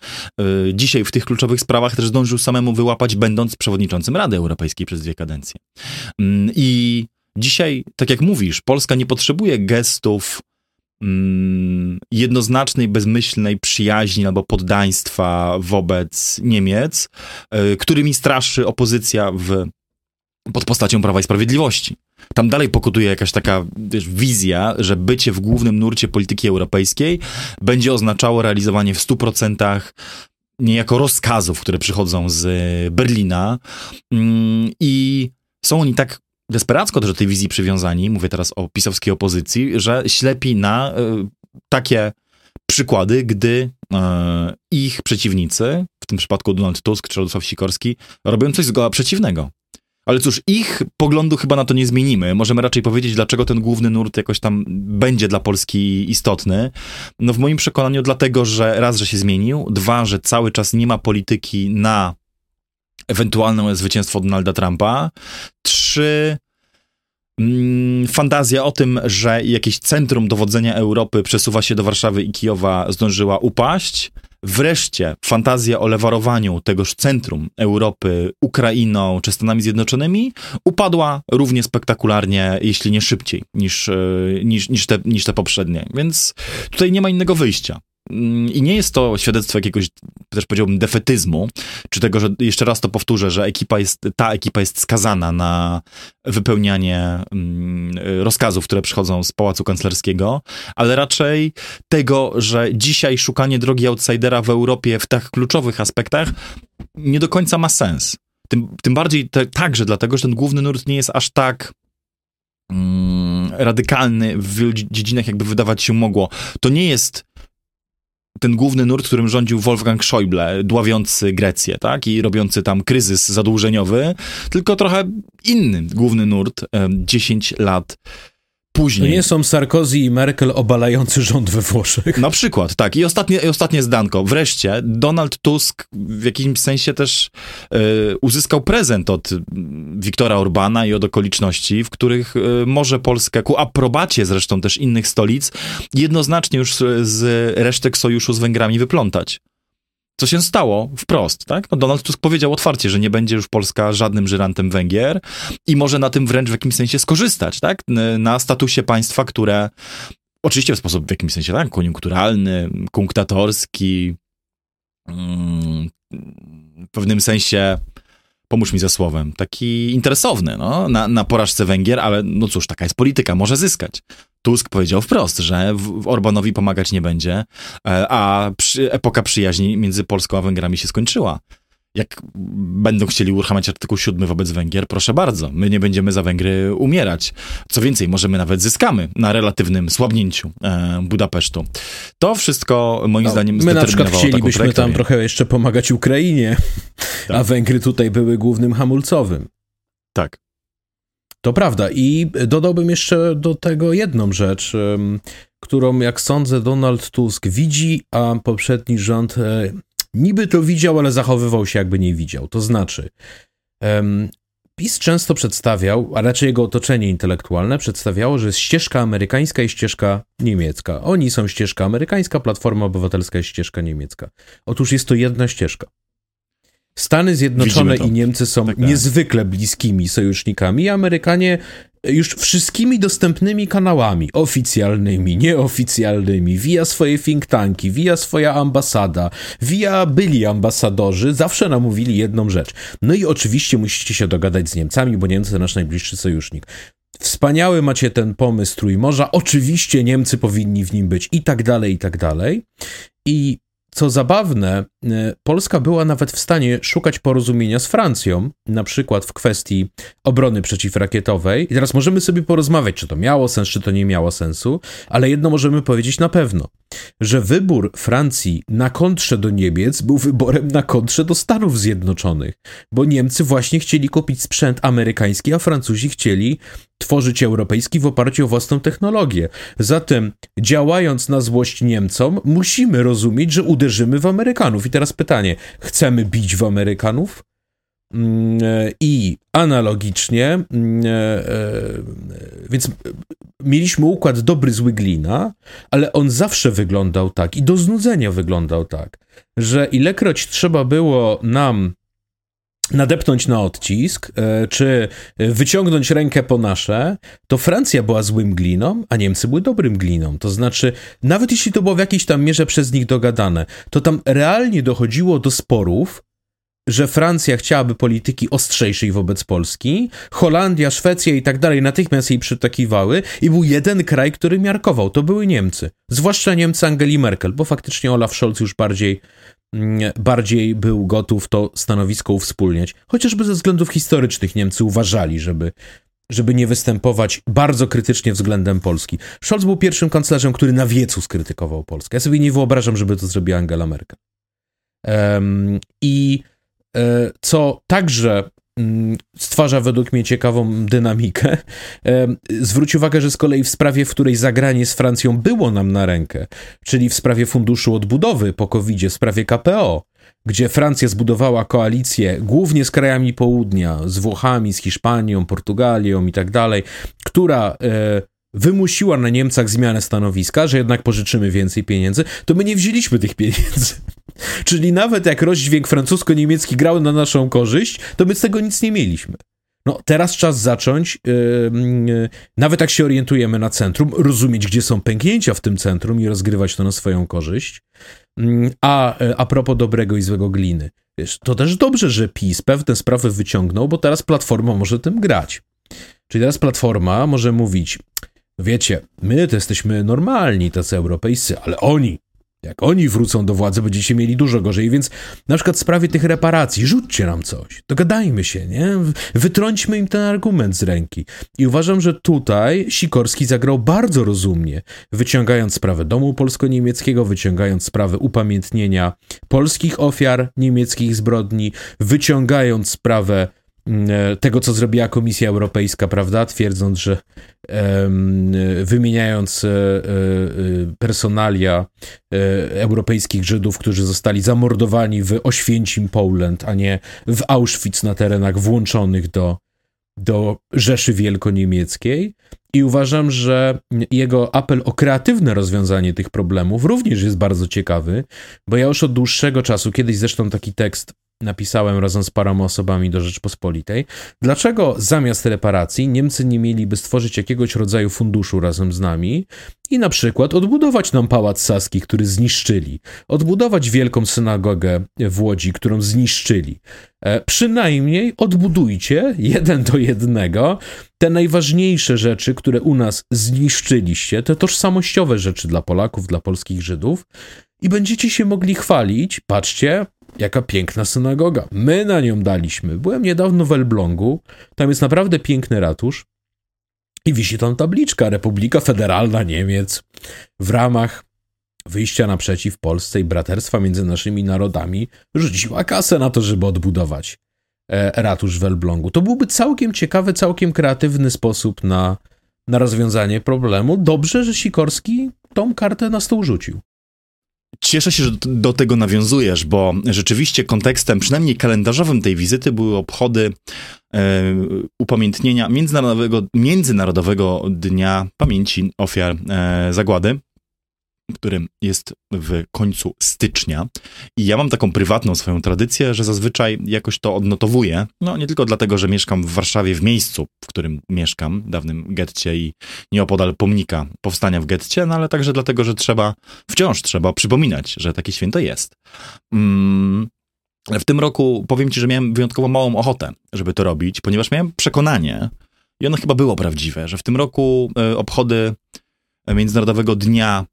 dzisiaj w tych kluczowych sprawach też zdążył samemu wyłapać, będąc przewodniczącym Rady Europejskiej przez dwie kadencje. Mm, I dzisiaj, tak jak mówisz, Polska nie potrzebuje gestów jednoznacznej, bezmyślnej przyjaźni albo poddaństwa wobec Niemiec, y, którymi straszy opozycja w, pod postacią Prawa i Sprawiedliwości. Tam dalej pokutuje jakaś taka wiesz, wizja, że bycie w głównym nurcie polityki europejskiej będzie oznaczało realizowanie w 100% niejako rozkazów, które przychodzą z Berlina. Mm, I są oni tak desperacko do tej wizji przywiązani, mówię teraz o pisowskiej opozycji, że ślepi na y, takie przykłady, gdy y, ich przeciwnicy, w tym przypadku Donald Tusk czy Radosław Sikorski, robią coś zgoła przeciwnego. Ale cóż, ich poglądu chyba na to nie zmienimy. Możemy raczej powiedzieć, dlaczego ten główny nurt jakoś tam będzie dla Polski istotny. No w moim przekonaniu dlatego, że raz, że się zmienił, dwa, że cały czas nie ma polityki na ewentualne zwycięstwo Donalda Trumpa. Trzy, mm, fantazja o tym, że jakieś centrum dowodzenia Europy przesuwa się do Warszawy i Kijowa zdążyła upaść. Wreszcie fantazja o lewarowaniu tegoż centrum Europy Ukrainą czy Stanami Zjednoczonymi upadła równie spektakularnie, jeśli nie szybciej niż, e, niż, niż, te, niż te poprzednie. Więc tutaj nie ma innego wyjścia. Mm, I nie jest to świadectwo jakiegoś, też powiedziałbym, defetyzmu, czy tego, że jeszcze raz to powtórzę, że ekipa jest, ta ekipa jest skazana na wypełnianie mm, rozkazów, które przychodzą z Pałacu Kanclerskiego, ale raczej tego, że dzisiaj szukanie drogi outsidera w Europie w tak kluczowych aspektach nie do końca ma sens. Tym, tym bardziej te, także dlatego, że ten główny nurt nie jest aż tak mm, radykalny w wielu dziedzinach, jakby wydawać się mogło. To nie jest ten główny nurt, którym rządził Wolfgang Schäuble, dławiący Grecję, tak, i robiący tam kryzys zadłużeniowy, tylko trochę inny główny nurt, 10 lat później. To nie są Sarkozy i Merkel obalający rząd we Włoszech. Na przykład, tak. I ostatnie, i ostatnie zdanko. Wreszcie Donald Tusk w jakimś sensie też y, uzyskał prezent od Wiktora Orbana i od okoliczności, w których y, może Polskę, ku aprobacie zresztą też innych stolic, jednoznacznie już z resztek sojuszu z Węgrami wyplątać co się stało wprost, tak? No Donald Tusk powiedział otwarcie, że nie będzie już Polska żadnym żyrantem Węgier i może na tym wręcz w jakimś sensie skorzystać, tak? Na statusie państwa, które oczywiście w sposób w jakimś sensie, tak? Koniunkturalny, kunktatorski, mm, w pewnym sensie pomóż mi ze słowem, taki interesowny, no, na, na porażce Węgier, ale no cóż, taka jest polityka, może zyskać. Tusk powiedział wprost, że Orbanowi pomagać nie będzie, e, a przy, epoka przyjaźni między Polską a Węgrami się skończyła jak będą chcieli uruchamiać artykuł 7 wobec Węgier, proszę bardzo, my nie będziemy za Węgry umierać. Co więcej, możemy nawet zyskamy na relatywnym słabnięciu e, Budapesztu. To wszystko moim no, zdaniem My na przykład chcielibyśmy tam trochę jeszcze pomagać Ukrainie, tak. a Węgry tutaj były głównym hamulcowym. Tak. To prawda i dodałbym jeszcze do tego jedną rzecz, którą jak sądzę Donald Tusk widzi, a poprzedni rząd e, niby to widział, ale zachowywał się jakby nie widział. To znaczy, PiS często przedstawiał, a raczej jego otoczenie intelektualne przedstawiało, że jest ścieżka amerykańska i ścieżka niemiecka. Oni są ścieżka amerykańska, Platforma Obywatelska jest ścieżka niemiecka. Otóż jest to jedna ścieżka. Stany Zjednoczone i Niemcy są tak, tak. niezwykle bliskimi sojusznikami, Amerykanie już wszystkimi dostępnymi kanałami, oficjalnymi, nieoficjalnymi, via swoje think tanki, via swoja ambasada, via byli ambasadorzy, zawsze nam mówili jedną rzecz. No i oczywiście musicie się dogadać z Niemcami, bo Niemcy to nasz najbliższy sojusznik. Wspaniały macie ten pomysł Trójmorza, oczywiście Niemcy powinni w nim być i tak dalej, i tak dalej. I co zabawne, e, Polska była nawet w stanie szukać porozumienia z Francją, na przykład w kwestii obrony przeciwrakietowej. I teraz możemy sobie porozmawiać, czy to miało sens, czy to nie miało sensu, ale jedno możemy powiedzieć na pewno, że wybór Francji na kontrze do Niemiec był wyborem na kontrze do Stanów Zjednoczonych, bo Niemcy właśnie chcieli kupić sprzęt amerykański, a Francuzi chcieli tworzyć europejski w oparciu o własną technologię. Zatem, działając na złość Niemcom, musimy rozumieć, że uderzymy w Amerykanów. I teraz pytanie: chcemy bić w Amerykanów? Mm, e, I analogicznie, mm, e, e, więc mieliśmy układ dobry z Wiglina, ale on zawsze wyglądał tak i do znudzenia wyglądał tak, że ilekroć trzeba było nam nadepnąć na odcisk, czy wyciągnąć rękę po nasze, to Francja była złym gliną, a Niemcy były dobrym gliną. To znaczy, nawet jeśli to było w jakiejś tam mierze przez nich dogadane, to tam realnie dochodziło do sporów, że Francja chciałaby polityki ostrzejszej wobec Polski, Holandia, Szwecja i tak dalej natychmiast jej przytakiwały i był jeden kraj, który miarkował, to były Niemcy. Zwłaszcza Niemcy Angeli Merkel, bo faktycznie Olaf Scholz już bardziej Mm, bardziej był gotów to stanowisko uwspólniać. Chociażby ze względów historycznych Niemcy uważali, żeby, żeby nie występować bardzo krytycznie względem Polski. Scholz był pierwszym kanclerzem, który na wiecu skrytykował Polskę. Ja sobie nie wyobrażam, żeby to zrobiła Angela Merkel. Um, I co także Mm, stwarza według mnie ciekawą dynamikę. Zwróć uwagę, że z kolei w sprawie, w której zagranie z Francją było nam na rękę, czyli w sprawie funduszu odbudowy po covid w sprawie KPO, gdzie Francja zbudowała koalicję głównie z krajami południa, z Włochami, z Hiszpanią, Portugalią i tak dalej, która e, wymusiła na Niemcach zmianę stanowiska, że jednak pożyczymy więcej pieniędzy, to my nie wzięliśmy tych pieniędzy. Czyli nawet jak rozdźwięk francusko-niemiecki grał na naszą korzyść, to my z tego nic nie mieliśmy. No, teraz czas zacząć, yy, yy, nawet jak się orientujemy na centrum, rozumieć, gdzie są pęknięcia w tym centrum i rozgrywać to na swoją korzyść. Yy, a, a propos dobrego i złego gliny. Wiesz, to też dobrze, że PiS pewne sprawy wyciągnął, bo teraz Platforma może tym grać. Czyli teraz Platforma może mówić, wiecie, my to jesteśmy normalni, tacy europejscy, ale oni, jak oni wrócą do władzy, będziecie mieli dużo gorzej, więc na przykład w sprawie tych reparacji, rzućcie nam coś, dogadajmy się, nie? Wytrąćmy im ten argument z ręki. I uważam, że tutaj Sikorski zagrał bardzo rozumnie, wyciągając sprawę domu polsko-niemieckiego, wyciągając sprawę upamiętnienia polskich ofiar niemieckich zbrodni, wyciągając sprawę tego, co zrobiła Komisja Europejska, prawda, twierdząc, że wymieniając e, e, personalia europejskich Żydów, którzy zostali zamordowani w Oświęcim Poland, a nie w Auschwitz na terenach włączonych do, do Rzeszy Wielkoniemieckiej. I uważam, że jego apel o kreatywne rozwiązanie tych problemów również jest bardzo ciekawy, bo ja już od dłuższego czasu, kiedyś zresztą taki tekst napisałem razem z paroma osobami do Rzeczpospolitej, dlaczego zamiast reparacji Niemcy nie mieliby stworzyć jakiegoś rodzaju funduszu razem z nami i na przykład odbudować nam Pałac Saski, który zniszczyli, odbudować wielką synagogę w Łodzi, którą zniszczyli. E, przynajmniej odbudujcie jeden do jednego te najważniejsze rzeczy, które u nas zniszczyliście, te tożsamościowe rzeczy dla Polaków, dla polskich Żydów i będziecie się mogli chwalić, patrzcie, Jaka piękna synagoga. My na nią daliśmy. Byłem niedawno w Elblągu. Tam jest naprawdę piękny ratusz. I wisi tam tabliczka Republika Federalna Niemiec. W ramach wyjścia naprzeciw Polsce i braterstwa między naszymi narodami rzuciła kasę na to, żeby odbudować e, ratusz w Elblągu. To byłby całkiem ciekawy, całkiem kreatywny sposób na, na rozwiązanie problemu. Dobrze, że Sikorski tą kartę na stół rzucił. Cieszę się, że do tego nawiązujesz, bo rzeczywiście kontekstem, przynajmniej kalendarzowym tej wizyty, były obchody e, upamiętnienia Międzynarodowego, Międzynarodowego Dnia Pamięci Ofiar e, Zagłady. Który jest w końcu stycznia. I ja mam taką prywatną swoją tradycję, że zazwyczaj jakoś to odnotowuję. No nie tylko dlatego, że mieszkam w Warszawie, w miejscu, w którym mieszkam, dawnym getcie i nieopodal pomnika powstania w getcie, no ale także dlatego, że trzeba, wciąż trzeba przypominać, że takie święto jest. Mm, w tym roku powiem ci, że miałem wyjątkowo małą ochotę, żeby to robić, ponieważ miałem przekonanie, i ono chyba było prawdziwe, że w tym roku e, obchody Międzynarodowego Dnia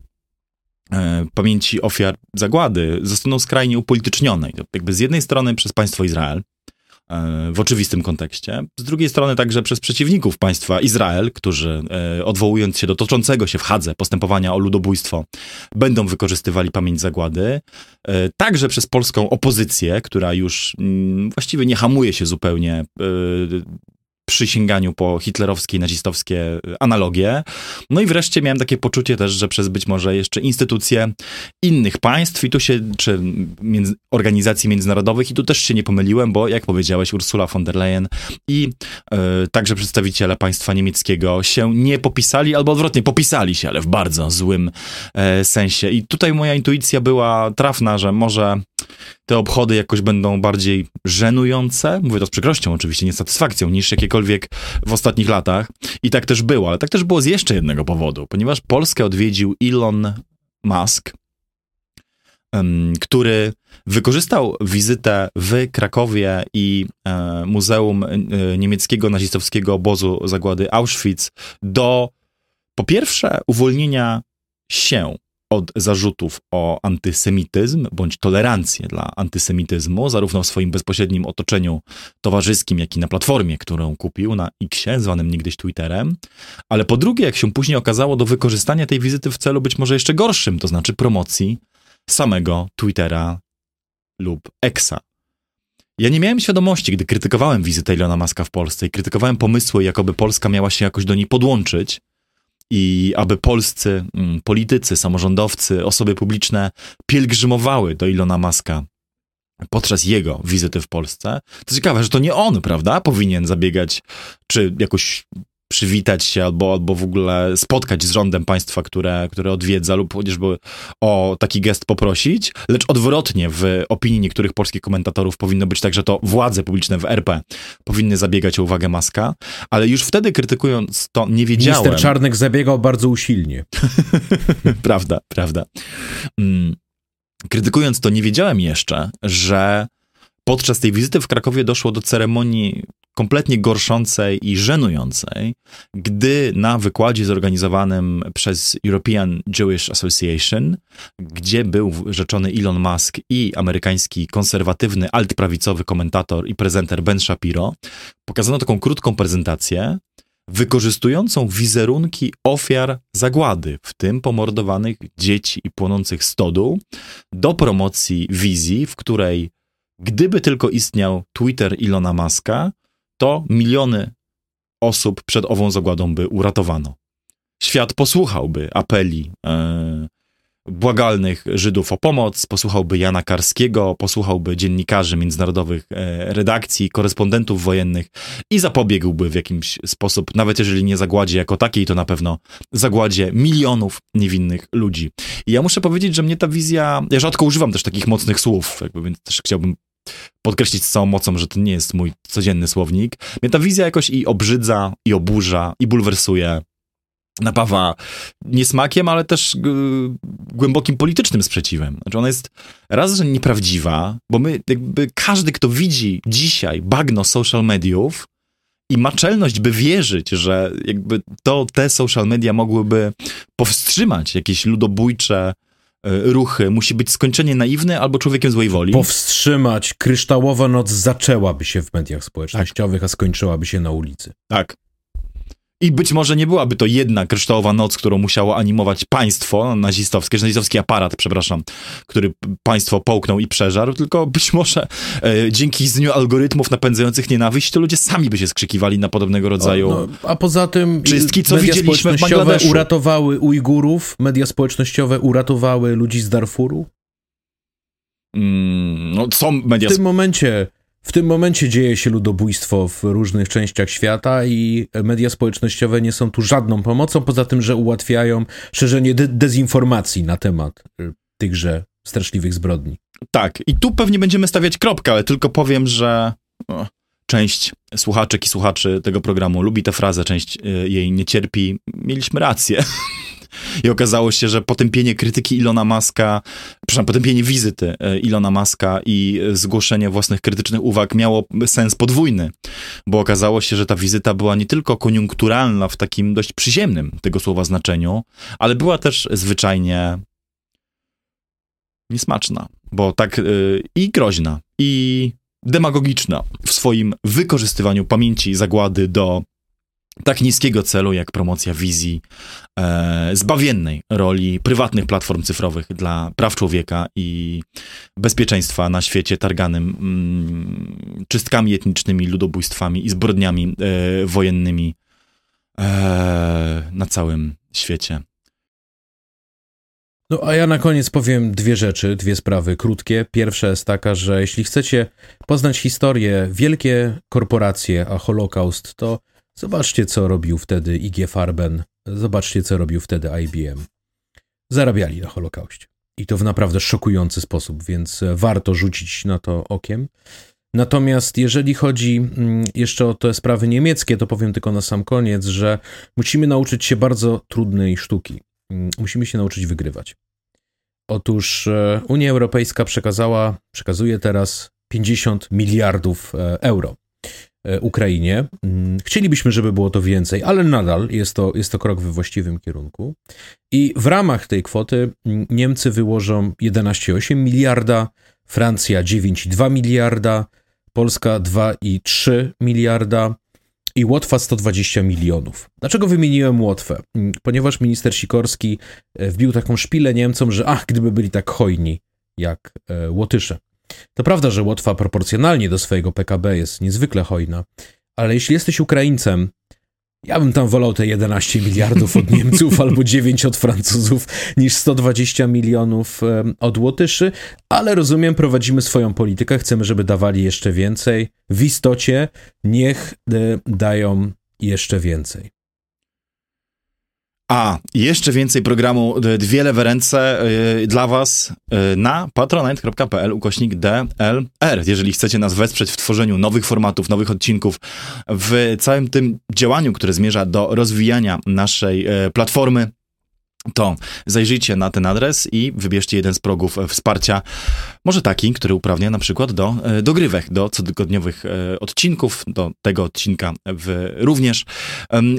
Pamięci Ofiar Zagłady zostaną skrajnie upolitycznione. Jakby z jednej strony przez państwo Izrael, e, w oczywistym kontekście. Z drugiej strony także przez przeciwników państwa Izrael, którzy odwołując się do toczącego się w Hadze postępowania o ludobójstwo, będą wykorzystywali pamięć zagłady. Także przez polską opozycję, która już mm, właściwie nie hamuje się zupełnie przy sięganiu po hitlerowskie, nazistowskie analogie. No i wreszcie miałem takie poczucie też, że przez być może jeszcze instytucje innych państw i tu się, czy między, organizacji międzynarodowych i tu też się nie pomyliłem, bo jak powiedziałeś, Ursula von der Leyen i y, także przedstawiciele państwa niemieckiego się nie popisali, albo odwrotnie, popisali się, ale w bardzo złym y, sensie. I tutaj moja intuicja była trafna, że może te obchody jakoś będą bardziej żenujące, mówię to z przykrością oczywiście, nie satysfakcją, niż jakiekolwiek w ostatnich latach. I tak też było, ale tak też było z jeszcze jednego powodu, ponieważ Polskę odwiedził Elon Musk, który wykorzystał wizytę w Krakowie i e, Muzeum e, Niemieckiego Nazistowskiego Obozu Zagłady Auschwitz do po pierwsze uwolnienia się od zarzutów o antysemityzm bądź tolerancję dla antysemityzmu, zarówno w swoim bezpośrednim otoczeniu towarzyskim, jak i na platformie, którą kupił na Xie, zwanym niegdyś Twitterem, ale po drugie, jak się później okazało, do wykorzystania tej wizyty w celu być może jeszcze gorszym, to znaczy promocji samego Twittera lub Exa. Ja nie miałem świadomości, gdy krytykowałem wizytę Ilona Maska w Polsce i krytykowałem pomysły, jakoby Polska miała się jakoś do niej podłączyć, i aby polscy mm, politycy, samorządowcy, osoby publiczne pielgrzymowały do Ilona Maska podczas jego wizyty w Polsce. To ciekawe, że to nie on, prawda, powinien zabiegać, czy jakoś przywitać się albo, albo w ogóle spotkać z rządem państwa, które, które odwiedza lub chociażby o taki gest poprosić, lecz odwrotnie w opinii niektórych polskich komentatorów powinno być tak, że to władze publiczne w RP powinny zabiegać o uwagę Maska, ale już wtedy krytykując to nie wiedziałem... Minister Czarnek zabiegał bardzo usilnie. prawda, prawda. Mm. Krytykując to nie wiedziałem jeszcze, że podczas tej wizyty w Krakowie doszło do ceremonii kompletnie gorszącej i żenującej, gdy na wykładzie zorganizowanym przez European Jewish Association, gdzie był rzeczony Elon Musk i amerykański konserwatywny, altprawicowy komentator i prezenter Ben Shapiro, pokazano taką krótką prezentację, wykorzystującą wizerunki ofiar zagłady, w tym pomordowanych dzieci i płonących stodół, do promocji wizji, w której gdyby tylko istniał Twitter Ilona Muska, to miliony osób przed ową zagładą by uratowano. Świat posłuchałby apeli e, błagalnych Żydów o pomoc, posłuchałby Jana Karskiego, posłuchałby dziennikarzy międzynarodowych e, redakcji, korespondentów wojennych i zapobiegłby w jakimś sposób, nawet jeżeli nie zagładzie jako takiej, to na pewno zagładzie milionów niewinnych ludzi. I ja muszę powiedzieć, że mnie ta wizja, ja rzadko używam też takich mocnych słów, jakby, więc też chciałbym podkreślić z całą mocą, że to nie jest mój codzienny słownik. Mnie ta wizja jakoś i obrzydza, i oburza, i bulwersuje. Napawa niesmakiem, ale też głębokim politycznym sprzeciwem. Znaczy ona jest raz, że nieprawdziwa, bo my jakby każdy, kto widzi dzisiaj bagno social mediów, i ma czelność, by wierzyć, że jakby to te social media mogłyby powstrzymać jakieś ludobójcze ruchy musi być skończenie naiwny albo człowiekiem złej woli. Powstrzymać. Kryształowa noc zaczęłaby się w mediach społecznościowych, tak. a skończyłaby się na ulicy. Tak. I być może nie byłaby to jedna kryształowa noc, którą musiało animować państwo nazistowskie, nazistowski aparat, przepraszam, który państwo połknął i przeżarł, tylko być może e, dzięki istnieniu algorytmów napędzających nienawiść, to ludzie sami by się skrzykiwali na podobnego rodzaju o, no, A poza tym czystki, co media widzieliśmy w Bangladeszu. uratowały Ujgurów, media społecznościowe uratowały ludzi z Darfuru? Mm, no, są media... W tym momencie W tym momencie dzieje się ludobójstwo w różnych częściach świata i media społecznościowe nie są tu żadną pomocą, poza tym, że ułatwiają szerzenie de dezinformacji na temat y, tychże straszliwych zbrodni. Tak, i tu pewnie będziemy stawiać kropkę, ale tylko powiem, że o, część słuchaczek i słuchaczy tego programu lubi tę frazę, część y, jej nie cierpi. Mieliśmy rację. I okazało się, że potępienie krytyki Ilona Maska, przepraszam, potępienie wizyty e, Ilona Maska i zgłoszenie własnych krytycznych uwag miało sens podwójny, bo okazało się, że ta wizyta była nie tylko koniunkturalna w takim dość przyziemnym tego słowa znaczeniu, ale była też zwyczajnie niesmaczna, bo tak yy, i groźna, i demagogiczna w swoim wykorzystywaniu pamięci zagłady do tak niskiego celu jak promocja wizji e, zbawiennej roli prywatnych platform cyfrowych dla praw człowieka i bezpieczeństwa na świecie targanym mm, czystkami etnicznymi, ludobójstwami i zbrodniami e, wojennymi e, na całym świecie. No a ja na koniec powiem dwie rzeczy, dwie sprawy krótkie. Pierwsza jest taka, że jeśli chcecie poznać historię, wielkie korporacje, a Holokaust, to Zobaczcie, co robił wtedy IG Farben, zobaczcie, co robił wtedy IBM. Zarabiali na Holokauście. I to w naprawdę szokujący sposób, więc warto rzucić na to okiem. Natomiast jeżeli chodzi mm, jeszcze o te sprawy niemieckie, to powiem tylko na sam koniec, że musimy nauczyć się bardzo trudnej sztuki. Mm, musimy się nauczyć wygrywać. Otóż e, Unia Europejska przekazała, przekazuje teraz 50 miliardów e, euro E, Ukrainie. Mm, chcielibyśmy, żeby było to więcej, ale nadal jest to, jest to krok we właściwym kierunku. I w ramach tej kwoty mm, Niemcy wyłożą 11,8 miliarda, Francja 9,2 miliarda, Polska 2,3 miliarda i Łotwa 120 milionów. Dlaczego wymieniłem Łotwę? Mm, ponieważ minister Sikorski e, wbił taką szpilę Niemcom, że ach, gdyby byli tak hojni jak e, Łotysze. To prawda, że Łotwa proporcjonalnie do swojego PKB jest niezwykle hojna, ale jeśli jesteś Ukraińcem, ja bym tam wolał te 11 miliardów od Niemców albo 9 od Francuzów niż 120 milionów od Łotyszy, ale rozumiem, prowadzimy swoją politykę, chcemy, żeby dawali jeszcze więcej. W istocie niech dają jeszcze więcej. A jeszcze więcej programu Dwie lewe ręce yy, dla was yy, na patronite.pl ukośnik DLR. Jeżeli chcecie nas wesprzeć w tworzeniu nowych formatów, nowych odcinków, w całym tym działaniu, które zmierza do rozwijania naszej yy, platformy, to zajrzyjcie na ten adres i wybierzcie jeden z progów wsparcia. Może taki, który uprawnia na przykład do e, dogrywek, do cotygodniowych e, odcinków, do tego odcinka w, również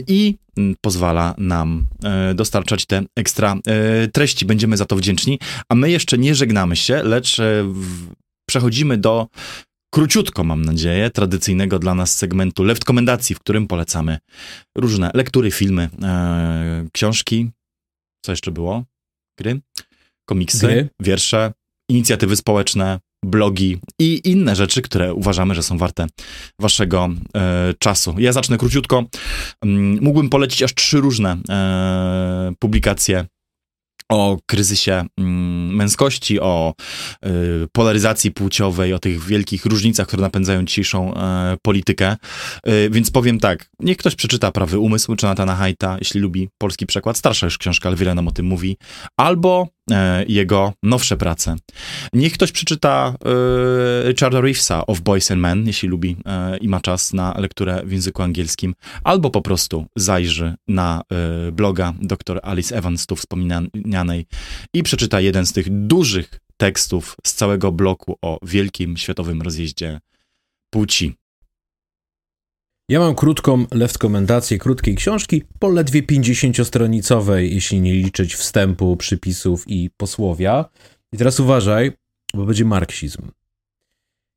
i pozwala nam e, dostarczać te ekstra treści. Będziemy za to wdzięczni, a my jeszcze nie żegnamy się, lecz przechodzimy do króciutko, mam nadzieję, tradycyjnego dla nas segmentu Left Komendacji, w którym polecamy różne lektury, filmy, książki, co jeszcze było? Gry? Komiksy, Gry. wiersze, inicjatywy społeczne, blogi i inne rzeczy, które uważamy, że są warte waszego e, czasu. Ja zacznę króciutko. Mm, mógłbym polecić aż trzy różne e, publikacje o kryzysie mm, męskości, o y, polaryzacji płciowej, o tych wielkich różnicach, które napędzają dzisiejszą e, politykę. Y, więc powiem tak, niech ktoś przeczyta Prawy Umysł Jonathana Haidta, jeśli lubi polski przekład. Starsza już książka, ale wiele nam o tym mówi. Albo jego nowsze prace. Niech ktoś przeczyta e, Richarda Reevesa of Boys and Men, jeśli lubi e, i ma czas na lekturę w języku angielskim, albo po prostu zajrzy na bloga dr Alice Evans, tu wspomnianej, i przeczyta jeden z tych dużych tekstów z całego bloku o wielkim światowym rozjeździe płci. Ja mam krótką lewkomendację krótkiej książki, po ledwie 50-stronicowej, jeśli nie liczyć wstępu, przypisów i posłowia. I teraz uważaj, bo będzie marksizm.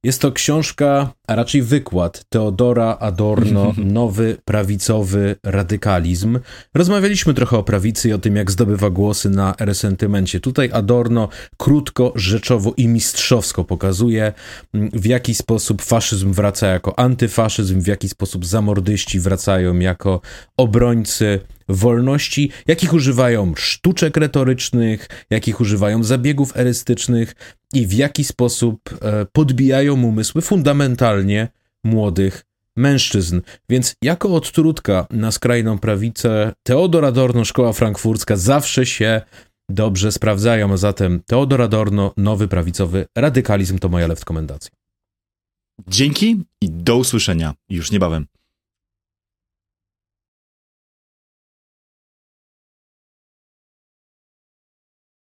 Jest to książka, a raczej wykład Teodora Adorno, Nowy prawicowy radykalizm. Rozmawialiśmy trochę o prawicy i o tym, jak zdobywa głosy na resentymencie. Tutaj Adorno krótko, rzeczowo i mistrzowsko pokazuje, mm, w jaki sposób faszyzm wraca jako antyfaszyzm, w jaki sposób zamordyści wracają jako obrońcy wolności, jakich używają sztuczek retorycznych, jakich używają zabiegów erystycznych i w jaki sposób e, podbijają umysły fundamentalnie młodych mężczyzn. Więc jako odtrutka na skrajną prawicę Teodor Adorno, Szkoła Frankfurcka zawsze się dobrze sprawdzają, a zatem Teodor Adorno, nowy prawicowy radykalizm to moja left komendacja. Dzięki i do usłyszenia już niebawem.